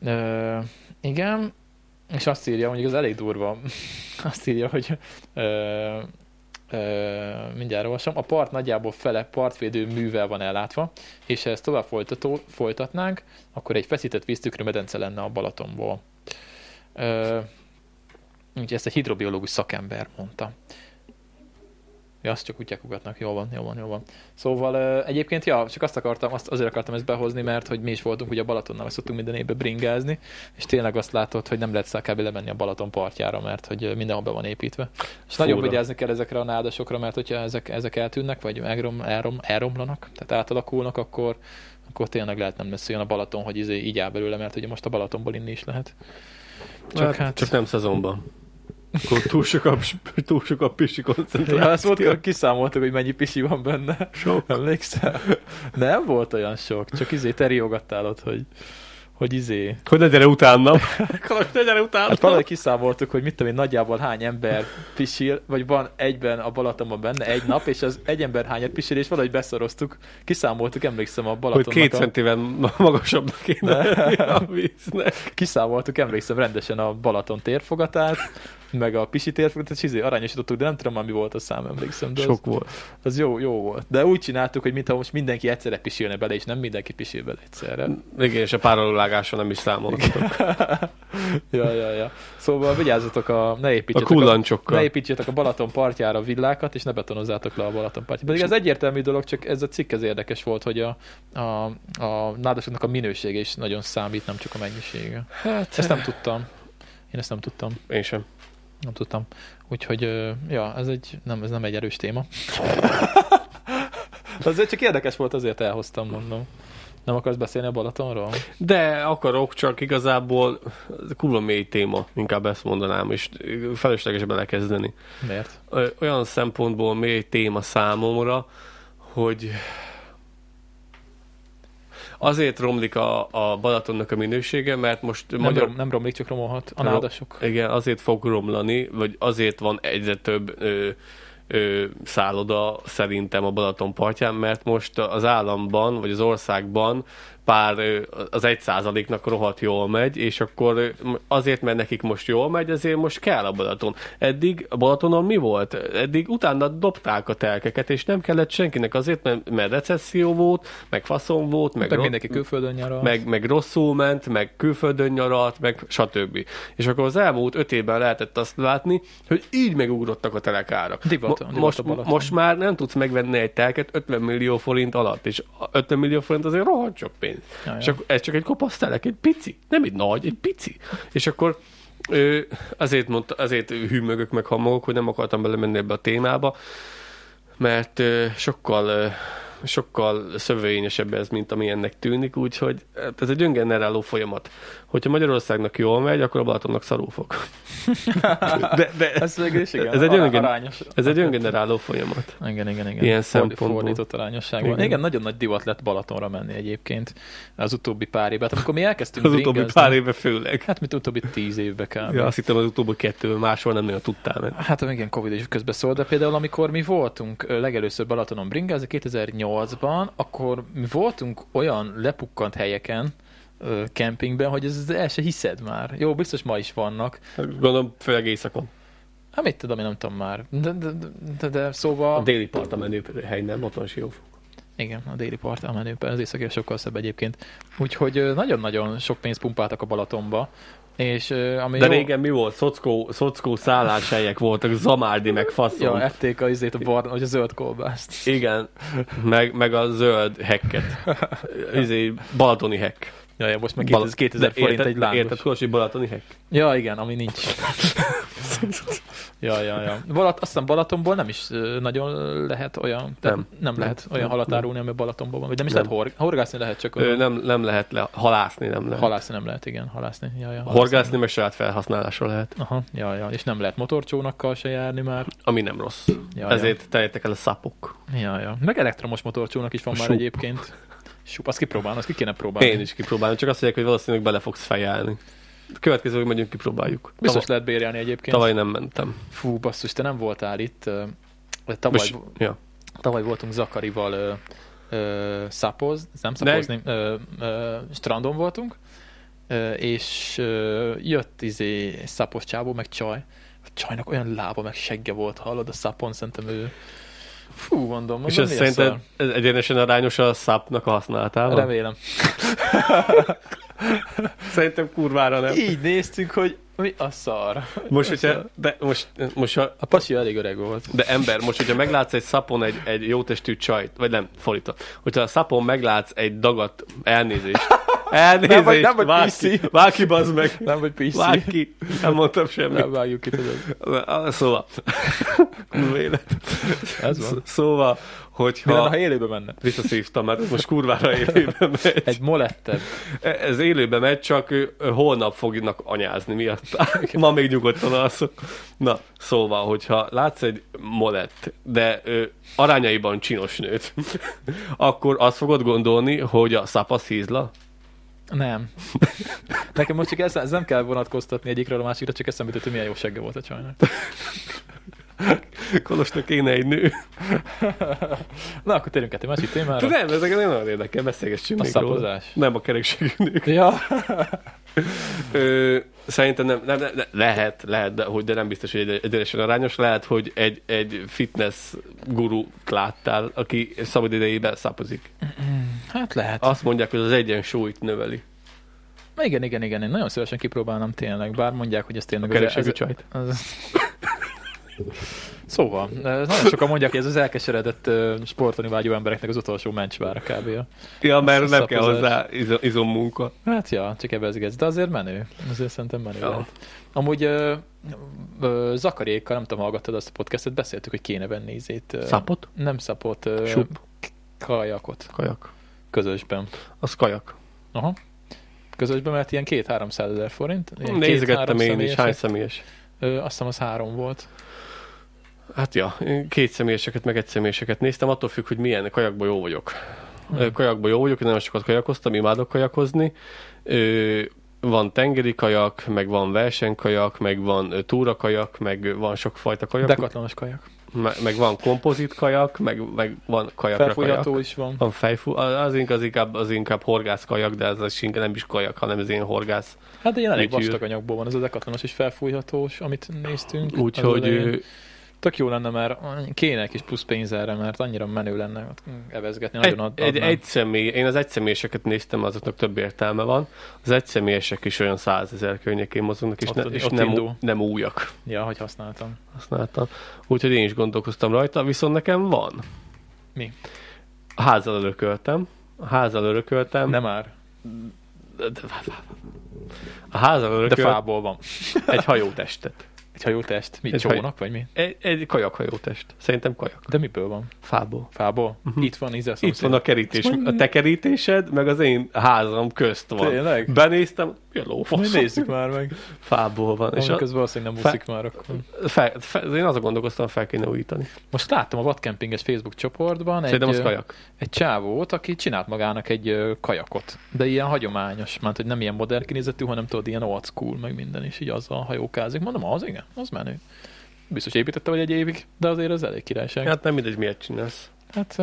S1: Ö, igen, és azt írja, mondjuk az elég durva, azt írja, hogy ö, mindjárt olvasom, a part nagyjából fele partvédő művel van ellátva, és ha ezt tovább folytató, folytatnánk, akkor egy feszített víztükrű medence lenne a Balatonból. Úgyhogy ezt egy hidrobiológus szakember mondta. Ja, azt csak kutyák ugatnak, jól van, jól van, jól van. Szóval egyébként, ja, csak azt akartam, azt azért akartam ezt behozni, mert hogy mi is voltunk ugye a Balatonnal, meg szoktunk minden évben bringázni, és tényleg azt látod, hogy nem lehet kb. lemenni a Balaton partjára, mert hogy mindenhol be van építve. És nagyon
S2: Fura.
S1: vigyázni kell ezekre a nádasokra, mert hogyha ezek, ezek eltűnnek, vagy elrom, elrom, elromlanak, tehát átalakulnak, akkor, akkor tényleg lehet nem lesz olyan a Balaton, hogy izé így áll belőle, mert ugye most a Balatonból inni is lehet.
S2: Csak, hát, hát... csak nem szezonban. Akkor túl sok a, túl sok a pisi
S1: Ja,
S2: koncentráció.
S1: ezt volt, kiszámoltuk, hogy mennyi pisi van benne.
S2: Sok.
S1: Emlékszel? Nem volt olyan sok, csak izé teriogattál ott, hogy, hogy izé.
S2: Hogy ne gyere utánam. Kalas, ne gyere utánam.
S1: Hát valahogy kiszámoltuk, hogy mit tudom én, nagyjából hány ember pisil, vagy van egyben a Balatonban benne egy nap, és az egy ember hányat pisil, és valahogy beszoroztuk. Kiszámoltuk, emlékszem a
S2: hogy
S1: Balatonnak.
S2: két
S1: a,
S2: centivel magasabbnak kéne a víznek.
S1: kiszámoltuk, emlékszem rendesen a Balaton térfogatát, meg a Pisi térfogatát, és izé arányosítottuk, de nem tudom már mi volt a szám, emlékszem. De az,
S2: Sok volt.
S1: az jó, jó volt. De úgy csináltuk, hogy mintha most mindenki egyszerre pisilne bele, és nem mindenki pisil bele egyszerre.
S2: Igen, és a páralulágással nem is számolhatok.
S1: ja, ja, ja. Szóval vigyázzatok, a, ne
S2: A
S1: építsetek a,
S2: kullancsokkal.
S1: ne építsétek a Balaton partjára villákat, és ne betonozzátok le a Balaton partjára. Pedig ez egyértelmű dolog, csak ez a cikk ez érdekes volt, hogy a, a, a nádasoknak a minősége is nagyon számít, nem csak a mennyisége.
S2: Hát,
S1: Ezt nem tudtam. Én ezt nem tudtam.
S2: én sem.
S1: Nem tudtam. Úgyhogy, ja, ez, egy, nem, ez nem egy erős téma. De azért csak érdekes volt, azért elhoztam, mondom. Nem akarsz beszélni a Balatonról?
S2: De akarok, csak igazából kurva mély téma, inkább ezt mondanám, és felesleges belekezdeni.
S1: Miért?
S2: Olyan szempontból mély téma számomra, hogy azért romlik a, a Balatonnak a minősége, mert most
S1: Nem,
S2: magyar...
S1: rom, nem romlik, csak romolhat. A nádasok.
S2: Igen, azért fog romlani, vagy azért van egyre több ö, ö, szálloda szerintem a Balaton partján, mert most az államban, vagy az országban pár az egy százaléknak rohadt jól megy, és akkor azért, mert nekik most jól megy, ezért most kell a Balaton. Eddig a Balatonon mi volt? Eddig utána dobták a telkeket, és nem kellett senkinek azért, mert, mert recesszió volt, meg faszom volt, meg,
S1: Meg mindenki külföldön nyaral.
S2: meg, meg rosszul ment, meg külföldön nyaralt, meg stb. És akkor az elmúlt öt évben lehetett azt látni, hogy így megugrottak a telekárak. Mo- most,
S1: Balaton.
S2: most már nem tudsz megvenni egy telket 50 millió forint alatt, és a 50 millió forint azért rohadt sok pénz.
S1: Ja, ja.
S2: És akkor ez csak egy kopasz telek, egy pici, nem egy nagy, egy pici. És akkor ö, azért, mondta, azért hűmögök meg hamogok, hogy nem akartam belemenni ebbe a témába, mert ö, sokkal ö, sokkal szövevényesebb ez, mint ami ennek tűnik, úgyhogy ez egy öngeneráló folyamat. Hogyha Magyarországnak jól megy, akkor a Balatonnak szarul fog. De, de
S1: Ez is igen.
S2: Ez egy öngen-
S1: arányos.
S2: ez egy öngeneráló folyamat.
S1: Igen, igen, igen.
S2: Ilyen szempontból.
S1: Fordított arányosság van.
S2: Igen.
S1: Igen, nagyon nagy divat lett Balatonra menni egyébként az utóbbi pár évben. Hát Amikor mi elkezdtünk
S2: Az utóbbi pár évben főleg.
S1: Hát, mint utóbbi tíz évbe kell.
S2: Ja, azt hittem az utóbbi kettő, máshol nem nagyon tudtál menni.
S1: Hát igen, Covid is közben szólt, de például amikor mi voltunk legelőször Balatonon bringázni 2008-ban, akkor mi voltunk olyan lepukkant helyeken, ö, kempingben, hogy ez, ez el se hiszed már. Jó, biztos ma is vannak.
S2: Gondolom, főleg éjszakon.
S1: Hát mit tudom, én nem tudom már. De, de, de, de, de
S2: A
S1: szóval...
S2: déli part a menő hely, nem? Ott van Siófok.
S1: Igen, a déli part a menőben, az északi sokkal szebb egyébként. Úgyhogy nagyon-nagyon sok pénzt pumpáltak a Balatonba, és ami
S2: De
S1: jó,
S2: régen mi volt? Szockó, szockó szálláshelyek voltak, Zamárdi, meg faszom.
S1: Ja, ették a, izét, a barna, vagy a zöld kolbászt.
S2: Igen, meg, meg a zöld hekket. Izé, balatoni hekk.
S1: Ja, ja, most meg
S2: Bal-
S1: 2000, 2000
S2: De
S1: forint
S2: érted,
S1: egy lángos.
S2: Érted, hogy balatoni hekk?
S1: Ja, igen, ami nincs. ja, ja, ja. Balat, azt hiszem Balatonból nem is nagyon lehet olyan,
S2: Nem.
S1: nem, nem lehet
S2: Nem.
S1: olyan
S2: Nem.
S1: halat árulni, ami Balatonban van. Vagy nem is
S2: Nem.
S1: lehet hor, horgászni lehet, csak
S2: ö, nem, nem lehet le, halászni, nem lehet.
S1: halászni nem lehet, igen, halászni. Ja, ja,
S2: Horgászni meg saját felhasználásra lehet,
S1: Aha, ja, ja, és nem lehet motorcsónakkal se járni már.
S2: ami nem rossz.
S1: Ja,
S2: Ezért terjedtek el a szapok.
S1: Ja, ja, ja. Meg elektromos motorcsónak is van
S2: A
S1: már
S2: sup.
S1: egyébként. Sup, azt kipróbálni, azt ki kéne próbálni.
S2: Én is kipróbálom, csak azt mondják, hogy valószínűleg bele fogsz fejelni. Következő, hogy megyünk, kipróbáljuk.
S1: Biztos
S2: Tavaly,
S1: lehet bérelni egyébként.
S2: tavaly nem mentem.
S1: Fú, basszus, te nem voltál itt. Tavaly,
S2: Most, ja.
S1: tavaly voltunk Zakarival ö, ö, szapoz, nem szapozni, ö, ö, strandon voltunk, ö, és ö, jött izé szapos csávó, meg csaj. A csajnak olyan lába, meg segge volt, hallod, a szapon, szerintem ő... Fú, mondom, mondom,
S2: És ez szerinted ez egyenesen arányos a szapnak a használatával?
S1: Remélem.
S2: Szerintem kurvára nem.
S1: Így néztük, hogy mi a szar.
S2: Most, hogyha, de most, most ha,
S1: A pasi elég öreg volt.
S2: de ember, most, hogyha meglátsz egy szapon egy, egy jó testű csajt, vagy nem, fordítva, hogyha a szapon meglátsz egy dagat, elnézést, elnézést,
S1: Nem vagy- nem vagy
S2: vágj
S1: PC.
S2: ki, vágj ki, bazd meg,
S1: Nem vagy PC.
S2: vágj ki, nem mondtam semmit.
S1: Nem vágjuk ki, tudod.
S2: Szóval, kurva élet.
S1: Ez van.
S2: Szóval,
S1: Mi lenne,
S2: hogyha
S1: ha élőbe menne?
S2: visszaszívtam, mert most kurvára élőben megy.
S1: Egy moletted.
S2: Ez élőben megy, csak holnap fognak anyázni miatt. Ma még nyugodtan alszok. Na, szóval, hogyha látsz egy molett, de ö, arányaiban csinos nőt, akkor azt fogod gondolni, hogy a szapasz hízla?
S1: Nem. Nekem most csak ez, ez nem kell vonatkoztatni egyikről a másikra, csak eszembe jutott, hogy milyen jó segge volt a csajnak.
S2: Kolosnak kéne egy nő.
S1: Na, akkor térjünk át egy másik
S2: De
S1: témára.
S2: nem, ezeket nem nagyon érdekel, beszélgessünk
S1: A
S2: még róla.
S1: szapozás.
S2: Nem a kerekségű nők.
S1: Ja.
S2: Ö, szerintem nem, nem, nem, lehet, lehet, de, hogy, de nem biztos, hogy egy- egyenesen arányos. Lehet, hogy egy, egy fitness guru láttál, aki szabad idejében szapozik.
S1: Hát lehet.
S2: Azt mondják, hogy az egyensúlyt növeli.
S1: Igen, igen, igen, én nagyon szívesen kipróbálnám tényleg, bár mondják, hogy ez
S2: A
S1: tényleg...
S2: kerekségű
S1: ez,
S2: csajt.
S1: az... Szóval, ez nagyon sokan mondják, hogy ez az elkeseredett ö, sportolni vágyó embereknek az utolsó mencsvára kb.
S2: Ja, mert
S1: Ez
S2: nem kell hozzá izom, izommunka.
S1: Hát ja, csak ebbe ez de azért menő. Azért szerintem menő.
S2: Ja.
S1: lehet. Amúgy ö, ö, Zakarékkal, nem tudom, hallgattad azt a podcastet, beszéltük, hogy kéne venni izét. ö,
S2: Szapot?
S1: Nem szapot, ö,
S2: Sup.
S1: kajakot
S2: Kajak.
S1: közösben.
S2: Az kajak.
S1: Aha. Közösben, mert ilyen két-háromszáz ezer forint.
S2: Nézegettem
S1: két-három
S2: én is, hány személyes.
S1: Ö, azt hiszem az három volt.
S2: Hát ja, én két személyeseket, meg egy személyeseket néztem, attól függ, hogy milyen kajakban jó vagyok.
S1: Hm.
S2: Hmm. Kajakban jó vagyok, én nagyon sokat kajakoztam, imádok kajakozni. Van tengeri kajak, meg van versenykajak, meg van túrakajak, meg van sokfajta kajak.
S1: Dekatlanos kajak.
S2: me- meg van kompozit kajak, meg, meg van kajakra kajak.
S1: Felfújható is van.
S2: Van fejfú, az inkább, az inkább, az inkább horgász kajak, de ez az nem is kajak, hanem ez ilyen horgász.
S1: Hát de ilyen elég vastag anyagból van ez a dekatlanos és felfújhatós, amit néztünk.
S2: Úgyhogy
S1: Tök jó lenne, mert kéne egy kis plusz pénz erre, mert annyira menő lenne ott evezgetni.
S2: egy,
S1: Nagyon
S2: egy,
S1: adnám.
S2: egy személy, én az egyszemélyeseket néztem, azoknak több értelme van. Az egyszemélyesek is olyan százezer környékén mozognak, és,
S1: Ott-
S2: ne,
S1: ott
S2: és nem,
S1: indul.
S2: nem újak.
S1: Ja, hogy használtam.
S2: használtam. Úgyhogy én is gondolkoztam rajta, viszont nekem van.
S1: Mi?
S2: A házal örököltem. A házal örököltem.
S1: Nem már.
S2: De, de, a házal
S1: De
S2: örököltem
S1: fából van.
S2: egy hajótestet.
S1: Egy hajótest. Mi?
S2: Egy
S1: Csónak, vagy mi?
S2: Egy, egy kajakhajótest. Szerintem kajak.
S1: De miből van?
S2: Fából.
S1: Fából?
S2: Mhm.
S1: Itt van, íze
S2: Itt van a kerítés. A te kerítésed, meg az én házam közt van.
S1: Tényleg?
S2: Benéztem, a lófasz?
S1: nézzük már meg.
S2: Fából van. És
S1: És
S2: a,
S1: közben valószínűleg nem
S2: Fe-
S1: úszik már akkor.
S2: fe, fe, én azon gondolkoztam, fel kéne újítani.
S1: Most láttam a vadkempinges Facebook csoportban egy,
S2: Szerintem az
S1: ö,
S2: kajak.
S1: egy csávót, aki csinált magának egy kajakot. De ilyen hagyományos, mert hogy nem ilyen modern kinézetű, hanem tudod, ilyen old school, meg minden, és így azzal hajókázik. Mondom, az igen, az menő. Biztos építette vagy egy évig, de azért az elég királyság. Hát
S2: nem mindegy, miért csinálsz.
S1: Hát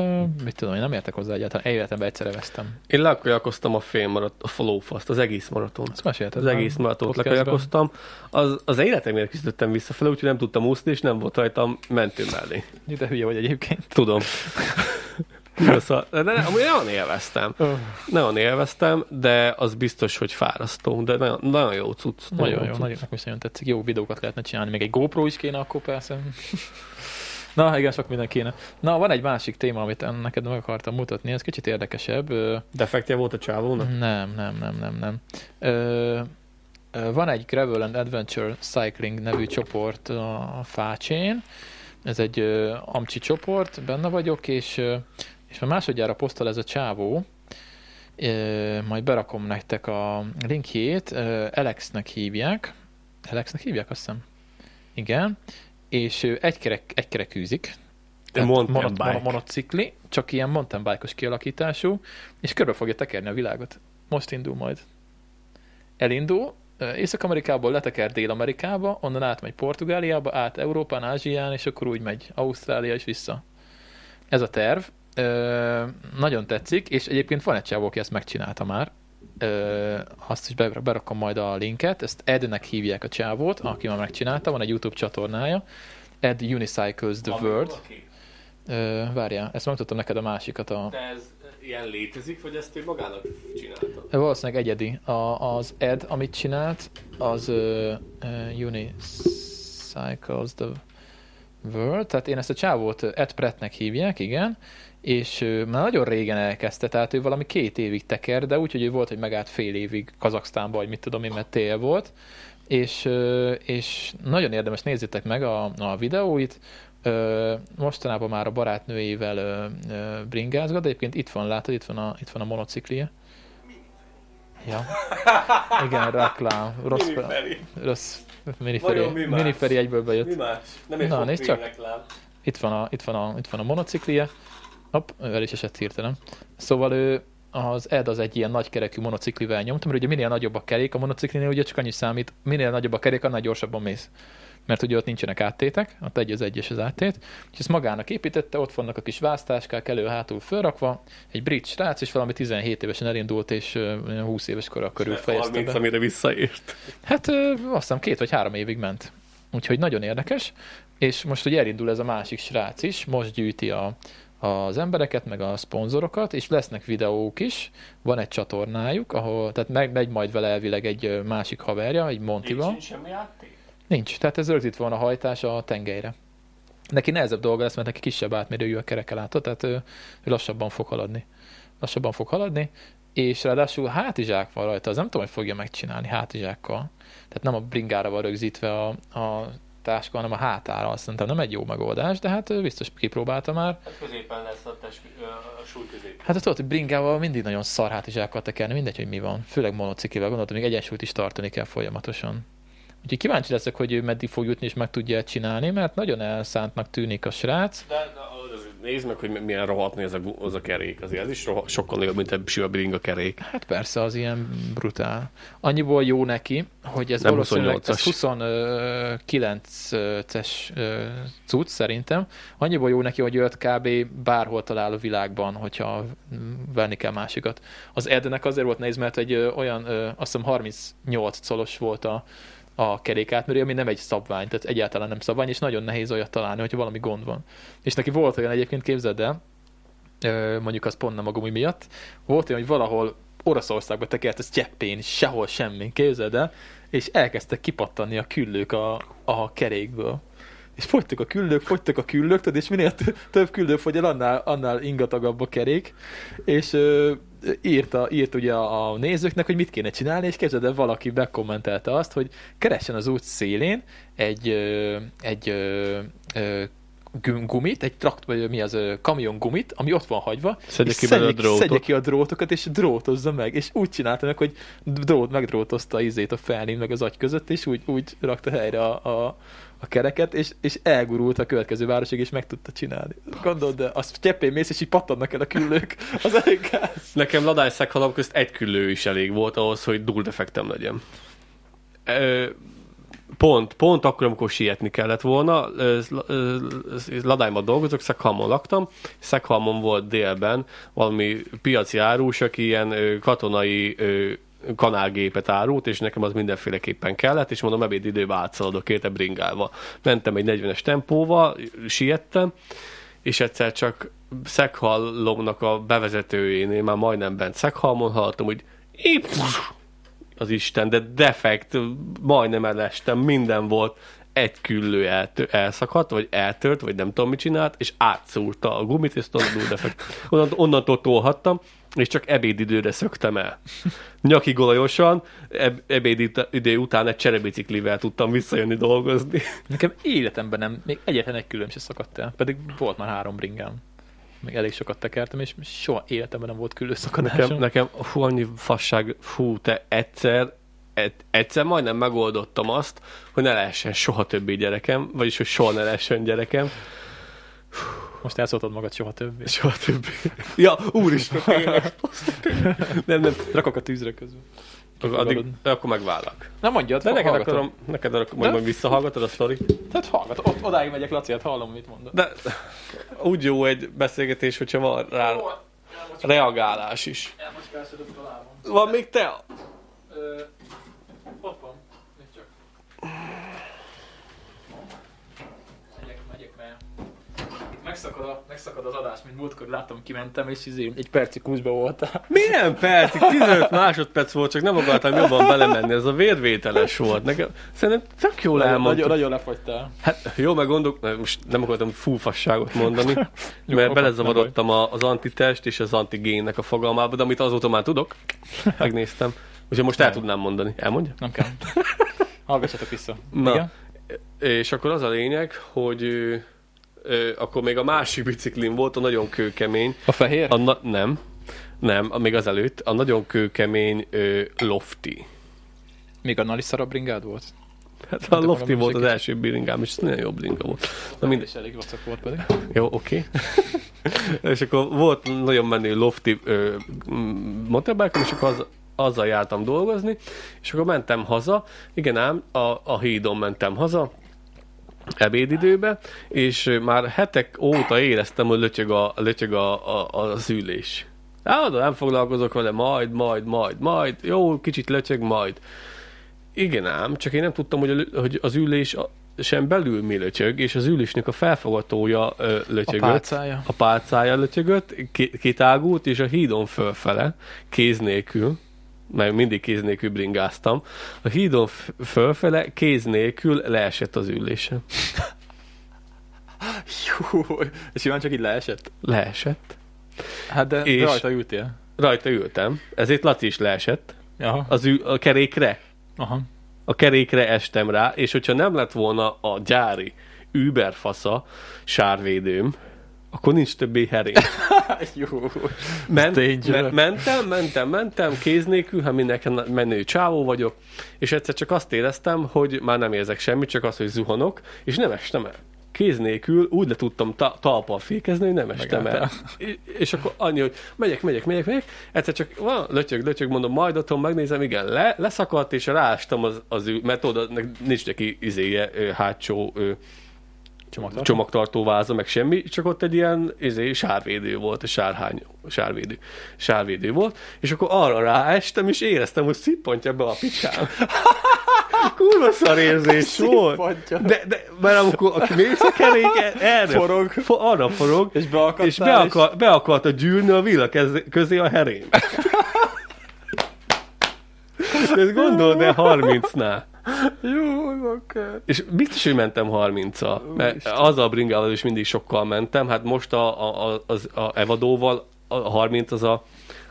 S1: mit tudom, én nem értek hozzá egyáltalán. Életemben egyszerre vesztem.
S2: Én lekajakoztam a fél maradt, a flófaszt, az egész maraton.
S1: Ezt mesélted
S2: Az egész maratont
S1: podcastben?
S2: lekajakoztam. Az, az életemért küzdöttem visszafele, úgyhogy nem tudtam úszni, és nem volt rajtam mentő mellé.
S1: De hülye vagy egyébként.
S2: Tudom. Szóval, de, de amúgy nagyon élveztem.
S1: Oh,
S2: Nagyon élveztem, de az biztos, hogy fárasztó. De nagyon, nagyon jó cucc.
S1: nagyon jó,
S2: cucc.
S1: nagyon, nagyon tetszik. Jó videókat lehetne csinálni, még egy GoPro is kéne akkor persze. Na, igen, sok minden kéne. Na, van egy másik téma, amit neked meg akartam mutatni, ez kicsit érdekesebb.
S2: Defektje volt a csávónak?
S1: Nem, nem, nem, nem, nem. Ö, van egy Gravel and Adventure Cycling nevű csoport a Fácsén. Ez egy ö, amcsi csoport, benne vagyok, és, ö, és már másodjára posztol ez a csávó. Ö, majd berakom nektek a linkjét. Ö, Alexnek hívják. Alexnek hívják, azt hiszem. Igen. És ő egykerek, egykerekűzik. Tehát
S2: mountain
S1: monot-
S2: bike.
S1: mono- monocikli, csak ilyen mountain bike-os kialakítású, és körbe fogja tekerni a világot. Most indul majd. Elindul, Észak-Amerikából leteker Dél-Amerikába, onnan átmegy Portugáliába, át Európán, Ázsián, és akkor úgy megy Ausztrália és vissza. Ez a terv. Ö, nagyon tetszik, és egyébként van egy csávó, aki ezt megcsinálta már. Ö, azt is be- berakom majd a linket, ezt Ednek hívják a csávót, aki már megcsinálta, van egy YouTube csatornája. Ed Unicycles the World. Ö, várjál, ezt megtudtam neked a másikat. A,
S2: De ez ilyen létezik, vagy ezt ő magának csinálta?
S1: valószínűleg egyedi. A, az Ed, amit csinált, az uh, uh, Unicycles the World, tehát én ezt a csávót ö, Ed Prettnek hívják, igen, és ő már nagyon régen elkezdte, tehát ő valami két évig teker, de úgy, hogy ő volt, hogy megállt fél évig Kazaksztánba, vagy mit tudom én, mert tél volt, és, és nagyon érdemes, nézzétek meg a, a videóit, mostanában már a barátnőjével bringázgat, de egyébként itt van, látod, itt van a, itt van a monociklia. Ja. Igen, reklám. Rossz, rossz miniferi,
S2: Vajon mi más?
S1: miniferi egyből bejött.
S2: más? Nem
S1: Na, nézd csak.
S2: reklám.
S1: Itt van a, itt van a, itt van a monociklia. Hopp, el is esett hirtelen. Szóval ő, az Ed az egy ilyen nagykerekű monociklivel nyomtam, mert ugye minél nagyobb a kerék a monociklinél, ugye csak annyi számít, minél nagyobb a kerék, annál gyorsabban mész. Mert ugye ott nincsenek áttétek, ott egy az egy és az áttét, és ezt magának építette, ott vannak a kis vásztáskák elő-hátul fölrakva, egy brit srác, és valami 17 évesen elindult, és ö, olyan 20 éves korra körül fejezte
S2: 30,
S1: be.
S2: amire visszaért.
S1: Hát azt hiszem két vagy három évig ment. Úgyhogy nagyon érdekes. És most ugye elindul ez a másik srác is, most gyűjti a, az embereket, meg a szponzorokat, és lesznek videók is, van egy csatornájuk, ahol, tehát meg, megy majd vele elvileg egy másik haverja, egy Montival.
S2: semmi átték?
S1: Nincs, tehát ez rögzítve van a hajtás a tengelyre. Neki nehezebb dolga lesz, mert neki kisebb átmérőjű a kereke látod, tehát ő, ő lassabban fog haladni. Lassabban fog haladni, és ráadásul hátizsák van rajta, az nem tudom, hogy fogja megcsinálni hátizsákkal. Tehát nem a bringára van rögzítve a, a táska, hanem a hátára. Azt szerintem nem egy jó megoldás, de hát biztos kipróbálta már.
S2: Hát középen lesz a, test, a súly közép.
S1: Hát tudod, hogy bringával mindig nagyon szar hátizsákkal tekerni, mindegy, hogy mi van. Főleg monociklivel, gondoltam, még egyensúlyt is tartani kell folyamatosan. Úgyhogy kíváncsi leszek, hogy ő meddig fog jutni és meg tudja csinálni, mert nagyon elszántnak tűnik a srác.
S2: De, de nézd meg, hogy milyen rohadt ez a, az a kerék. Azért ez is rohadt, sokkal nagyobb, mint egy sima bringa kerék.
S1: Hát persze, az ilyen brutál. Annyiból jó neki, hogy ez
S2: Nem
S1: valószínűleg
S2: 28-as.
S1: ez 29-es ö, cucc szerintem. Annyiból jó neki, hogy őt kb. bárhol talál a világban, hogyha venni kell másikat. Az Ednek azért volt nehéz, mert egy olyan, azt hiszem 38 colos volt a, a kerékátmérő, ami nem egy szabvány, tehát egyáltalán nem szabvány, és nagyon nehéz olyat találni, hogyha valami gond van. És neki volt olyan egyébként, képzeld el, mondjuk az pont nem a miatt, volt olyan, hogy valahol Oroszországba tekert, ez cseppén, sehol semmi, képzeld el, és elkezdtek kipattani a küllők a, a kerékből. És fogytak a küllők, fogytak a küllők, tudod, és minél több küllő fogy el, annál, annál ingatagabb a kerék, és írta, írt ugye a, nézőknek, hogy mit kéne csinálni, és képzeld el, valaki bekommentelte azt, hogy keressen az út szélén egy, egy gum- gumit, egy trakt, vagy mi az, kamion gumit, ami ott van hagyva,
S2: Szedje
S1: és
S2: ki belőle a
S1: szedje,
S2: drótot.
S1: szedje ki a drótokat, és drótozza meg. És úgy csinálta meg, hogy drót, megdrótozta izét a felném meg az agy között, és úgy, úgy rakta helyre a, a, a kereket, és, és elgurult a következő városig, és meg tudta csinálni. Gondold, de azt cseppén mész, és így pattannak el a küllők. Az elég gáz.
S2: Nekem ladály közt egy küllő is elég volt ahhoz, hogy dual defektem legyen. Ö, Pont, pont akkor, amikor sietni kellett volna, Ladályban dolgozok, Szekhalmon laktam, Szekhalmon volt délben valami piaci árus, aki ilyen katonai kanálgépet árult, és nekem az mindenféleképpen kellett, és mondom, ebédidőben átszaladok érte bringálva. Mentem egy 40-es tempóval, siettem, és egyszer csak Szekhallomnak a bevezetőjénél már majdnem bent Szekhalmon hallottam, hogy épp az Isten, de defekt, majdnem elestem, minden volt, egy küllő eltö- elszakadt, vagy eltört, vagy nem tudom mit csinált, és átszúrta a gumit, és tudod, defekt. Onnan, onnantól tolhattam, és csak ebédidőre szöktem el. Nyakig olajosan, eb- ebédidő után egy cserebiciklivel tudtam visszajönni dolgozni.
S1: Nekem életemben nem, még egyetlen egy külön se szakadt el, pedig volt már három bringám. Még elég sokat tekertem, és soha életemben nem volt külön szakadásom.
S2: Nekem, nekem hú, annyi fasság, hú, te egyszer, egy, egyszer majdnem megoldottam azt, hogy ne lehessen soha többé gyerekem, vagyis hogy soha ne lehessen gyerekem,
S1: Most elszóltad magad soha többé.
S2: soha többé. Ja, úristen, nem, nem,
S1: Rakok a tűzre közül.
S2: Akkor, addig, akkor megvállak.
S1: Na mondjad,
S2: De neked
S1: hallgatom.
S2: akarom, neked akarom, majd, majd visszahallgatod a sztorit.
S1: Tehát hallgat, ott, odáig megyek, Laci, hát hallom, mit mondod.
S2: De úgy jó egy beszélgetés, hogyha van rá reagálás is.
S1: Elmoskálszodott a lábam.
S2: Van még te?
S1: Ö, ott van. Nézd csak. Megyek, megyek, mert itt megszakad, a, megszakad az adás, mint múltkor láttam, kimentem, és izé, egy percig kúsba voltál.
S2: Milyen percig? 15 másodperc volt, csak nem akartam jobban belemenni. Ez a vérvételes volt. Nekem szerintem tök jól
S1: Nagyon,
S2: elmondtuk.
S1: nagyon, nagyon lefagytál.
S2: Hát jó, meg gondok, most nem akartam fúfasságot mondani,
S1: Jó,
S2: mert belezavarodtam a- az antitest és az antigénnek a fogalmába, de amit azóta már tudok, megnéztem. Úgyhogy most el tudnám mondani. Elmondja?
S1: Nem kell. Hallgassatok vissza.
S2: Na.
S1: Igen?
S2: És akkor az a lényeg, hogy ö, akkor még a másik biciklim volt, a nagyon kőkemény.
S1: A fehér?
S2: A na- nem, nem, a- még az előtt, a nagyon kőkemény ö, lofti.
S1: Még annál is szarabb bringád volt?
S2: Hát a
S1: magam
S2: lofti volt az első bringám, és ez nagyon jó bringa volt. Na mindegy.
S1: És elég vacak volt pedig.
S2: Jó, oké. és akkor volt nagyon menő lofti motorbike és akkor az, azzal jártam dolgozni, és akkor mentem haza, igen ám, a, a hídon mentem haza, ebédidőbe, és már hetek óta éreztem, hogy lötyög, a, lötyög a, a, az ülés. Állandóan nem foglalkozok vele, majd, majd, majd, majd, jó, kicsit lötyög, majd. Igen ám, csak én nem tudtam, hogy, a, hogy az ülés a- sem belül mi lötyög, és az ülésnek a felfogatója ö,
S1: A
S2: lötyögött.
S1: pálcája.
S2: A pálcája lötyögött, ki- kitágult, és a hídon fölfele, kéz nélkül, mert mindig kéz nélkül bringáztam, a hídon fölfele, kéz nélkül leesett az ülésem.
S1: Jó, és simán csak így leesett.
S2: Leesett.
S1: Hát de,
S2: És-
S1: rajta ültél.
S2: Rajta ültem, ezért Laci is leesett.
S1: Aha.
S2: Az ül, a kerékre.
S1: Aha.
S2: A kerékre estem rá, és hogyha nem lett volna a gyári Uber fasza sárvédőm, akkor nincs többé herén.
S1: Jó.
S2: Ment, me- mentem, mentem, mentem, kéz nélkül, ha mindenken menő csávó vagyok, és egyszer csak azt éreztem, hogy már nem érzek semmit, csak azt, hogy zuhanok, és nem estem el. kéz nélkül úgy le tudtam ta- talpal fékezni, hogy nem estem el. És- És akkor annyi, hogy megyek, megyek, megyek, megyek, egyszer csak van, lötyög, lötyög, mondom, majd otthon megnézem, igen, le, leszakadt, és ráástam az, az ő, mert oda nincs neki izéje, hátsó ö,
S1: Csomagtartó?
S2: csomagtartó váza, meg semmi, csak ott egy ilyen izé, sárvédő volt, egy sárhány, sárvédő, sárvédő volt, és akkor arra ráestem, és éreztem, hogy szippantja be a picsám. Kurva szar érzés volt. De, de, mert amikor aki mész a kerék, erre
S1: Forog.
S2: Fo, arra forog,
S1: És
S2: és be, akar, be akarta gyűlni a villa közé a herén. De ezt gondold el 30-nál.
S1: Jó, oké.
S2: És biztos, hogy mentem 30-al, mert
S1: Isten.
S2: az a bringával is mindig sokkal mentem, hát most a, a, a, az, a Evadóval a 30 az a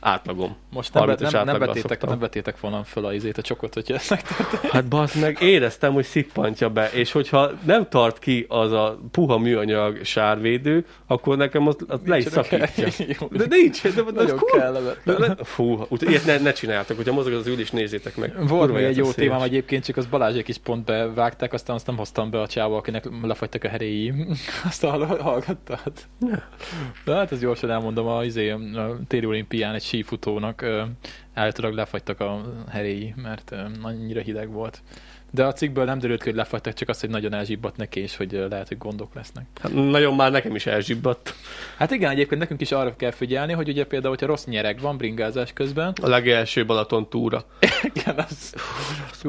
S2: átlagom.
S1: Most nem,
S2: 30-as
S1: nem, nem, betétek,
S2: szoktam.
S1: nem betétek volna föl a izét, a csokot, hogyha ezt megtörtént.
S2: Hát bazd meg, éreztem, hogy szippantja be, és hogyha nem tart ki az a puha műanyag sárvédő, akkor nekem az, az le is szakítja. De nincs, de, de, kurva-
S1: kellemetlen.
S2: de, de, fú, úgy, ilyet ne, ne csináljátok, hogyha mozog az ülés, nézzétek meg.
S1: Volt még egy jó
S2: veszélyes.
S1: témám egyébként, csak az Balázsék is pont bevágták, aztán azt nem hoztam be a csába, akinek lefagytak a heréi. Azt hall- hallgattad? De hát ez gyorsan elmondom, a, izé, a téli olimpián egy sífutónak állítólag lefagytak a heréi, mert annyira hideg volt. De a cikkből nem derült ki, hogy lefagytak, csak az, hogy nagyon elzsibbadt neki, és hogy lehet, hogy gondok lesznek.
S2: Hát nagyon már nekem is elzsibbadt.
S1: Hát igen, egyébként nekünk is arra kell figyelni, hogy ugye például, hogyha rossz nyereg van bringázás közben,
S2: A legelső Balaton túra.
S1: igen, az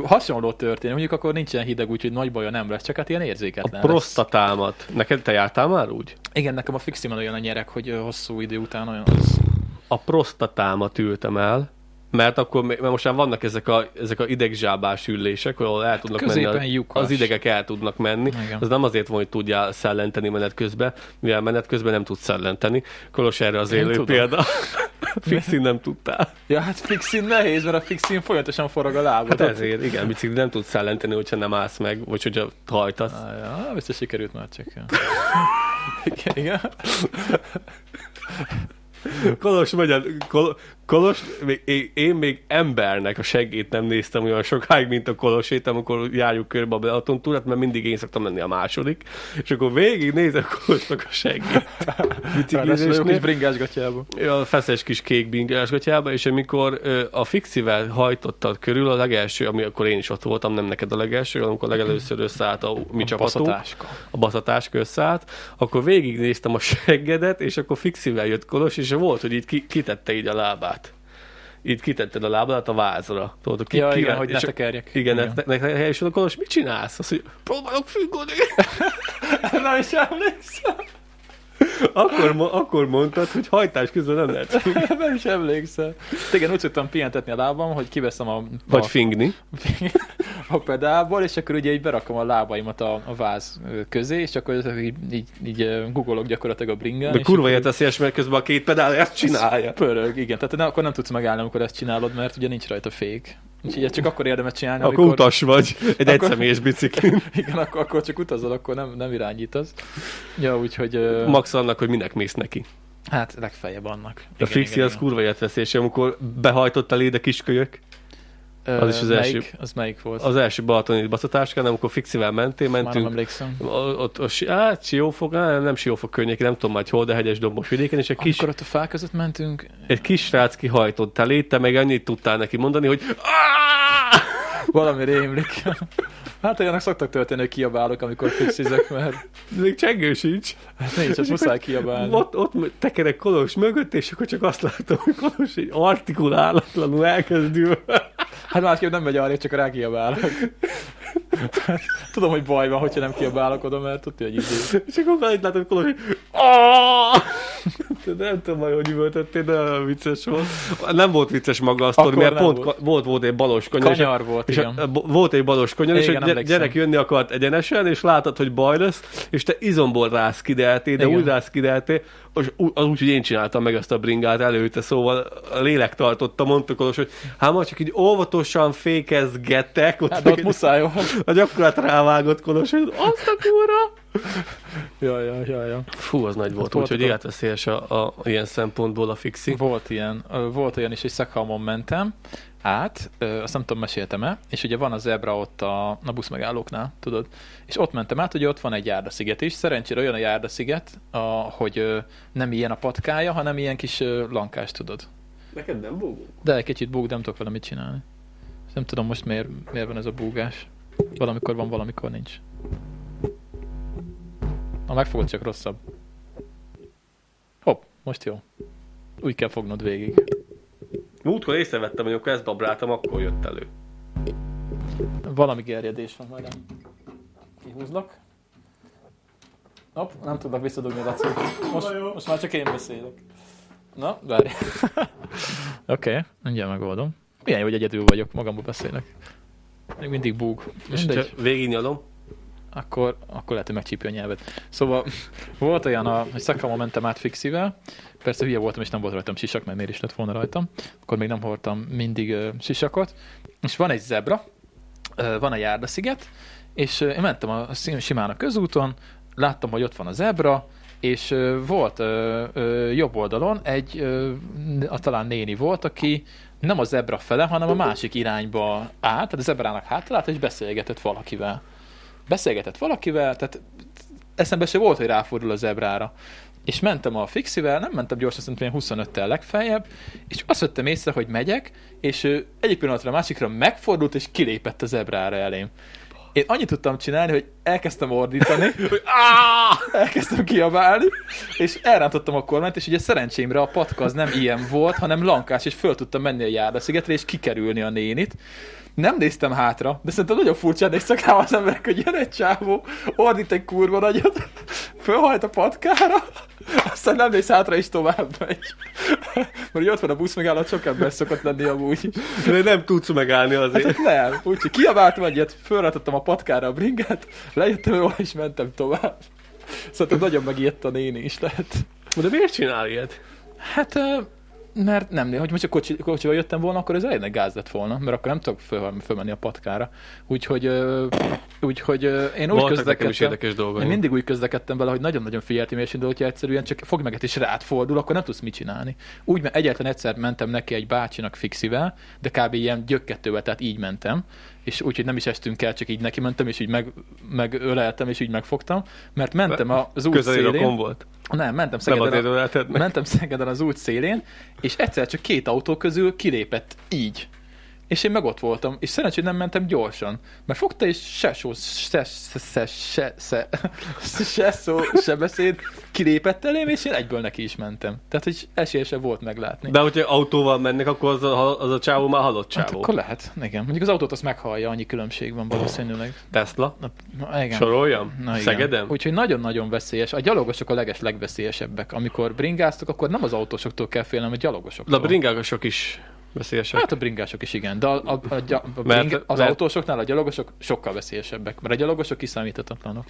S1: hasonló történik. Mondjuk akkor nincsen hideg, úgyhogy nagy baja nem lesz, csak hát ilyen
S2: A
S1: érzéketlen lesz.
S2: prostatámat. Neked te jártál már úgy?
S1: Igen, nekem a fiximen olyan a nyerek, hogy hosszú idő után olyan az...
S2: A prostatámat ültem el, mert akkor, mert most már vannak ezek a, ezek a idegzsábás ülések, ahol el tudnak
S1: Középen
S2: menni,
S1: lyukas.
S2: az idegek el tudnak menni.
S1: Igen.
S2: Az nem azért van, hogy tudjál szellenteni menet közben, mivel menet közben nem tudsz szellenteni. Kolos erre az
S1: Én
S2: élő
S1: tudom.
S2: példa. Fixin nem tudtál.
S1: Ja, hát fixin nehéz, mert a fixin folyamatosan forog a lábad.
S2: Hát ezért, igen, bicikli nem tudsz szellenteni, hogyha nem állsz meg, vagy hogyha hajtasz.
S1: Ah, ja, biztos sikerült már csak. Ja. igen, igen.
S2: Kolos megy el, Kol, Kolos, még, én, én még embernek a seggét nem néztem olyan sokáig, mint a Kolosét, amikor járjuk körbe a Balaton túrát, mert mindig én szoktam lenni a második, és akkor végig nézek Kolosnak a.
S1: Ráadásul jó kis
S2: Biciklizésnél.
S1: bringásgatjába.
S2: a feszes kis kék bingásgatjába, és amikor a fixivel hajtottad körül, a legelső, ami akkor én is ott voltam, nem neked a legelső, amikor legelőször összeállt a mi csapatunk,
S1: Baszatáska.
S2: a baszatáska összeállt, akkor végignéztem a seggedet, és akkor fixivel jött Kolos, és volt, hogy így ki, kitette így a lábát. Így kitetted a lábadat a vázra. Tudod, ki,
S1: Ja,
S2: ki,
S1: igen, hogy
S2: és
S1: ne tekerjek.
S2: Igen,
S1: Igen.
S2: ne, ne, ne, és akkor Kolos, mit csinálsz? Azt mondja, próbálok függni.
S1: Nem is emlékszem.
S2: akkor, akkor mondtad, hogy hajtás közben nem lehet.
S1: Nem is emlékszem. Igen, úgy szoktam pihentetni a lábam, hogy kiveszem a,
S2: Vagy
S1: a,
S2: fingni.
S1: a pedálból, és akkor ugye így berakom a lábaimat a, a váz közé, és akkor így, így, így googolok gyakorlatilag a bringán.
S2: De kurva
S1: így
S2: érteszélyes, mert közben a két pedál ezt csinálja.
S1: Pörög, igen. Tehát ne, akkor nem tudsz megállni, amikor ezt csinálod, mert ugye nincs rajta fék. Úgyhogy ezt csak akkor érdemes csinálni,
S2: Akkor
S1: amikor...
S2: utas vagy egy
S1: Akkor-
S2: egyszemélyes biciklin.
S1: Igen, akkor, akkor csak utazol, akkor nem, nem irányítasz. Ja, úgyhogy... ö,
S2: Max annak, hogy minek mész neki.
S1: Hát legfeljebb annak.
S2: A fixi az kurva érteszélyes, amikor behajtott a léde kiskölyök. Az is az
S1: melyik,
S2: első.
S1: Az melyik volt?
S2: Az első balatoni baszatáskán, amikor fixivel mentél,
S1: Már nem
S2: mentünk.
S1: emlékszem.
S2: Ott, ott, hát, Siófok, á, nem Siófok környék, nem tudom majd hol, de hegyes dombos vidéken, és egy kis,
S1: Amikor ott a fák között mentünk,
S2: egy kis srác kihajtott elé, te meg annyit tudtál neki mondani, hogy
S1: valami rémlik. Hát olyanok szoktak történni, hogy kiabálok, amikor fixizek, mert
S2: még csengő sincs.
S1: hát nincs, ott muszáj kiabálni.
S2: Ott, ott tekerek Kolos mögött, és akkor csak azt látom, hogy Kolos egy artikulálatlanul elkezdül.
S1: Hát másképp nem megy arra, csak rá Tudom, hogy baj van, hogyha nem kiabálok oda, mert ott egy idő.
S2: És akkor annyit látom, hogy Kolos, hogy nem tudom, majd, hogy üvöltöttél, de vicces volt. Nem volt vicces maga a sztori, mert pont
S1: volt.
S2: volt. egy balos kanyar, és,
S1: Kanyar volt,
S2: és
S1: igen.
S2: a, volt egy balos kanyar, és a gyerek jönni akart egyenesen, és látod, hogy baj lesz, és te izomból rászkideltél, de
S1: Igen.
S2: úgy rászkideltél, és az úgy, hogy én csináltam meg ezt a bringát előtte, szóval a lélek tartotta, mondta Kolos, hogy hát csak így óvatosan fékezgettek, ott,
S1: Hát de ott muszáj.
S2: A gyakorlat rávágott Kolos, hogy azt a kurva!
S1: ja, ja, ja, ja.
S2: Fú, az nagy volt,
S1: volt
S2: úgyhogy
S1: a-
S2: életveszélyes a, a, ilyen szempontból a fixi.
S1: Volt ilyen, volt olyan is, hogy Szekhalmon mentem át, azt nem tudom, meséltem-e, és ugye van a zebra ott a, a buszmegállóknál, tudod, és ott mentem át, ugye ott van egy járdasziget is, szerencsére olyan a járdasziget, a, hogy nem ilyen a patkája, hanem ilyen kis lankás, tudod.
S2: Neked nem búgó?
S1: De egy kicsit búg, nem tudok vele mit csinálni. És Nem tudom most miért, miért van ez a búgás. Valamikor van, valamikor nincs. Ha megfogod, csak rosszabb. Hopp, most jó. Úgy kell fognod végig.
S2: Múltkor észrevettem, hogy amikor ezt babráltam, akkor jött elő.
S1: Valami gerjedés van, majd. Kihúzlak. Hopp, nem tudnak visszadugni a Laci. Most, most már csak én beszélek. Na, várj. Oké, okay, mindjárt megoldom. Milyen jó, hogy egyedül vagyok, magamból beszélek. Még mindig búg.
S2: És hogyha végignyalom,
S1: akkor, akkor lehet, hogy megcsípja a nyelvet. Szóval volt olyan, a, hogy szakama mentem át fixivel, persze hülye voltam, és nem volt rajtam sisak, mert miért is lett volna rajtam. Akkor még nem hordtam mindig ö, sisakot. És van egy zebra, ö, van a járdasziget, és ö, én mentem a, szí- simán a közúton, láttam, hogy ott van a zebra, és ö, volt ö, ö, jobb oldalon egy, a, talán néni volt, aki nem a zebra fele, hanem a másik irányba állt, tehát a zebrának hátra állt, és beszélgetett valakivel beszélgetett valakivel, tehát eszembe se volt, hogy ráfordul a zebrára. És mentem a fixivel, nem mentem gyorsan, szerintem ilyen 25-tel legfeljebb, és azt vettem észre, hogy megyek, és ő egyik pillanatra a másikra megfordult, és kilépett a zebrára elém. Én annyit tudtam csinálni, hogy elkezdtem ordítani,
S2: hogy
S1: elkezdtem kiabálni, és elrántottam a kormányt, és ugye szerencsémre a patka az nem ilyen volt, hanem lankás, és föl tudtam menni a járdaszigetre, és kikerülni a nénit. Nem néztem hátra, de szerintem nagyon furcsán néztek rá az emberek, hogy jön egy csávó, ordít egy kurva nagyot, fölhajt a patkára, aztán nem néz hátra, és tovább megy. Mert ott van a busz megálló, sok ember szokott lenni amúgy.
S2: De nem tudsz megállni azért.
S1: Hát nem, úgyhogy kiabáltam egyet, fölrátottam a patkára a bringát, lejöttem róla, és mentem tovább. Szerintem nagyon megijedt a néni is lehet.
S2: De miért csinál ilyet?
S1: Hát, mert nem, hogy most a kocsi, kocsival jöttem volna, akkor ez elég gáz lett volna, mert akkor nem tudok föl, fölmenni a patkára. Úgyhogy, ö, úgyhogy ö, én úgy
S2: Voltak nekem is
S1: közlekedtem,
S2: érdekes dolgok.
S1: én mindig úgy közlekedtem vele, hogy nagyon-nagyon figyeltem, és indul, hogyha egyszerűen csak fog meg és rád fordul, akkor nem tudsz mit csinálni. Úgy, mert egyetlen egyszer mentem neki egy bácsinak fixivel, de kb. ilyen gyökkettővel, tehát így mentem, és úgyhogy nem is estünk el, csak így neki mentem, és így meg, megöleltem, és így megfogtam, mert mentem az út szélén.
S2: volt.
S1: Nem, mentem Szegeden, a, mentem Szegeden az út szélén, és egyszer csak két autó közül kilépett így. És én meg ott voltam, és szerencsére nem mentem gyorsan, mert fogta és se szó, se, se, se, se, se, se szó, se beszéd, kilépett elém, és én egyből neki is mentem. Tehát, hogy esélye se volt meglátni.
S2: De hogyha autóval mennek, akkor az a, az a csávó már halott
S1: hát
S2: csávó.
S1: akkor lehet, igen. Mondjuk az autót azt meghallja, annyi különbség van valószínűleg.
S2: Tesla?
S1: Na, na igen.
S2: Soroljam?
S1: Na igen.
S2: Szegedem?
S1: Úgyhogy nagyon-nagyon veszélyes. A gyalogosok a leges legveszélyesebbek. Amikor bringáztok, akkor nem az autósoktól kell félnem, a
S2: De
S1: gyalogosoktól.
S2: a bringágosok is veszélyesek.
S1: Hát a bringások is igen, de a, a, a, a,
S2: Mert-
S1: bring, az
S2: mert-
S1: autósoknál a gyalogosok sokkal veszélyesebbek, mert a gyalogosok kiszámíthatatlanok.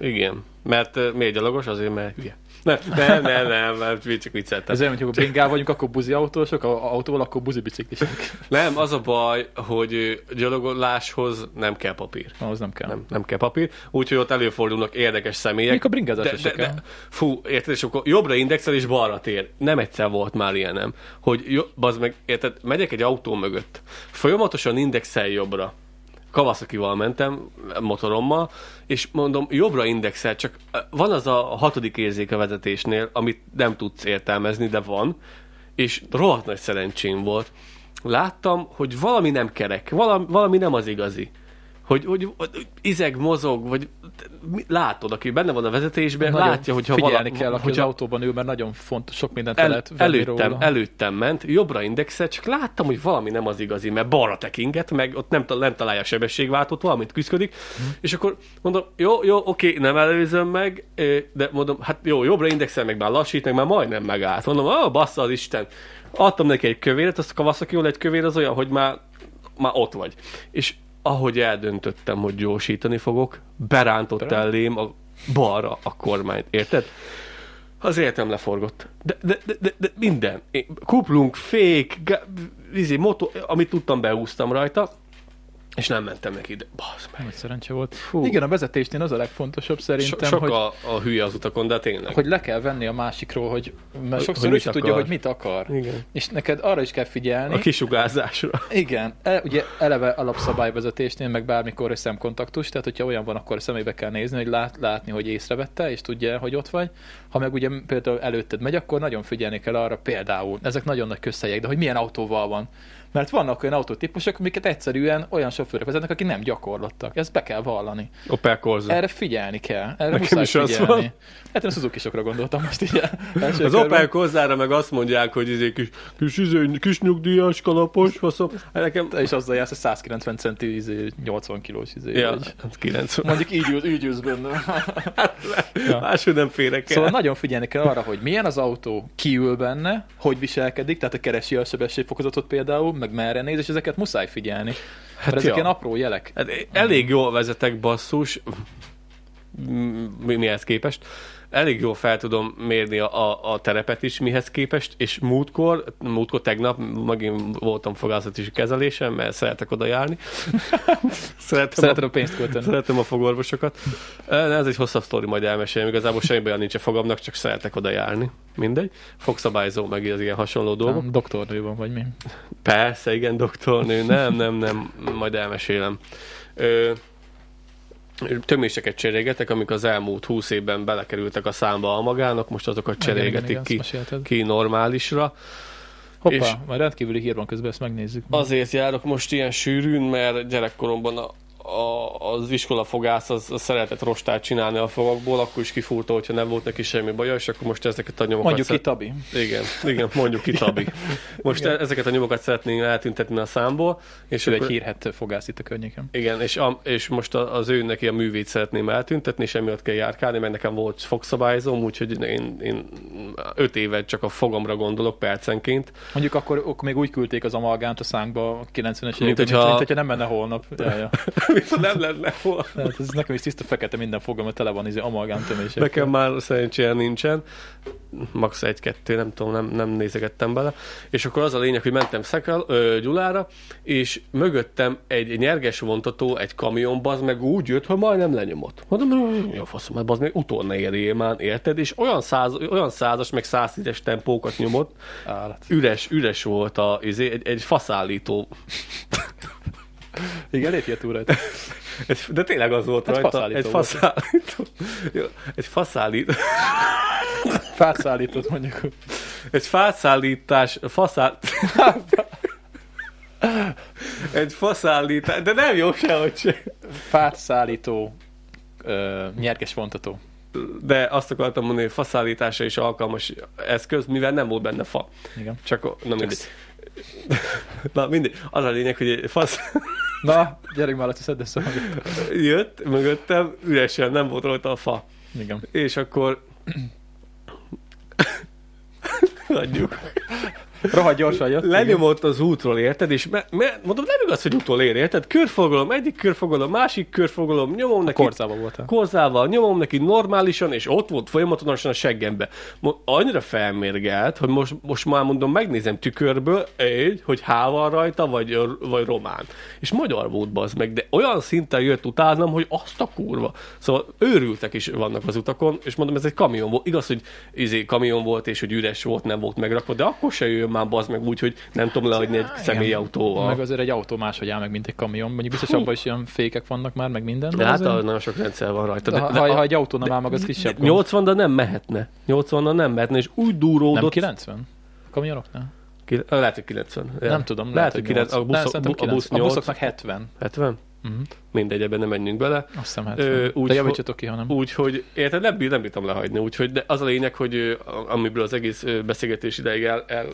S2: Igen. Mert uh, miért gyalogos? Azért, mert hülye. Nem, nem, nem, nem, mert mi csak vicceltem.
S1: Ez olyan, hogy ha bringál vagyunk, akkor buzi autósok, a autóval, akkor buzi biciklisek.
S2: Nem, az a baj, hogy gyalogoláshoz nem kell papír.
S1: Ahhoz nem kell.
S2: Nem, nem kell papír, úgyhogy ott előfordulnak érdekes személyek.
S1: Még a bringázás
S2: de, de,
S1: kell.
S2: de, Fú, érted, és akkor jobbra indexel és balra tér. Nem egyszer volt már ilyenem. Hogy jo, bazd meg, érted, megyek egy autó mögött, folyamatosan indexel jobbra. Kawasaki-val mentem, motorommal, és mondom, jobbra indexel, csak van az a hatodik érzék a vezetésnél, amit nem tudsz értelmezni, de van, és rohadt nagy szerencsém volt. Láttam, hogy valami nem kerek, valami, valami nem az igazi. Hogy, hogy, hogy izeg, mozog, vagy látod, aki benne van a vezetésben,
S1: Nagyon
S2: látja, hogyha
S1: figyelni
S2: vala,
S1: kell, aki
S2: hogyha
S1: az autóban ül, mert nagyon fontos, sok mindent
S2: el,
S1: lehet
S2: előttem,
S1: róla.
S2: előttem ment, jobbra indexel, csak láttam, hogy valami nem az igazi, mert balra tekinget, meg ott nem, nem találja a sebességváltót, valamit küzdik,
S1: Mhm.
S2: és akkor mondom, jó, jó, oké, nem előzöm meg, de mondom, hát jó, jobbra indexel, meg már lassít, meg már majdnem megállt. Mondom, ah, bassza az Isten. Adtam neki egy kövéret, azt a kawasaki egy kövér az olyan, hogy már, már ott vagy. És ahogy eldöntöttem, hogy gyorsítani fogok, berántott elém a balra a kormányt, érted? Az életem leforgott. De, de, de, de, de minden. Én- Kuplunk, fék, ga- vízi, motor, amit tudtam, beúztam rajta, És nem mentem neki ide. Basz meg.
S1: Nagy szerencse volt.
S2: Fú.
S1: Igen, a vezetésnél az a legfontosabb
S2: So,
S1: szerintem,
S2: sok
S1: hogy,
S2: a, a hülye az utakon, de tényleg.
S1: hogy le kell venni a másikról, hogy mert
S2: Hogy-
S1: sokszor
S2: hogy
S1: ő sem tudja, hogy mit akar.
S2: Igen.
S1: És neked arra is kell figyelni.
S2: A kisugárzásra.
S1: Igen, e, ugye eleve alapszabályvezetésnél, meg bármikor szemkontaktus, tehát hogyha olyan van, akkor szemébe kell nézni, hogy lát, látni, hogy észrevette, és tudja, hogy ott vagy. Ha meg ugye például előtted megy, akkor nagyon figyelni kell arra például, ezek nagyon nagy közhelyek, de hogy milyen autóval van. Mert vannak olyan autótípusok, amiket egyszerűen olyan sofőrök vezetnek, akik nem gyakorlottak. Ezt be kell vallani.
S2: Opel Corsa.
S1: Erre figyelni kell. Erre
S2: Nekem is az
S1: figyelni.
S2: van.
S1: Hát én a Suzuki-sokra gondoltam most így.
S2: Az
S1: körben.
S2: Opel Corsára meg azt mondják, hogy izé kis, kis, izé, kis nyugdíjas kalapos, faszom. Hát nekem...
S1: Te is azzal jársz, hogy 190 centi, izé, 80 kilós izé.
S2: Ja,
S1: vagy.
S2: hát 90.
S1: Mondjuk így, ül- így ülsz benne. Ja.
S2: Máshogy nem férek el.
S1: Szóval nagyon figyelni kell arra, hogy milyen az autó, ki ül benne, hogy viselkedik, tehát a keresi a sebességfokozatot például, meg merre néz, és ezeket muszáj figyelni. Hát ezek
S2: ja.
S1: ilyen apró jelek.
S2: Hát elég jól vezetek basszus, mihez képest. Elég jól fel tudom mérni a, a, a terepet is mihez képest, és múltkor, múltkor tegnap megint voltam fogászati kezelésem, mert szeretek oda járni. Szeretem,
S1: Szereted
S2: a,
S1: a pénzt költeni.
S2: szeretem a fogorvosokat. De ez egy hosszabb sztori, majd elmesélem. Igazából semmi olyan nincs a fogamnak, csak szeretek oda járni. Mindegy. Fogszabályzó, meg az ilyen hasonló dolgok.
S1: Nem, Doktornő van, vagy mi?
S2: Persze, igen, doktornő. Nem, nem, nem, majd elmesélem. Ö, töméseket cserélgetek, amik az elmúlt húsz évben belekerültek a számba a magának, most azokat
S1: Igen, igen,
S2: cserélgetik
S1: igen,
S2: ki, ki normálisra.
S1: Hoppá,
S2: és-
S1: majd rendkívüli hír van közben, ezt megnézzük.
S2: Azért járok most ilyen sűrűn, mert gyerekkoromban a, a, az iskolafogász az, az szeretett rostát csinálni a fogakból, akkor is kifúrta, hogyha nem volt neki semmi baja, és akkor most ezeket a nyomokat...
S1: Mondjuk
S2: szeret-
S1: Tabi.
S2: Igen, igen, mondjuk Tabi. Most
S1: Igen.
S2: ezeket a nyomokat szeretnénk eltüntetni a számból, és
S1: Ő egy
S2: akkor-
S1: hírhet fogász itt a környéken.
S2: Igen, és, a, és most az ő neki a művét szeretném eltüntetni, és emiatt kell járkálni, mert nekem volt fogszabályzóm, úgyhogy én, én öt évet csak a fogamra gondolok percenként.
S1: Mondjuk akkor, akkor még úgy küldték az amalgánt a szánkba a 90-es
S2: Mint
S1: években,
S2: hogyha-
S1: mint hogyha nem menne holnap. Ja, ja.
S2: Nem lenne hol.
S1: Tehát ez nekem is tiszta fekete minden fogam, mert tele van izé amalgám tömésekkel.
S2: Nekem már szerencsére nincsen. Max egy-kettő, nem tudom, nem, nem nézegettem bele. És akkor az a lényeg, hogy mentem Szekel, ö, Gyulára, és mögöttem egy nyerges vontató, egy kamion, az meg úgy jött, hogy majdnem lenyomott. Mondom, jó faszom, hát az még utorna érjél már, érted? És olyan, száz, olyan százas, meg száztízes tempókat nyomott,
S1: Állat.
S2: üres, üres volt a, izé, egy, egy faszállító.
S1: Igen, lépj túl rajta.
S2: De tényleg az volt
S1: Egy
S2: rajta.
S1: faszállító
S2: egy faszállító. Jó, egy faszállító.
S1: Fát szállított mondjuk.
S2: Egy fászállítás, faszál... egy faszállítás, de nem jó sehogy se.
S1: Fát szállító ö, vontató.
S2: De azt akartam mondani, hogy faszállításra is alkalmas eszköz, mivel nem volt benne fa.
S1: Igen.
S2: Csak, na mindegy. Na mindegy. Az a lényeg, hogy egy fasz
S1: Na, gyerünk már, Laci, szedd össze
S2: jött mögöttem, üresen nem volt rajta a fa.
S1: Igen.
S2: És akkor Hagyjuk.
S1: Rohadt gyorsan jött.
S2: Lenyomott az útról, érted? És me, me, mondom, nem igaz, hogy utol ér, érted? Körforgalom, egyik körforgalom, másik körforgalom, nyomom neki.
S1: Korzában voltál.
S2: Korzával, nyomom neki normálisan, és ott volt folyamatosan a seggembe. Annyira felmérgelt, hogy most, most már mondom, megnézem tükörből, egy, hogy há van rajta, vagy, vagy román. És magyar volt bazd meg, de olyan szinten jött utánam, hogy azt a kurva. Szóval őrültek is vannak az utakon, és mondom, ez egy kamion volt. Igaz, hogy izé, kamion volt, és hogy üres volt, nem volt megrakva, de akkor se jöjjön már bazd meg úgy, hogy nem tudom lehagyni egy személyautóval.
S1: Meg azért egy autó máshogy áll meg, mint egy kamion. Mondjuk biztos abban is ilyen fékek vannak már, meg minden.
S2: De hát
S1: azért-
S2: nagyon sok rendszer van rajta.
S1: de,
S2: De,
S1: ha,
S2: de,
S1: ha, egy autó nem áll meg, az kisebb. gond.
S2: 80 de nem mehetne. 80 nem mehetne, és úgy
S1: Nem
S2: dúródott.
S1: 90? A kamionoknál?
S2: Ki, lehet, hogy 90. Ja.
S1: Nem tudom,
S2: Lehet, hogy 9.
S1: 8.
S2: A, busz,
S1: Nem,
S2: a, busz
S1: 9. A
S2: 8.
S1: buszoknak 70.
S2: 70?
S1: Uh-huh.
S2: Mindegy, ebben nem menjünk bele.
S1: Azt hiszem 70.
S2: Ö, úgy,
S1: De javítsatok ki, ha nem.
S2: Úgyhogy, érted, nem, nem bírtam lehagyni, úgyhogy, de az a lényeg, hogy amiből az egész beszélgetés ideig el, el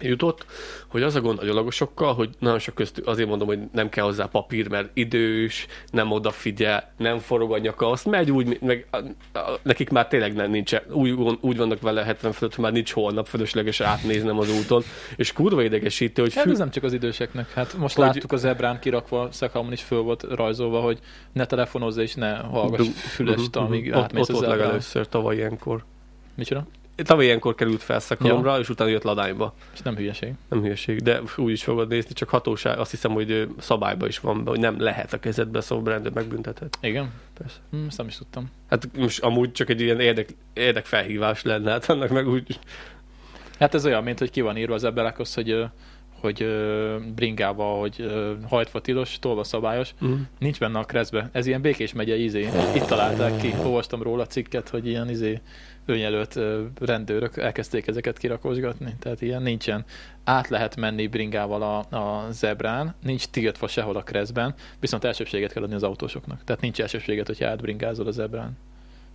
S2: jutott, hogy az a gond a gyalogosokkal, hogy nagyon sok köztük, azért mondom, hogy nem kell hozzá papír, mert idős, nem odafigyel, nem forog a nyaka, azt megy úgy, meg nekik már tényleg nem nincs, úgy, úgy vannak vele 70 fölött, hogy már nincs holnap fölösleges átnéznem az úton, és kurva idegesítő, hogy
S1: Hát
S2: fű,
S1: ez nem csak az időseknek. Hát most
S2: Hogy-
S1: láttuk az ebrán kirakva, Szekhalmon is föl volt rajzolva, hogy ne telefonozz és ne hallgass
S2: Du-
S1: fülest,
S2: Mhm,
S1: amíg
S2: mhm. ott,
S1: átmész
S2: ott
S1: az
S2: volt
S1: ebrán.
S2: legelőször tavaly ilyenkor.
S1: Micsoda?
S2: Tavaly ilyenkor került fel szakalomra, ja. és utána jött ladányba.
S1: És nem hülyeség.
S2: Nem hülyeség, de úgy is fogod nézni, csak hatóság, azt hiszem, hogy ö, szabályban is van, hogy nem lehet a kezedbe, szóval rendőr megbüntethet.
S1: Igen?
S2: Persze.
S1: Hm, ezt nem is tudtam.
S2: Hát most amúgy csak egy ilyen érdek, érdekfelhívás lenne, hát annak meg úgy...
S1: Hát ez olyan, mint hogy ki van írva az ebbelekhoz, hogy hogy ö, bringával, hogy ö, hajtva tilos, tolva szabályos,
S2: Mm.
S1: nincs benne a kreszbe. Ez ilyen Békés megye izé. Itt találták ki, olvastam róla cikket, hogy ilyen izé önjelölt rendőrök elkezdték ezeket kirakosgatni. Tehát ilyen nincsen. Át lehet menni bringával a, a zebrán, nincs tiltva sehol a kreszben, viszont elsőbséget kell adni az autósoknak. Tehát nincs elsőbséget, hogyha átbringázol a zebrán.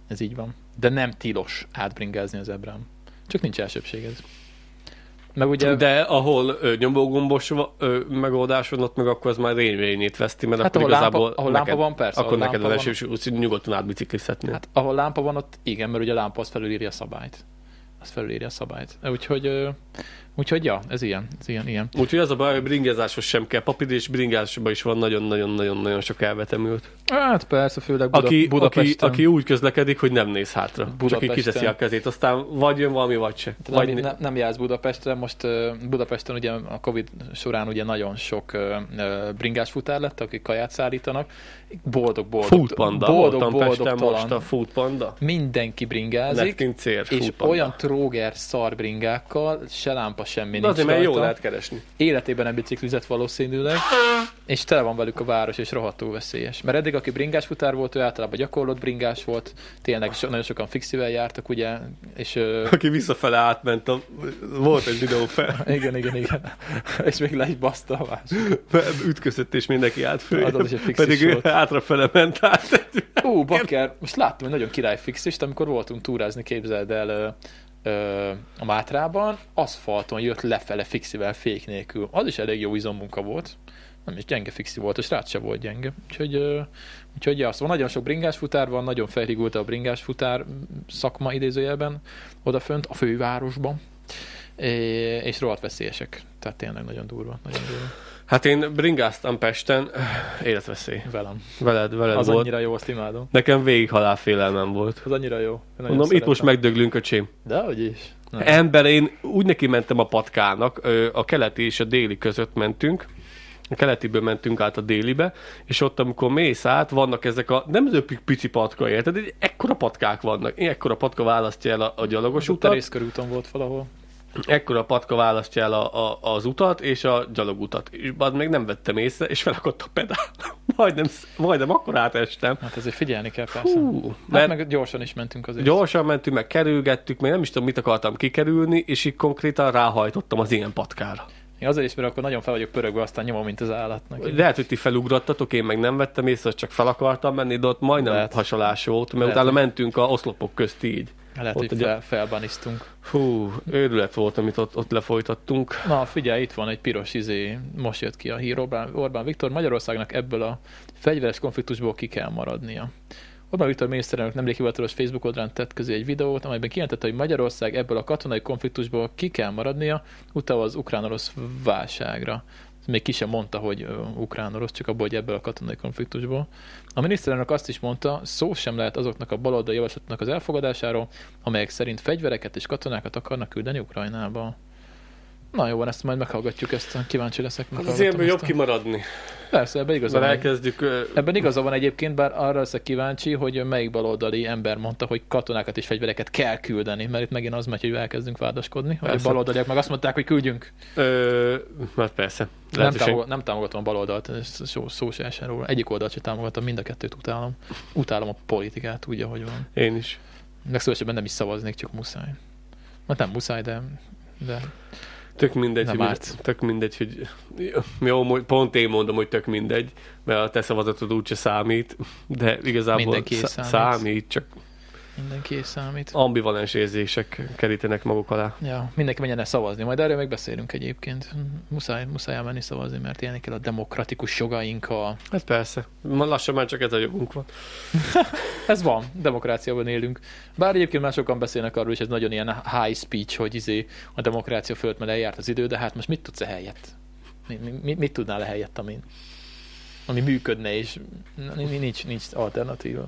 S1: Ez így van. De nem tilos átbringázni a zebrán. Csak nincs elsőbséged. Meg ugye...
S2: De ahol ö, nyomógombos ö, megoldás van, ott meg akkor az már rényvényét veszti, mert
S1: Hát
S2: akkor
S1: ahol
S2: igazából
S1: lámpa- ahol
S2: neked,
S1: lámpa van, persze,
S2: Akkor neked az
S1: van.
S2: esős, úgy nyugodtan átbiciklizhetnél. Hát
S1: ahol lámpa van, ott igen, mert ugye a lámpa az felülírja a szabályt. Az felülírja a szabályt. Úgyhogy, ö, úgyhogy ja, ez ilyen, ez ilyen, ilyen.
S2: Úgyhogy az a baj, hogy bringázáshoz sem kell papír, és bringázásban is van nagyon-nagyon-nagyon-nagyon sok elvetemült.
S1: Hát persze, főleg Buda,
S2: Aki, aki,
S1: Budapesten.
S2: aki úgy közlekedik, hogy nem néz hátra. Csak így
S1: Budapesten.
S2: kiteszi a kezét, aztán vagy jön valami, vagy se.
S1: nem,
S2: Vagy,
S1: nem, nem jársz Budapestre, most Budapesten ugye a Covid során ugye nagyon sok bringás futár lett, akik kaját szállítanak. Boldog, boldog.
S2: Food Panda,
S1: boldog,
S2: voltam
S1: boldog,
S2: Pesten most a Food Panda.
S1: Mindenki bringázik,
S2: Lettin cér,
S1: és
S2: Food Panda.
S1: olyan tróger szarbringákkal, se lámpa semmi
S2: De azért, mert jó
S1: rajta.
S2: lehet keresni.
S1: életében nem biciklizett valószínűleg, és tele van velük a város, és rohadtul veszélyes. Mert eddig, aki bringás futár volt, ő általában gyakorlott bringás volt, tényleg so, nagyon sokan fixivel jártak, ugye, és
S2: Aki visszafele átment, a, volt egy videó fel,
S1: igen, igen, igen, és még le is baszta a másik.
S2: ütközött és mindenki föl.
S1: Az az is egy
S2: Pedig ő
S1: volt.
S2: hátrafele ment át.
S1: Ú, bakker, most láttam egy nagyon király fixist, amikor voltunk túrázni, képzeld el, ö, a Mátrában, aszfalton jött lefele fixivel fék nélkül. Az is elég jó izommunka volt. Nem is gyenge fixi volt, a srác se volt gyenge. Úgyhogy, ö, úgyhogy ja, szóval nagyon sok bringás futár van, nagyon felrigult a bringás futár szakma idézőjelben odafönt a fővárosban. É, és rohadt veszélyesek. Tehát tényleg nagyon durva, nagyon durva.
S2: Hát én bringáztam Pesten, életveszély.
S1: Velem.
S2: Veled, veled
S1: Az
S2: volt.
S1: annyira jó, azt imádom.
S2: Nekem végig halálfélelmem volt.
S1: Az annyira jó.
S2: Mondom, itt most
S1: szeretem.
S2: megdöglünk, öcsém.
S1: De hogy is. Nem.
S2: Ember, én úgy neki mentem a patkának, a keleti és a déli között mentünk, a keletiből mentünk át a délibe, és ott, amikor mész át, vannak ezek a, nem az pici patka, érted? Ekkora patkák vannak. Ekkora patka választja el a, a gyalogos
S1: A
S2: utat,
S1: terészkörúton volt valahol.
S2: Ekkora patka választja el a, a, az utat és a gyalogutat. És bad még nem vettem észre, és felakadt a pedál. majdnem, majdnem akkor átestem.
S1: Hát ezért figyelni kell persze.
S2: Hú,
S1: hát
S2: mert
S1: meg gyorsan is mentünk azért.
S2: gyorsan mentünk, meg kerülgettük, még nem is tudom, mit akartam kikerülni, és így konkrétan ráhajtottam az ilyen patkára.
S1: Én azért is, mert akkor nagyon fel vagyok pörögve, aztán nyomom, mint az állatnak.
S2: Lehet, hogy ti felugrattatok, én meg nem vettem észre, csak fel akartam menni, de ott majdnem
S1: Lehet.
S2: Hasalás volt, mert
S1: Lehet,
S2: utána mentünk a oszlopok közt így.
S1: Lehet,
S2: ott
S1: hogy
S2: ugye-
S1: fel, felbaniztunk.
S2: Fú, őrület volt, amit ott, ott lefolytattunk.
S1: Na, figyelj, itt van egy piros izé, most jött ki a hír, Orbán, Orbán Viktor, Magyarországnak ebből a fegyveres konfliktusból ki kell maradnia. Orbán Viktor miniszterelnök nemrég hivatalos Facebook oldalán tett közé egy videót, amelyben kijelentette, hogy Magyarország ebből a katonai konfliktusból ki kell maradnia, utalva az ukrán-orosz válságra. Még ki sem mondta, hogy ukrán-orosz, csak abból, hogy ebből a katonai konfliktusból. A miniszterelnök azt is mondta, szó sem lehet azoknak a baloldali javaslatnak az elfogadásáról, amelyek szerint fegyvereket és katonákat akarnak küldeni Ukrajnába. Na jó, van, ezt majd meghallgatjuk, ezt kíváncsi leszek.
S2: Hát az
S1: meghallgatom
S2: ilyenből jobb
S1: a-
S2: kimaradni.
S1: Persze, ebben igaza
S2: Mert
S1: van.
S2: elkezdjük...
S1: Ebben igaza van egyébként, bár arra leszek kíváncsi, hogy melyik baloldali ember mondta, hogy katonákat és fegyvereket kell küldeni, mert itt megint az megy, hogy elkezdünk vádaskodni, hogy a baloldaliak meg azt mondták, hogy küldjünk.
S2: Ö, hát persze.
S1: Nem, támogat, nem támogatom a baloldalt, ez szó, szó se esen róla. Egyik oldalt sem támogatom, mind a kettőt utálom. Utálom a politikát, úgy, ahogy van.
S2: Én is.
S1: Legszívesebben nem is szavaznék, csak muszáj. Hát nem muszáj, de, de
S2: Tök mindegy,
S1: Nem
S2: hogy,
S1: árt.
S2: tök mindegy, hogy jó, pont én mondom, hogy tök mindegy, mert a te szavazatod úgyse számít, de igazából
S1: Mindenki
S2: szá-
S1: számít.
S2: számít, csak
S1: mindenki számít.
S2: ambivalens érzések kerítenek maguk alá.
S1: Ja, mindenki menjen el szavazni, majd erről még beszélünk egyébként. Muszáj, muszáj elmenni szavazni, mert élni kell a demokratikus jogainkkal.
S2: Hát persze, ma lassan már csak ez a jogunk van.
S1: Ez van, demokráciában élünk. Bár egyébként már sokan beszélnek arról, és ez nagyon ilyen high speech, hogy izé a demokrácia fölött már eljárt az idő, de hát most mit tudsz e helyett? Mi, mi, mit, mit tudnál e helyett, ami, ami működne, és nincs, nincs alternatíva.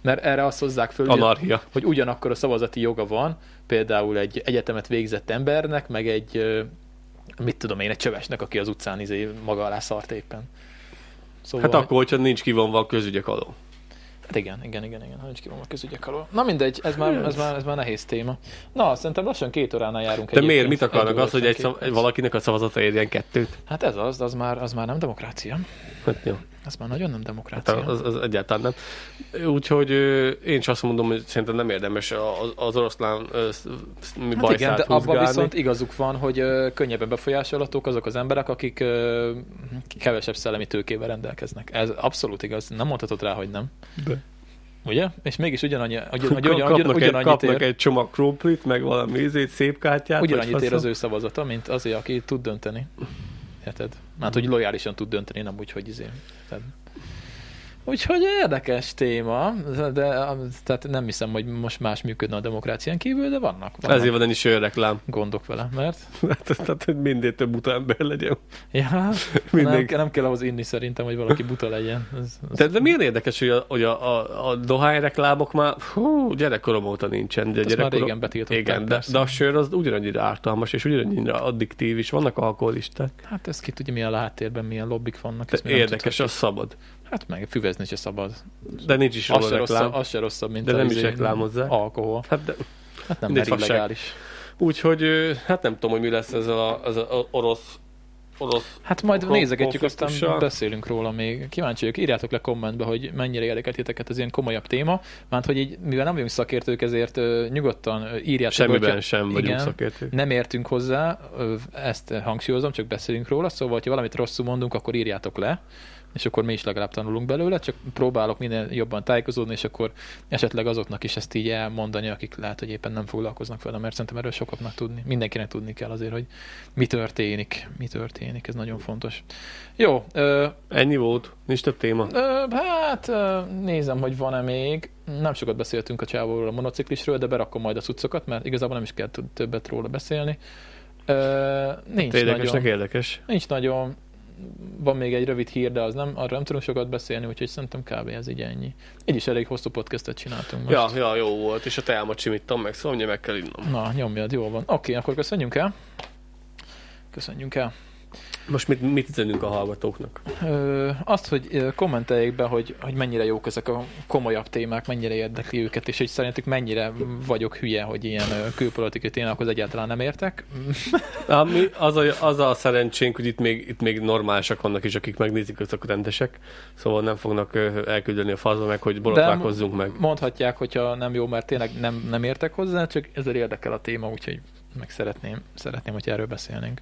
S1: Mert erre azt hozzák föl,
S2: Anarchia.
S1: hogy ugyanakkor a szavazati joga van, például egy egyetemet végzett embernek, meg egy, mit tudom én, egy csövesnek, aki az utcán izé maga alá szart éppen. Szóval,
S2: Hát akkor, hogyha nincs kivonva a közügyek alól.
S1: Hát igen, igen, igen, igen, nincs kivonva a közügyek alól. Na mindegy, ez már, ez, már, ez már nehéz téma. Na, szerintem lassan két óránál járunk.
S2: De miért? Mit akarnak? Az, hogy egy szav- valakinek a szavazata érjen kettőt?
S1: Hát ez az, az már, az már nem demokrácia.
S2: Hát jó.
S1: Ez már nagyon nem demokrácia.
S2: Hát az, az egyáltalán nem. Úgyhogy én is azt mondom, hogy szerintem nem érdemes a- az, az oroszlán mi
S1: Hát igen, de abban viszont igazuk van, hogy könnyebben befolyásolhatók azok az emberek, akik kevesebb szellemi tőkével rendelkeznek. Ez abszolút igaz. Nem mondhatod rá, hogy nem.
S2: De.
S1: Ugye? És mégis ugyanannyi, ugyan, ugyan, ugyan,
S2: kapnak, egy,
S1: ugyanannyit
S2: kapnak
S1: ér,
S2: egy csomag krumplit, meg valami ízét, szép kártyát.
S1: ugyanannyit ér az ő szavazata, mint azért, aki tud dönteni. Érted? Hát, hogy lojálisan tud dönteni, nem úgy, hogy izé. Tehát, Úgyhogy érdekes téma, de tehát nem hiszem, hogy most más működne a demokrácián kívül, de vannak, vannak
S2: Ezért van ennyi sörreklám.
S1: gondok vele, mert
S2: Tehát, hogy mindig több buta ember legyen.
S1: Ja, nem, nem kell ahhoz inni szerintem, hogy valaki buta legyen. Ez, ez
S2: De, de milyen érdekes, hogy a, hogy a, a, a dohány reklámok már hú, gyerekkorom óta nincsen. De
S1: már
S2: gyerekkorom-
S1: régen betiltották,
S2: Igen, de, de a sör az ugyanannyira ártalmas, és ugyanannyira addiktív is. Vannak alkoholisták.
S1: Hát ez ki tudja, milyen a háttérben, milyen lobbik vannak.
S2: De érdekes, az szabad.
S1: Hát meg füvezni se szabad.
S2: De nincs is
S1: Az se, rosszabb, az se rosszabb, mint
S2: De nem is
S1: izé,
S2: reklámozzák.
S1: Alkohol.
S2: Hát de,
S1: Hát nem, mert illegális.
S2: úgyhogy hát nem tudom, hogy mi lesz ezzel a, ez a orosz, orosz
S1: Hát majd nézegetjük, aztán beszélünk róla még. Kíváncsi vagyok, írjátok le kommentbe, hogy mennyire érdekel titeket az ilyen komolyabb téma. Mert hogy így, mivel nem vagyunk szakértők, ezért ö, nyugodtan írjátok. be,
S2: semmiben
S1: hogyha-
S2: sem vagyunk
S1: igen,
S2: szakértők.
S1: nem értünk hozzá, ö, ezt hangsúlyozom, csak beszélünk róla, szóval, ha valamit rosszul mondunk, akkor írjátok le, és akkor mi is legalább tanulunk belőle, csak próbálok minél jobban tájékozódni, és akkor esetleg azoknak is ezt így elmondani, akik lehet, hogy éppen nem foglalkoznak vele, mert szerintem erről sokaknak tudni. Mindenkinek tudni kell azért, hogy mi történik, mi történik, ez nagyon fontos. Jó, ö,
S2: Ennyi volt, nincs több téma.
S1: Ö, hát ö, nézem, hogy van-e még. Nem sokat beszéltünk a csávóról, a monociklisről, de berakom majd a cuccokat, mert igazából nem is kell többet róla beszélni. Ö, nincs,
S2: Érdekesnek
S1: nagyon,
S2: érdekes.
S1: nincs nagyon. Van még egy rövid hír, de az nem, arra nem tudunk sokat beszélni, úgyhogy szerintem kb. ez így ennyi. Így is elég hosszú podcastet csináltunk most.
S2: Ja, ja, jó volt, és a teámat csimítom meg, szóval meg kell innom.
S1: Na, nyomjad, jó van. Oké, akkor köszönjünk el. Köszönjünk el.
S2: Most mit, mit üzenünk a hallgatóknak?
S1: Ö, azt, hogy kommenteljék be, hogy, hogy mennyire jók ezek a komolyabb témák, mennyire érdekli őket, és hogy szerintük mennyire vagyok hülye, hogy ilyen külpolitikai témákhoz egyáltalán nem értek.
S2: Ami, az, a, az a szerencsénk, hogy itt még, itt még normálisak vannak is, akik megnézik, azok rendesek, szóval nem fognak elküldeni a fazba meg, hogy borotválkozzunk meg.
S1: Mondhatják, hogyha nem jó, mert tényleg nem, nem értek hozzá, csak ezzel érdekel a téma, úgyhogy meg szeretném, szeretném, hogy erről beszélnénk.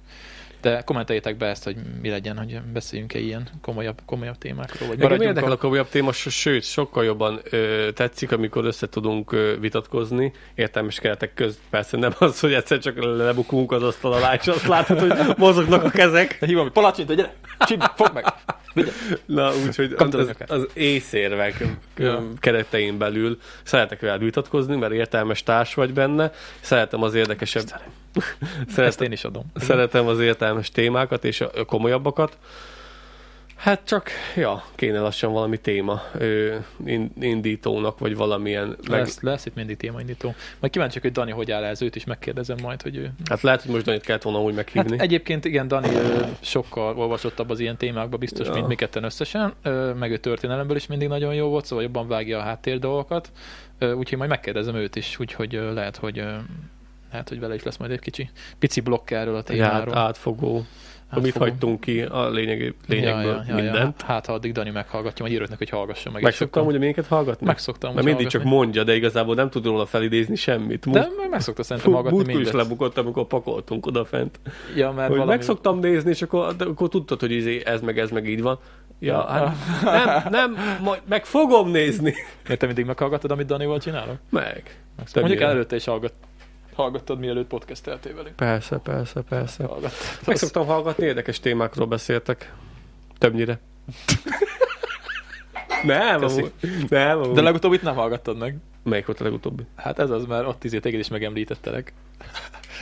S1: De kommenteljétek be ezt, hogy mi legyen, hogy beszéljünk-e ilyen komolyabb, komolyabb témákról, vagy maradjunk
S2: érdekel
S1: a...
S2: a komolyabb téma, sőt, sokkal jobban ö, tetszik, amikor össze tudunk ö, vitatkozni, értelmes keretek közt. Persze nem az, hogy egyszer csak lebukunk az asztal alá, és azt látod, hogy mozognak a kezek.
S1: Hívom, hogy palacsint, gyere, csinálj, fogd meg!
S2: Na, úgyhogy az, az, észérvek
S1: Ja.
S2: keretein belül szeretek veled vitatkozni, mert értelmes társ vagy benne, szeretem az érdekesebb,
S1: Ezt
S2: szeretem,
S1: én is adom.
S2: szeretem az értelmes témákat és a komolyabbakat. Hát csak, ja, kéne lassan valami téma ö, in, indítónak, vagy valamilyen. Meg,
S1: Lesz, lesz itt mindig témaindító. Majd kíváncsiak, hogy Dani hogy áll ez, őt is megkérdezem majd, hogy ő...
S2: hát lehet, hogy most Danit kellett volna úgy meghívni.
S1: Hát egyébként igen, Dani ö, sokkal olvasottabb az ilyen témákba biztos,
S2: Ja.
S1: mint mi ketten összesen, ö, meg ő történelemből is mindig nagyon jó volt, szóval jobban vágja a háttér dolgokat, Ö, úgyhogy majd megkérdezem őt is, úgyhogy ö, lehet, hogy ö, lehet, hogy vele is lesz majd egy kicsi, pici blokk erről a
S2: Egy át,
S1: témáról.
S2: Átfogó. Amit
S1: Átfogó.
S2: hagytunk ki a lényeg, lényegből mindent.
S1: Hát, ha addig Dani meghallgatja, majd írok neki, hogy hallgasson meg.
S2: Megszoktam, hogy minket hallgatni?
S1: Megszoktam,
S2: Mert mindig csak mondja, de igazából nem tud róla felidézni semmit.
S1: De meg megszokta szerintem hallgatni
S2: múltkor is
S1: mindet.
S2: lebukott, amikor pakoltunk odafent.
S1: Ja, mert
S2: Hogy
S1: valami...
S2: megszoktam nézni, és akkor, de akkor tudtad, hogy izé, ez meg ez meg így van. Ja, hát nem, nem, majd meg fogom nézni.
S1: Mert te mindig meghallgatod, amit Danival csinálok?
S2: Meg.
S1: Mondjuk előtte is hallgat, hallgattad, mielőtt podcasteltél velünk.
S2: Persze, persze, persze.
S1: Hallgattad.
S2: Meg szoktam hallgatni, érdekes témákról beszéltek. Többnyire. nem, amúgy. Nem, amúgy.
S1: De legutóbb itt nem hallgattad meg.
S2: Melyik volt a legutóbbi?
S1: Hát ez az, mert ott izé téged is megemlítettelek.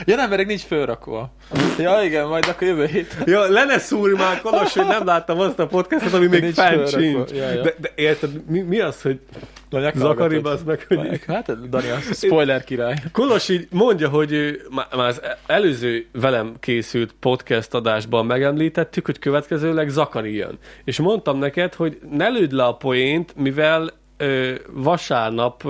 S1: Ja nem, mert nincs fölrakva. Ja igen, majd akkor jövő hét.
S2: Ja, le ne szúrj már, Kolos, hogy nem láttam azt a podcastot, ami még
S1: fölrakva.
S2: sincs.
S1: Ja, ja.
S2: De, de érted, mi, mi az, hogy Zakari az meg, hogy...
S1: Hát Dani, az spoiler király.
S2: Kolos így mondja, hogy ő, már az előző velem készült podcast adásban megemlítettük, hogy következőleg Zakari jön. És mondtam neked, hogy ne lőd le a poént, mivel ö, vasárnap,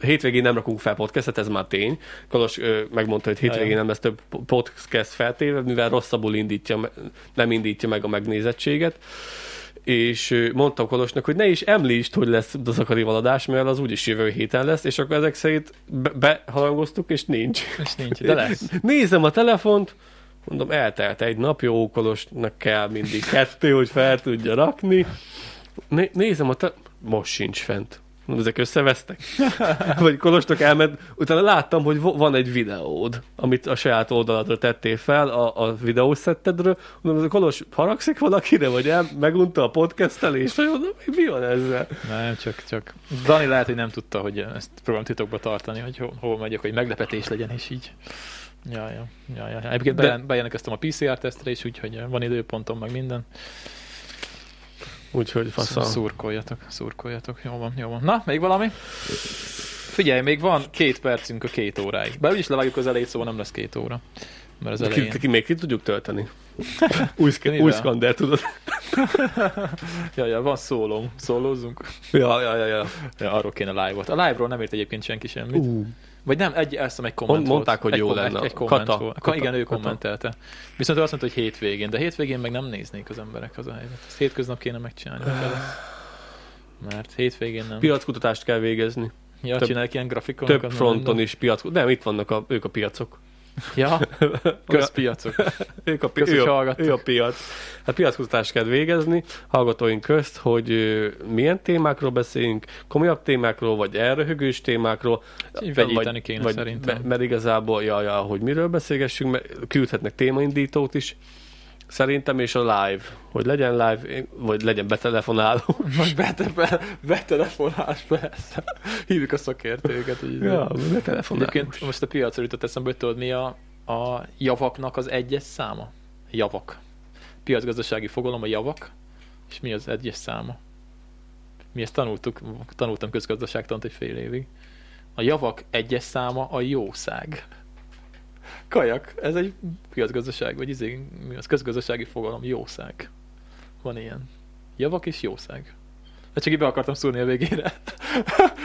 S2: hétvégén nem rakunk fel podcastet, ez már tény. Kolos ö, megmondta, hogy hétvégén nem lesz több po- podcast feltéve, mivel rosszabbul indítja, nem indítja meg a megnézettséget és mondtam Kolosnak, hogy ne is említsd, hogy lesz a Zakarival adás, mert az úgyis jövő héten lesz, és akkor ezek szerint be- beharangoztuk, és nincs.
S1: És nincs, de lesz.
S2: Nézem a telefont, mondom, eltelt egy nap, jó Kolosnak kell mindig kettő, hogy fel tudja rakni. Né- nézem a te... Most sincs fent. Ezek összevesztek? Vagy Kolostok elment, utána láttam, hogy van egy videód, amit a saját oldaladra tettél fel, a, a videószettedről. Mondom, Kolos, haragszik valakire, vagy el, megunta a podcastelést? Vagy mondom, mi van ezzel?
S1: Nem, csak, csak Dani lehet, hogy nem tudta, hogy ezt próbálom titokba tartani, hogy ho, hol megyek, hogy meglepetés legyen, és így. Ja, ja, ja, ja. Egyébként
S2: De-
S1: bejelentkeztem a PCR-tesztre is, úgyhogy van időpontom, meg minden.
S2: Úgyhogy fasza.
S1: Szurkoljatok, szurkoljatok. Jó van, jó van. Na, még valami? Figyelj, még van két percünk a két óráig. Bár úgyis levágjuk az elejét, szóval nem lesz két óra. Mert az
S2: Ki,
S1: elején.
S2: ki, még ki tudjuk tölteni? Új, szk- új szkander, tudod?
S1: Ja, ja, van szólóm. Szólózzunk.
S2: Ja, ja, ja, ja.
S1: Ja, arról kéne live-ot. A live-ról nem ért egyébként senki semmit.
S2: Uh.
S1: Vagy nem, egy, ezt hiszem, egy komment
S2: Mond- mondták,
S1: volt.
S2: hogy
S1: egy
S2: jó
S1: kom-
S2: lenne.
S1: Egy, komment
S2: Kata.
S1: volt.
S2: Kata.
S1: Igen, ő
S2: Kata.
S1: kommentelte. Viszont ő azt mondta, hogy hétvégén, de hétvégén meg nem néznék az emberek az a helyzet. Ezt hétköznap kéne megcsinálni. Mert hétvégén nem.
S2: Piackutatást kell végezni.
S1: Ja,
S2: több-
S1: csinálják ilyen grafikonokat.
S2: Több fronton
S1: minden.
S2: is piac. Nem, itt vannak a, ők a piacok.
S1: Ja, közpiacok.
S2: Ők a, pi-
S1: Kösz,
S2: ő, a, ő a piac. Hát piackutatást kell végezni hallgatóink közt, hogy milyen témákról beszéljünk, komolyabb témákról, vagy elröhögős témákról.
S1: Vegyíteni kéne szerintem.
S2: Mert, mert igazából, ja, ja, hogy miről beszélgessünk, mert küldhetnek témaindítót is. Szerintem, és a live, hogy legyen live, vagy legyen betelefonáló.
S1: Most bete, be, betelefonálás, persze. Hívjuk a szakértőket. Hogy
S2: Ja.
S1: Egyébként most a piacra jutott eszembe, hogy tudod mi a, a javaknak az egyes száma? Javak. Piacgazdasági fogalom a javak, és mi az egyes száma? Mi ezt tanultuk, tanultam közgazdaságtant egy fél évig. A javak egyes száma a jószág. Kajak, ez egy piacgazdaság, vagy izé, mi az közgazdasági fogalom, jószág. Van ilyen. Javak és jószág. De csak így be akartam szúrni a végére.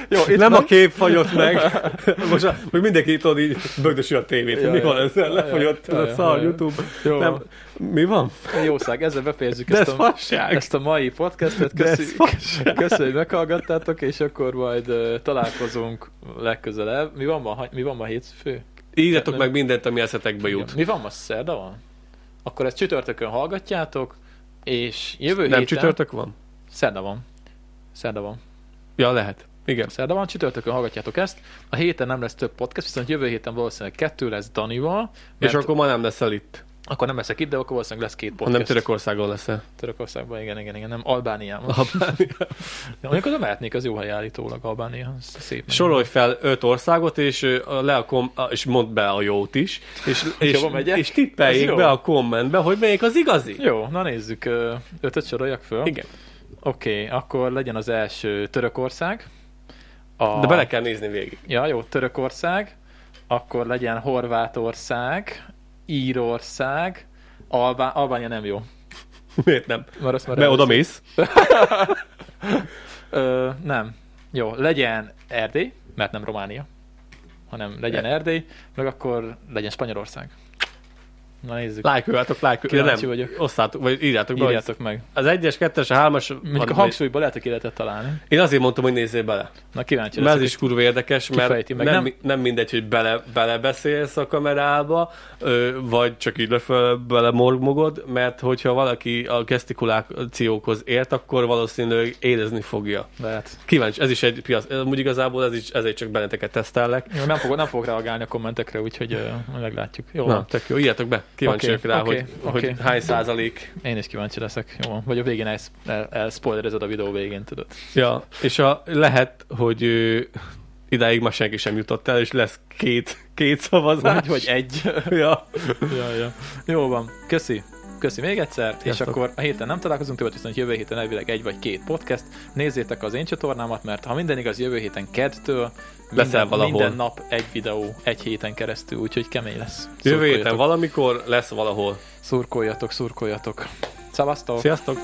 S1: Jó, itt
S2: nem
S1: van.
S2: a kép fagyott meg. Most a, meg mindenki tudod így bögdösi a tévét.
S1: Ja,
S2: mi
S1: ja.
S2: van ezzel? Lefagyott
S1: Ja,
S2: a szar
S1: ja.
S2: YouTube.
S1: Jó,
S2: Nem, mi van?
S1: Jószág, ezzel befejezzük ezt
S2: ez
S1: a, ezt a mai podcastet. Köszönjük, köszönjük, hogy meghallgattátok, és akkor majd uh, találkozunk legközelebb. Mi van ma, mi van ma hétfő?
S2: Írjatok meg mindent, ami eszetekbe jut.
S1: Mi van ma szerda van? Akkor ezt csütörtökön hallgatjátok, és jövő
S2: Nem
S1: héten...
S2: csütörtök van?
S1: Szerda van. Szerda van.
S2: Ja, lehet. Igen.
S1: Szerda van, csütörtökön hallgatjátok ezt. A héten nem lesz több podcast, viszont jövő héten valószínűleg kettő lesz Danival,
S2: És akkor ma nem leszel itt,
S1: akkor nem leszek itt, de akkor valószínűleg lesz két podcast.
S2: hanem Törökországon leszel.
S1: Törökországban, igen, igen, igen, nem Albániában. Ja, mondjuk oda mehetnék, az jó hely állítólag Albánia, szép.
S2: Sorolj fel öt országot, és, le a kom- és mondd be a jót is, és, és,
S1: megyek?
S2: és tippeljék be a kommentbe, hogy melyik az igazi.
S1: Jó, na nézzük, ötöt soroljak föl.
S2: Igen.
S1: Oké, okay, akkor legyen az első Törökország. A...
S2: De bele kell nézni végig.
S1: Ja, jó, Törökország. Akkor legyen Horvátország, Írország, Albá... Albánia nem jó.
S2: Miért nem?
S1: Mert azt már
S2: Mert oda mész.
S1: Ö, nem. Jó, legyen Erdély, mert nem Románia, hanem legyen Erdély, meg akkor legyen Spanyolország. Na nézzük.
S2: Lájkoljátok, lájkoljátok.
S1: Kíváncsi vagyok.
S2: Osztátok, vagy írjátok be. hogy
S1: Írjátok meg.
S2: Az egyes, kettes, a hármas...
S1: Mondjuk a hangsúlyban lehet, hogy ki lehetett találni.
S2: Én azért mondtam, hogy nézzél bele.
S1: Na kíváncsi
S2: Mert ez is kurva érdekes, mert
S1: meg.
S2: nem,
S1: Nem-
S2: nem, mindegy, hogy bele, belebeszélsz a kamerába, vagy csak így lefele bele morgmogod, mert hogyha valaki a gesztikulációkhoz ért, akkor valószínűleg érezni fogja.
S1: lehet.
S2: Kíváncsi, ez is egy piac. Úgy igazából ez is, ezért csak benneteket tesztellek.
S1: Jó, nem fogok, nem fogok reagálni a kommentekre, úgyhogy meglátjuk. Jó,
S2: Na, tök jó, írjátok be. Kíváncsi
S1: Oké,
S2: okay, rá,
S1: oké,
S2: hogy,
S1: oké.
S2: hogy hány százalék.
S1: Én is kíváncsi leszek. Jó, vagy a végén el, el, a videó végén, tudod.
S2: Ja, és a, lehet, hogy ö, idáig már senki sem jutott el, és lesz két, két szavazás.
S1: Vagy, hogy egy.
S2: Ja.
S1: ja, ja. Jó van. Köszi. Köszi még egyszer,
S2: Sziasztok.
S1: és akkor a héten nem találkozunk többet, viszont jövő héten elvileg egy vagy két podcast. Nézzétek az én csatornámat, mert ha minden igaz, jövő héten kedtől
S2: Leszel
S1: minden,
S2: valahol.
S1: minden nap egy videó, egy héten keresztül, úgyhogy kemény lesz.
S2: Jövő héten valamikor lesz valahol.
S1: Szurkoljatok, szurkoljatok. Szavaztok!
S2: Sziasztok!